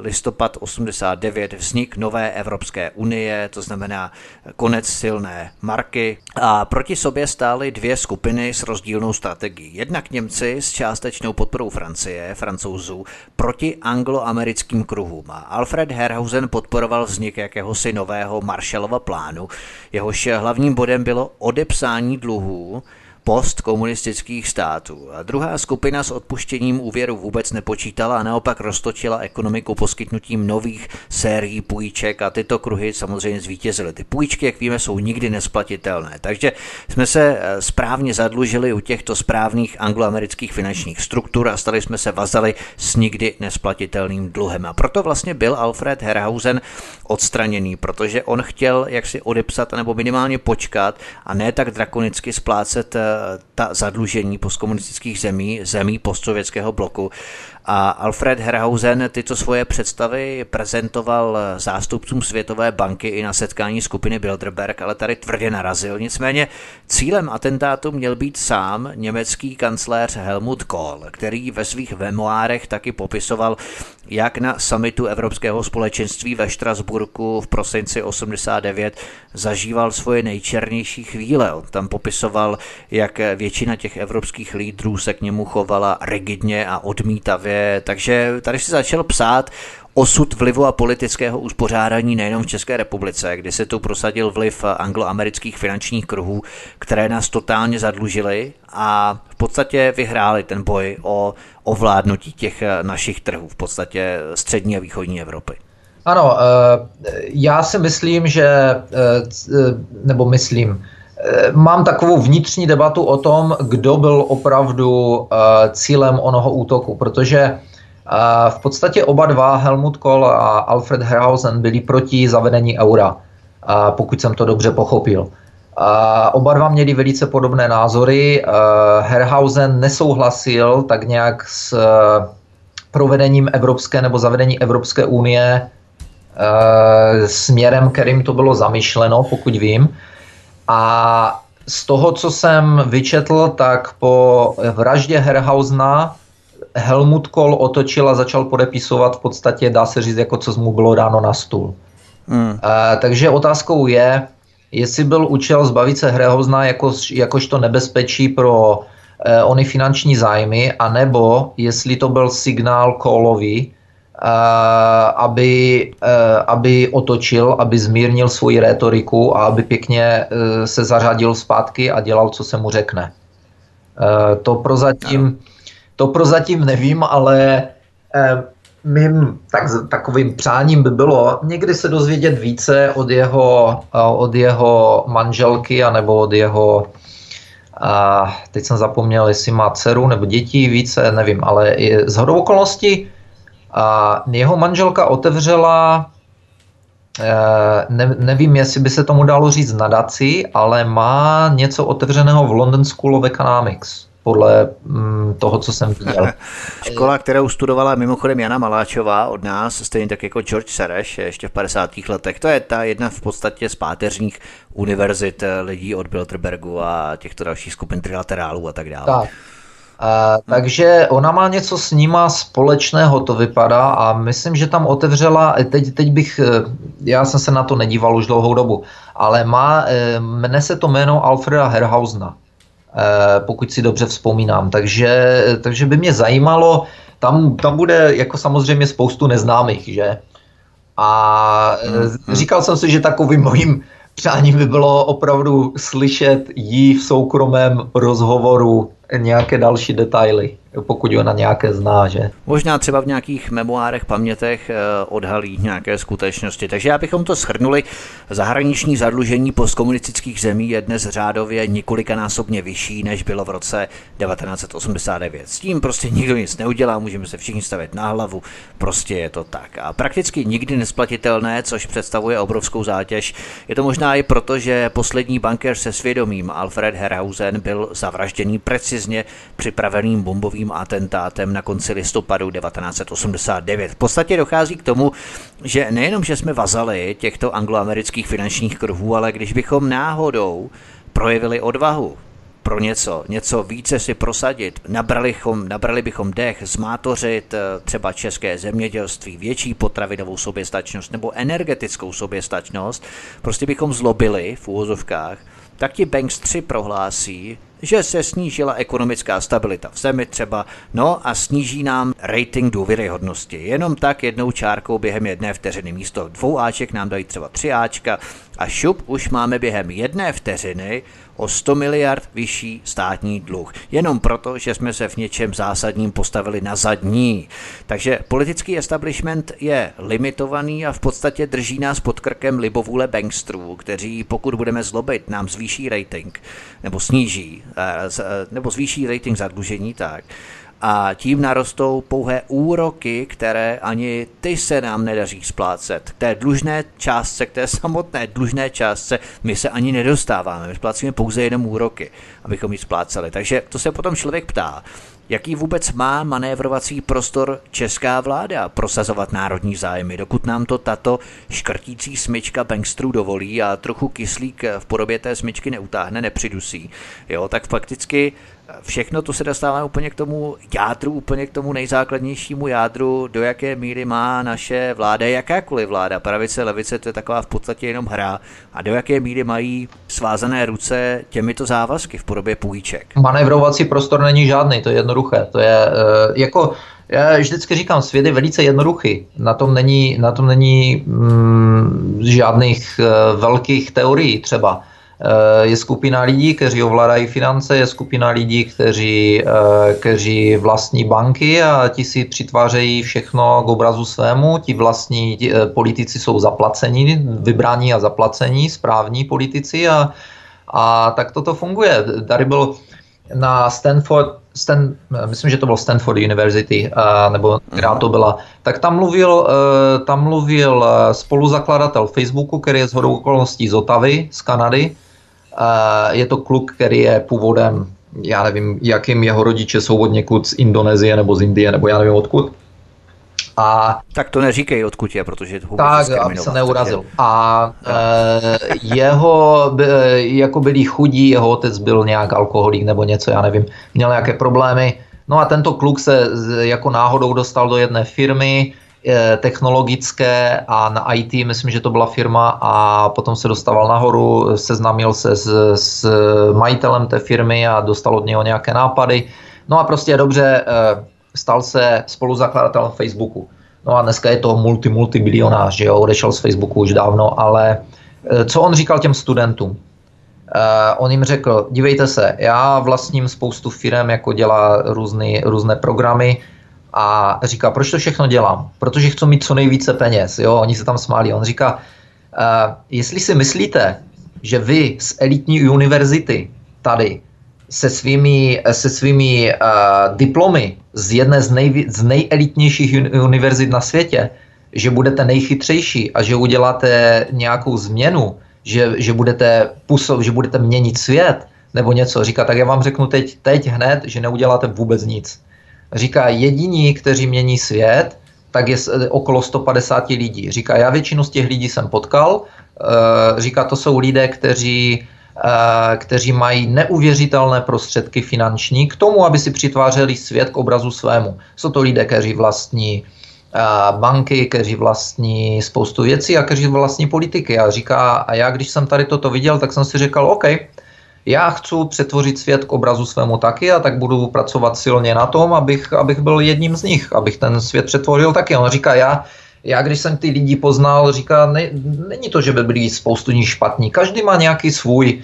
Speaker 1: listopad 89, vznik nové Evropské unie, to znamená konec silné marky a proti sobě stály dvě skupiny s rozdílnou strategií. Jednak Němci s částečnou podporou Francie, francouzů, proti anglo angloamerickým kruhům. Alfred Herhausen podporoval vznik jakéhosi nového Marshallova plánu. Jehož hlavním bodem bylo odepsání dluhů, postkomunistických států. A druhá skupina s odpuštěním úvěru vůbec nepočítala a naopak roztočila ekonomiku poskytnutím nových sérií půjček a tyto kruhy samozřejmě zvítězily. Ty půjčky, jak víme, jsou nikdy nesplatitelné. Takže jsme se eh, správně zadlužili u těchto správných angloamerických finančních struktur a stali jsme se vazali s nikdy nesplatitelným dluhem. A proto vlastně byl Alfred Herhausen odstraněný, protože on chtěl jaksi odepsat nebo minimálně počkat a ne tak drakonicky splácet eh, ta zadlužení postkomunistických zemí, zemí postsovětského bloku. A Alfred Herhausen tyto svoje představy prezentoval zástupcům Světové banky i na setkání skupiny Bilderberg, ale tady tvrdě narazil. Nicméně cílem atentátu měl být sám německý kancléř Helmut Kohl, který ve svých memoárech taky popisoval, jak na samitu Evropského společenství ve Štrasburku v prosinci 89 zažíval svoje nejčernější chvíle. Tam popisoval, jak většina těch evropských lídrů se k němu chovala rigidně a odmítavě, takže tady si začal psát osud vlivu a politického uspořádání nejenom v České republice, kdy se tu prosadil vliv angloamerických finančních kruhů, které nás totálně zadlužily a v podstatě vyhráli ten boj o ovládnutí těch našich trhů, v podstatě střední a východní Evropy.
Speaker 2: Ano, eh, já si myslím, že, eh, nebo myslím, eh, mám takovou vnitřní debatu o tom, kdo byl opravdu cílem onoho útoku, protože v podstatě oba dva, Helmut Kohl a Alfred Herhausen, byli proti zavedení eura, pokud jsem to dobře pochopil. Oba dva měli velice podobné názory. Herhausen nesouhlasil tak nějak s provedením Evropské nebo zavedení Evropské unie směrem, kterým to bylo zamýšleno, pokud vím. A z toho, co jsem vyčetl, tak po vraždě Herhausena Helmut Kohl otočil a začal podepisovat v podstatě, dá se říct, jako co mu bylo dáno na stůl. Hmm. Uh, takže otázkou je, jestli byl účel zbavit se Hrehozna jako, jakožto nebezpečí pro uh, ony finanční zájmy, anebo jestli to byl signál Kohlovi, aby, uh, aby otočil, aby zmírnil svoji rétoriku a aby pěkně uh, se zařadil zpátky a dělal, co se mu řekne. To prozatím... To prozatím nevím, ale eh, mým tak, takovým přáním by bylo někdy se dozvědět více od jeho, eh, od jeho manželky anebo od jeho a teď jsem zapomněl, jestli má dceru nebo děti, více, nevím, ale z hodou okolností a jeho manželka otevřela, eh, ne, nevím, jestli by se tomu dalo říct nadaci, ale má něco otevřeného v London School of Economics podle mm, toho, co jsem viděl.
Speaker 1: Škola, kterou studovala mimochodem Jana Maláčová od nás, stejně tak jako George Sereš ještě v 50. letech. To je ta jedna v podstatě z páteřních univerzit eh, lidí od Bilderbergu a těchto dalších skupin trilaterálů a tak dále. Tak.
Speaker 2: Uh, takže ona má něco s nima společného, to vypadá, a myslím, že tam otevřela, teď, teď bych, eh, já jsem se na to nedíval už dlouhou dobu, ale má, mne se to jméno Alfreda Herhausna. Eh, pokud si dobře vzpomínám. Takže, takže by mě zajímalo, tam, tam bude jako samozřejmě spoustu neznámých, že? A hmm. říkal jsem si, že takovým mojím přáním by bylo opravdu slyšet jí v soukromém rozhovoru nějaké další detaily pokud ona nějaké zná, že?
Speaker 1: Možná třeba v nějakých memoárech, pamětech eh, odhalí nějaké skutečnosti. Takže abychom to shrnuli, zahraniční zadlužení postkomunistických zemí je dnes řádově několikanásobně vyšší, než bylo v roce 1989. S tím prostě nikdo nic neudělá, můžeme se všichni stavit na hlavu, prostě je to tak. A prakticky nikdy nesplatitelné, což představuje obrovskou zátěž. Je to možná i proto, že poslední bankér se svědomím Alfred Herhausen byl zavražděný precizně připraveným bombovým teroristickým atentátem na konci listopadu 1989. V podstatě dochází k tomu, že nejenom, že jsme vazali těchto angloamerických finančních kruhů, ale když bychom náhodou projevili odvahu pro něco, něco více si prosadit, nabrali, chom, nabrali bychom dech, zmátořit eh, třeba české zemědělství, větší potravinovou soběstačnost nebo energetickou soběstačnost, prostě bychom zlobili v úvozovkách, tak ti Banks 3 prohlásí, že se snížila ekonomická stabilita v zemi třeba, no a sníží nám rating důvěryhodnosti. Jenom tak jednou čárkou během jedné vteřiny místo dvou Aček nám dají třeba tři Ačka a šup už máme během jedné vteřiny o 100 miliard vyšší státní dluh. Jenom proto, že jsme se v něčem zásadním postavili na zadní. Takže politický establishment je limitovaný a v podstatě drží nás pod krkem libovůle bankstrů, kteří pokud budeme zlobit, nám zvýší rating, nebo sníží, eh, eh, nebo zvýší rating zadlužení, tak a tím narostou pouhé úroky, které ani ty se nám nedaří splácet. K té dlužné částce, k té samotné dlužné částce my se ani nedostáváme. My splácíme pouze jenom úroky, abychom ji spláceli. Takže to se potom člověk ptá, jaký vůbec má manévrovací prostor česká vláda prosazovat národní zájmy, dokud nám to tato škrtící smyčka bankstrů dovolí a trochu kyslík v podobě té smyčky neutáhne, nepřidusí, jo, tak fakticky všechno to se dostává úplně k tomu jádru, úplně k tomu nejzákladnějšímu jádru, do jaké míry má naše vláda, jakákoliv vláda, pravice, levice, to je taková v podstatě jenom hra, a do jaké míry mají svázané ruce těmito závazky v podobě půjček.
Speaker 2: Manévrovací prostor není žádný, to je jednoduché. To je uh, jako já vždycky říkám, svět je velice jednoduchý. Na tom není, na tom není mm, žádných uh, velkých teorií třeba. Eh, je skupina lidí, kteří ovládají finance, je skupina lidí, kteří, eh, kteří vlastní banky a ti si přitvářejí všechno k obrazu svému. Ti vlastní ti, eh, politici jsou zaplacení, vybrání a zaplacení, správní politici a, a tak toto funguje. Tady byl na Stanford, Stan, myslím, že to byl Stanford University, nebo která to byla, tak tam mluvil, tam mluvil spoluzakladatel Facebooku, který je z hodou okolností z Otavy, z Kanady, je to kluk, který je původem, já nevím, jakým jeho rodiče jsou od někud z Indonésie nebo z Indie, nebo já nevím odkud.
Speaker 1: A, tak to neříkej, odkud je, protože to
Speaker 2: Tak, aby se neurazil. A e, jeho, by, jako byli chudí, jeho otec byl nějak alkoholik nebo něco, já nevím, měl nějaké problémy. No a tento kluk se jako náhodou dostal do jedné firmy, technologické a na IT, myslím, že to byla firma a potom se dostával nahoru, seznámil se s, s majitelem té firmy a dostal od něho nějaké nápady. No a prostě dobře, eh, stal se spoluzakladatelem Facebooku. No a dneska je to multi, multibilionář, že jo, odešel z Facebooku už dávno, ale eh, co on říkal těm studentům? Uh, on jim řekl, dívejte se, já vlastním spoustu firm, jako dělá různý, různé programy, a říká, proč to všechno dělám? Protože chci mít co nejvíce peněz. Jo? Oni se tam smáli. On říká, uh, jestli si myslíte, že vy z elitní univerzity tady se svými, se svými uh, diplomy z jedné z, nej, z nejelitnějších univerzit na světě, že budete nejchytřejší a že uděláte nějakou změnu, že, že, budete působ, že budete měnit svět nebo něco. Říká, tak já vám řeknu teď, teď hned, že neuděláte vůbec nic Říká, jediní, kteří mění svět, tak je okolo 150 lidí. Říká, já většinu z těch lidí jsem potkal. Eh, říká, to jsou lidé, kteří, eh, kteří mají neuvěřitelné prostředky finanční k tomu, aby si přitvářeli svět k obrazu svému. Jsou to lidé, kteří vlastní banky, kteří vlastní spoustu věcí a kteří vlastní politiky. A říká, a já když jsem tady toto viděl, tak jsem si říkal, OK, já chci přetvořit svět k obrazu svému taky a tak budu pracovat silně na tom, abych, abych byl jedním z nich, abych ten svět přetvořil taky. On říká, já, já když jsem ty lidi poznal, říká, ne, není to, že by byli spoustu ní špatní. Každý má nějaký svůj,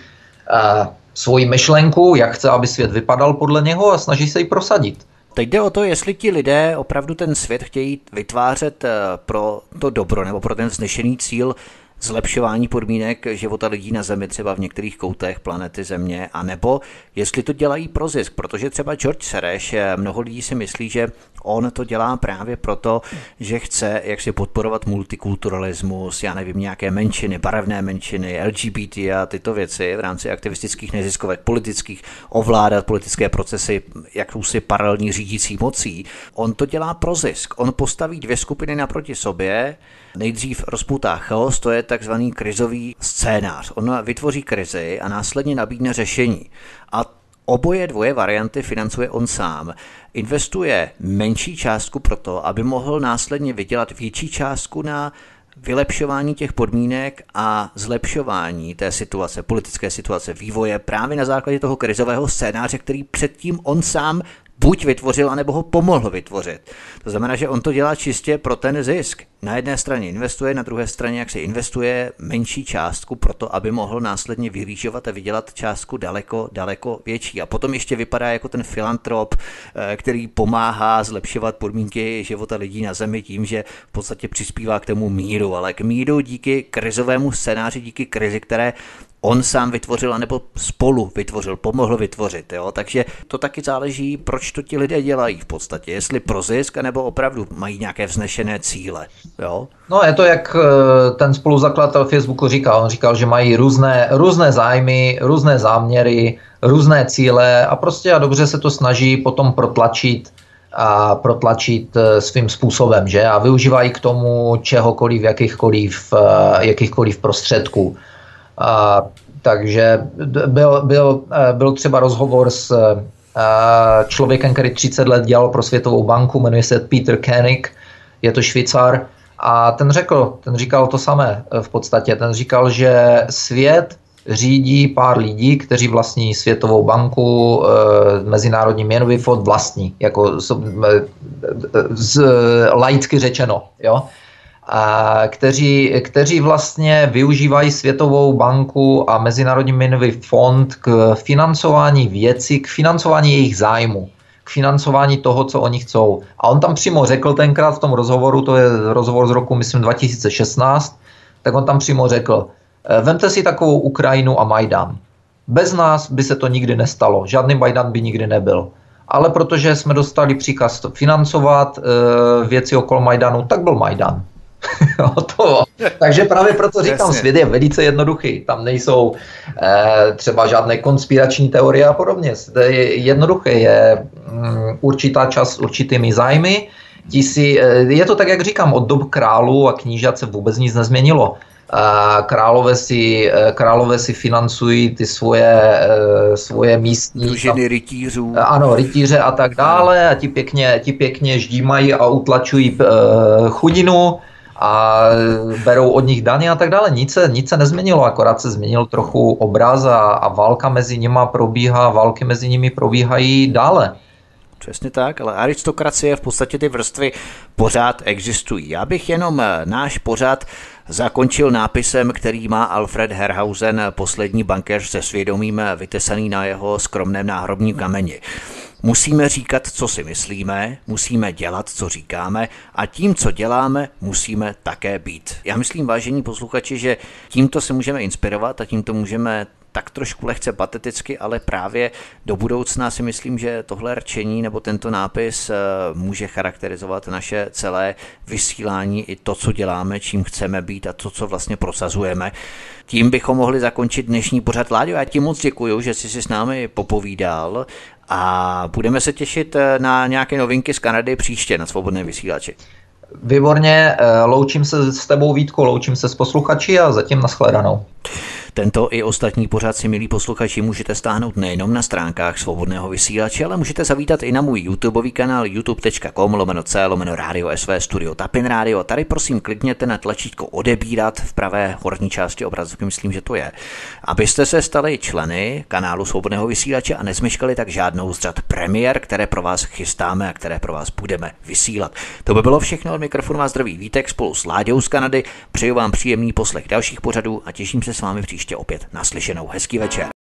Speaker 2: uh, svoji myšlenku, jak chce, aby svět vypadal podle něho a snaží se ji prosadit.
Speaker 1: Teď jde o to, jestli ti lidé opravdu ten svět chtějí vytvářet eh, pro to dobro nebo pro ten znešený cíl zlepšování podmínek života lidí na Zemi, třeba v některých koutech planety Země, a nebo jestli to dělají pro zisk, protože třeba George Sereš, eh, mnoho lidí si myslí, že on to dělá právě proto, že chce jak si podporovat multikulturalismus, já nevím, nějaké menšiny, barevné menšiny, LGBT a tyto věci v rámci aktivistických neziskovek politických, ovládat politické procesy jakousi paralelní řídící mocí. On to dělá pro zisk. On postaví dvě skupiny naproti sobě, nejdřív rozpoutá chaos, to je takzvaný krizový scénář. On vytvoří krizi a následně nabídne řešení. A Oboje dvoje varianty financuje on sám. Investuje menší částku proto, aby mohl následně vydělat větší částku na vylepšování těch podmínek a zlepšování té situace, politické situace, vývoje právě na základě toho krizového scénáře, který předtím on sám buď vytvořil, anebo ho pomohl vytvořit. To znamená, že on to dělá čistě pro ten zisk. Na jedné straně investuje, na druhé straně, jak se investuje menší částku pro to, aby mohl následně vyrýžovat a vydělat částku daleko, daleko větší. A potom ještě vypadá jako ten filantrop, eh, který pomáhá zlepšovat podmínky života lidí na zemi tím, že v podstatě přispívá k tomu míru, ale k míru díky krizovému scénáři, díky krizi, které on sám vytvořil, nebo spolu vytvořil, pomohl vytvořit. Jo? Takže to taky záleží, proč to ti lidé dělají v podstatě. Jestli pro zisk, nebo opravdu mají nějaké vznešené cíle. Jo?
Speaker 2: No je to, jak eh, ten spoluzakladatel Facebooku říkal. On říkal, že mají různé, různé zájmy, různé záměry, různé cíle a prostě a dobře se to snaží potom protlačit a protlačit eh, svým způsobem, že? A využívají k tomu čehokoliv, jakýchkoliv, eh, jakýchkoliv prostředků. A, takže byl, byl, eh, byl třeba rozhovor s eh, člověkem, který 30 let dělal pro Světovou banku, jmenuje se Peter Koenig, je to Švýcar, a ten řekl, ten říkal to samé eh, v podstatě. Ten říkal, že svět řídí pár lidí, kteří vlastní Světovou banku, Mezinárodní měnový fond vlastní, jako z, laicky řečeno. Jo? Kteří, kteří vlastně využívají Světovou banku a Mezinárodní měnový fond k financování věcí, k financování jejich zájmu, k financování toho, co oni chcou. A on tam přímo řekl tenkrát v tom rozhovoru, to je rozhovor z roku, myslím, 2016, tak on tam přímo řekl, eh, vemte si takovou Ukrajinu a Majdan. Bez nás by se to nikdy nestalo, žádný Majdan by nikdy nebyl. Ale protože jsme dostali příkaz financovat e, věci okolo Majdanu, tak byl Majdan. to. Takže právě proto říkám, svět je velice jednoduchý. Tam nejsou eh, třeba žádné konspirační teorie a podobně. Je jednoduché, je mm, určitá čas určitými zájmy. Ti si, eh, je to tak, jak říkám, od dob králů a knížat se vůbec nic nezměnilo. Eh, králové si, eh, králové si financují ty svoje, eh, svoje místní...
Speaker 1: Družiny rytířů.
Speaker 2: Ano, rytíře a tak dále a ti pěkně, ti pěkně ždímají a utlačují chudinu a berou od nich daně a tak dále. Nic se, nic se nezměnilo, akorát se změnil trochu obraz a, a válka mezi nimi probíhá, války mezi nimi probíhají dále.
Speaker 1: Přesně tak, ale aristokracie v podstatě ty vrstvy pořád existují. Já bych jenom eh, náš pořád zakončil nápisem, který má Alfred Herhausen, poslední bankéř se svědomím eh, vytesaný na jeho skromném náhrobním kameni. Musíme říkat, co si myslíme, musíme dělat, co říkáme a tím, co děláme, musíme také být. Já myslím, vážení posluchači, že tímto se můžeme inspirovat a tímto můžeme tak trošku lehce pateticky, ale právě do budoucna si myslím, že tohle rčení nebo tento nápis eh, může charakterizovat naše celé vysílání i to, co děláme, čím chceme být a to, co vlastně prosazujeme. Tím bychom mohli zakončit dnešní pořad. Láďo, já ti moc děkuji, že jsi si s námi popovídal a budeme se těšit eh, na nějaké novinky z Kanady příště na svobodné vysílači.
Speaker 2: Výborně, eh, loučím se s tebou Vítko, loučím se s posluchači a zatím nashledanou.
Speaker 1: Tento i ostatní pořad si, milí posluchači, můžete stáhnout nejenom na stránkách svobodného vysílače, ale můžete zavítat i na můj YouTubeový kanál youtube.com lomeno c lomeno radio sv studio Tapin Radio. Tady prosím klikněte na tlačítko odebírat v pravé horní části obrazovky, myslím, že to je. Abyste se stali členy kanálu svobodného vysílače a nezmeškali tak žádnou z řad premiér, které pro vás chystáme a které pro vás budeme vysílat. To by bylo všechno od mikrofonu vás zdraví Vítek spolu s Láďou z Kanady. Přeju vám příjemný poslech dalších pořadů a těším se s vámi příště opět naslyšenou. Hezký večer.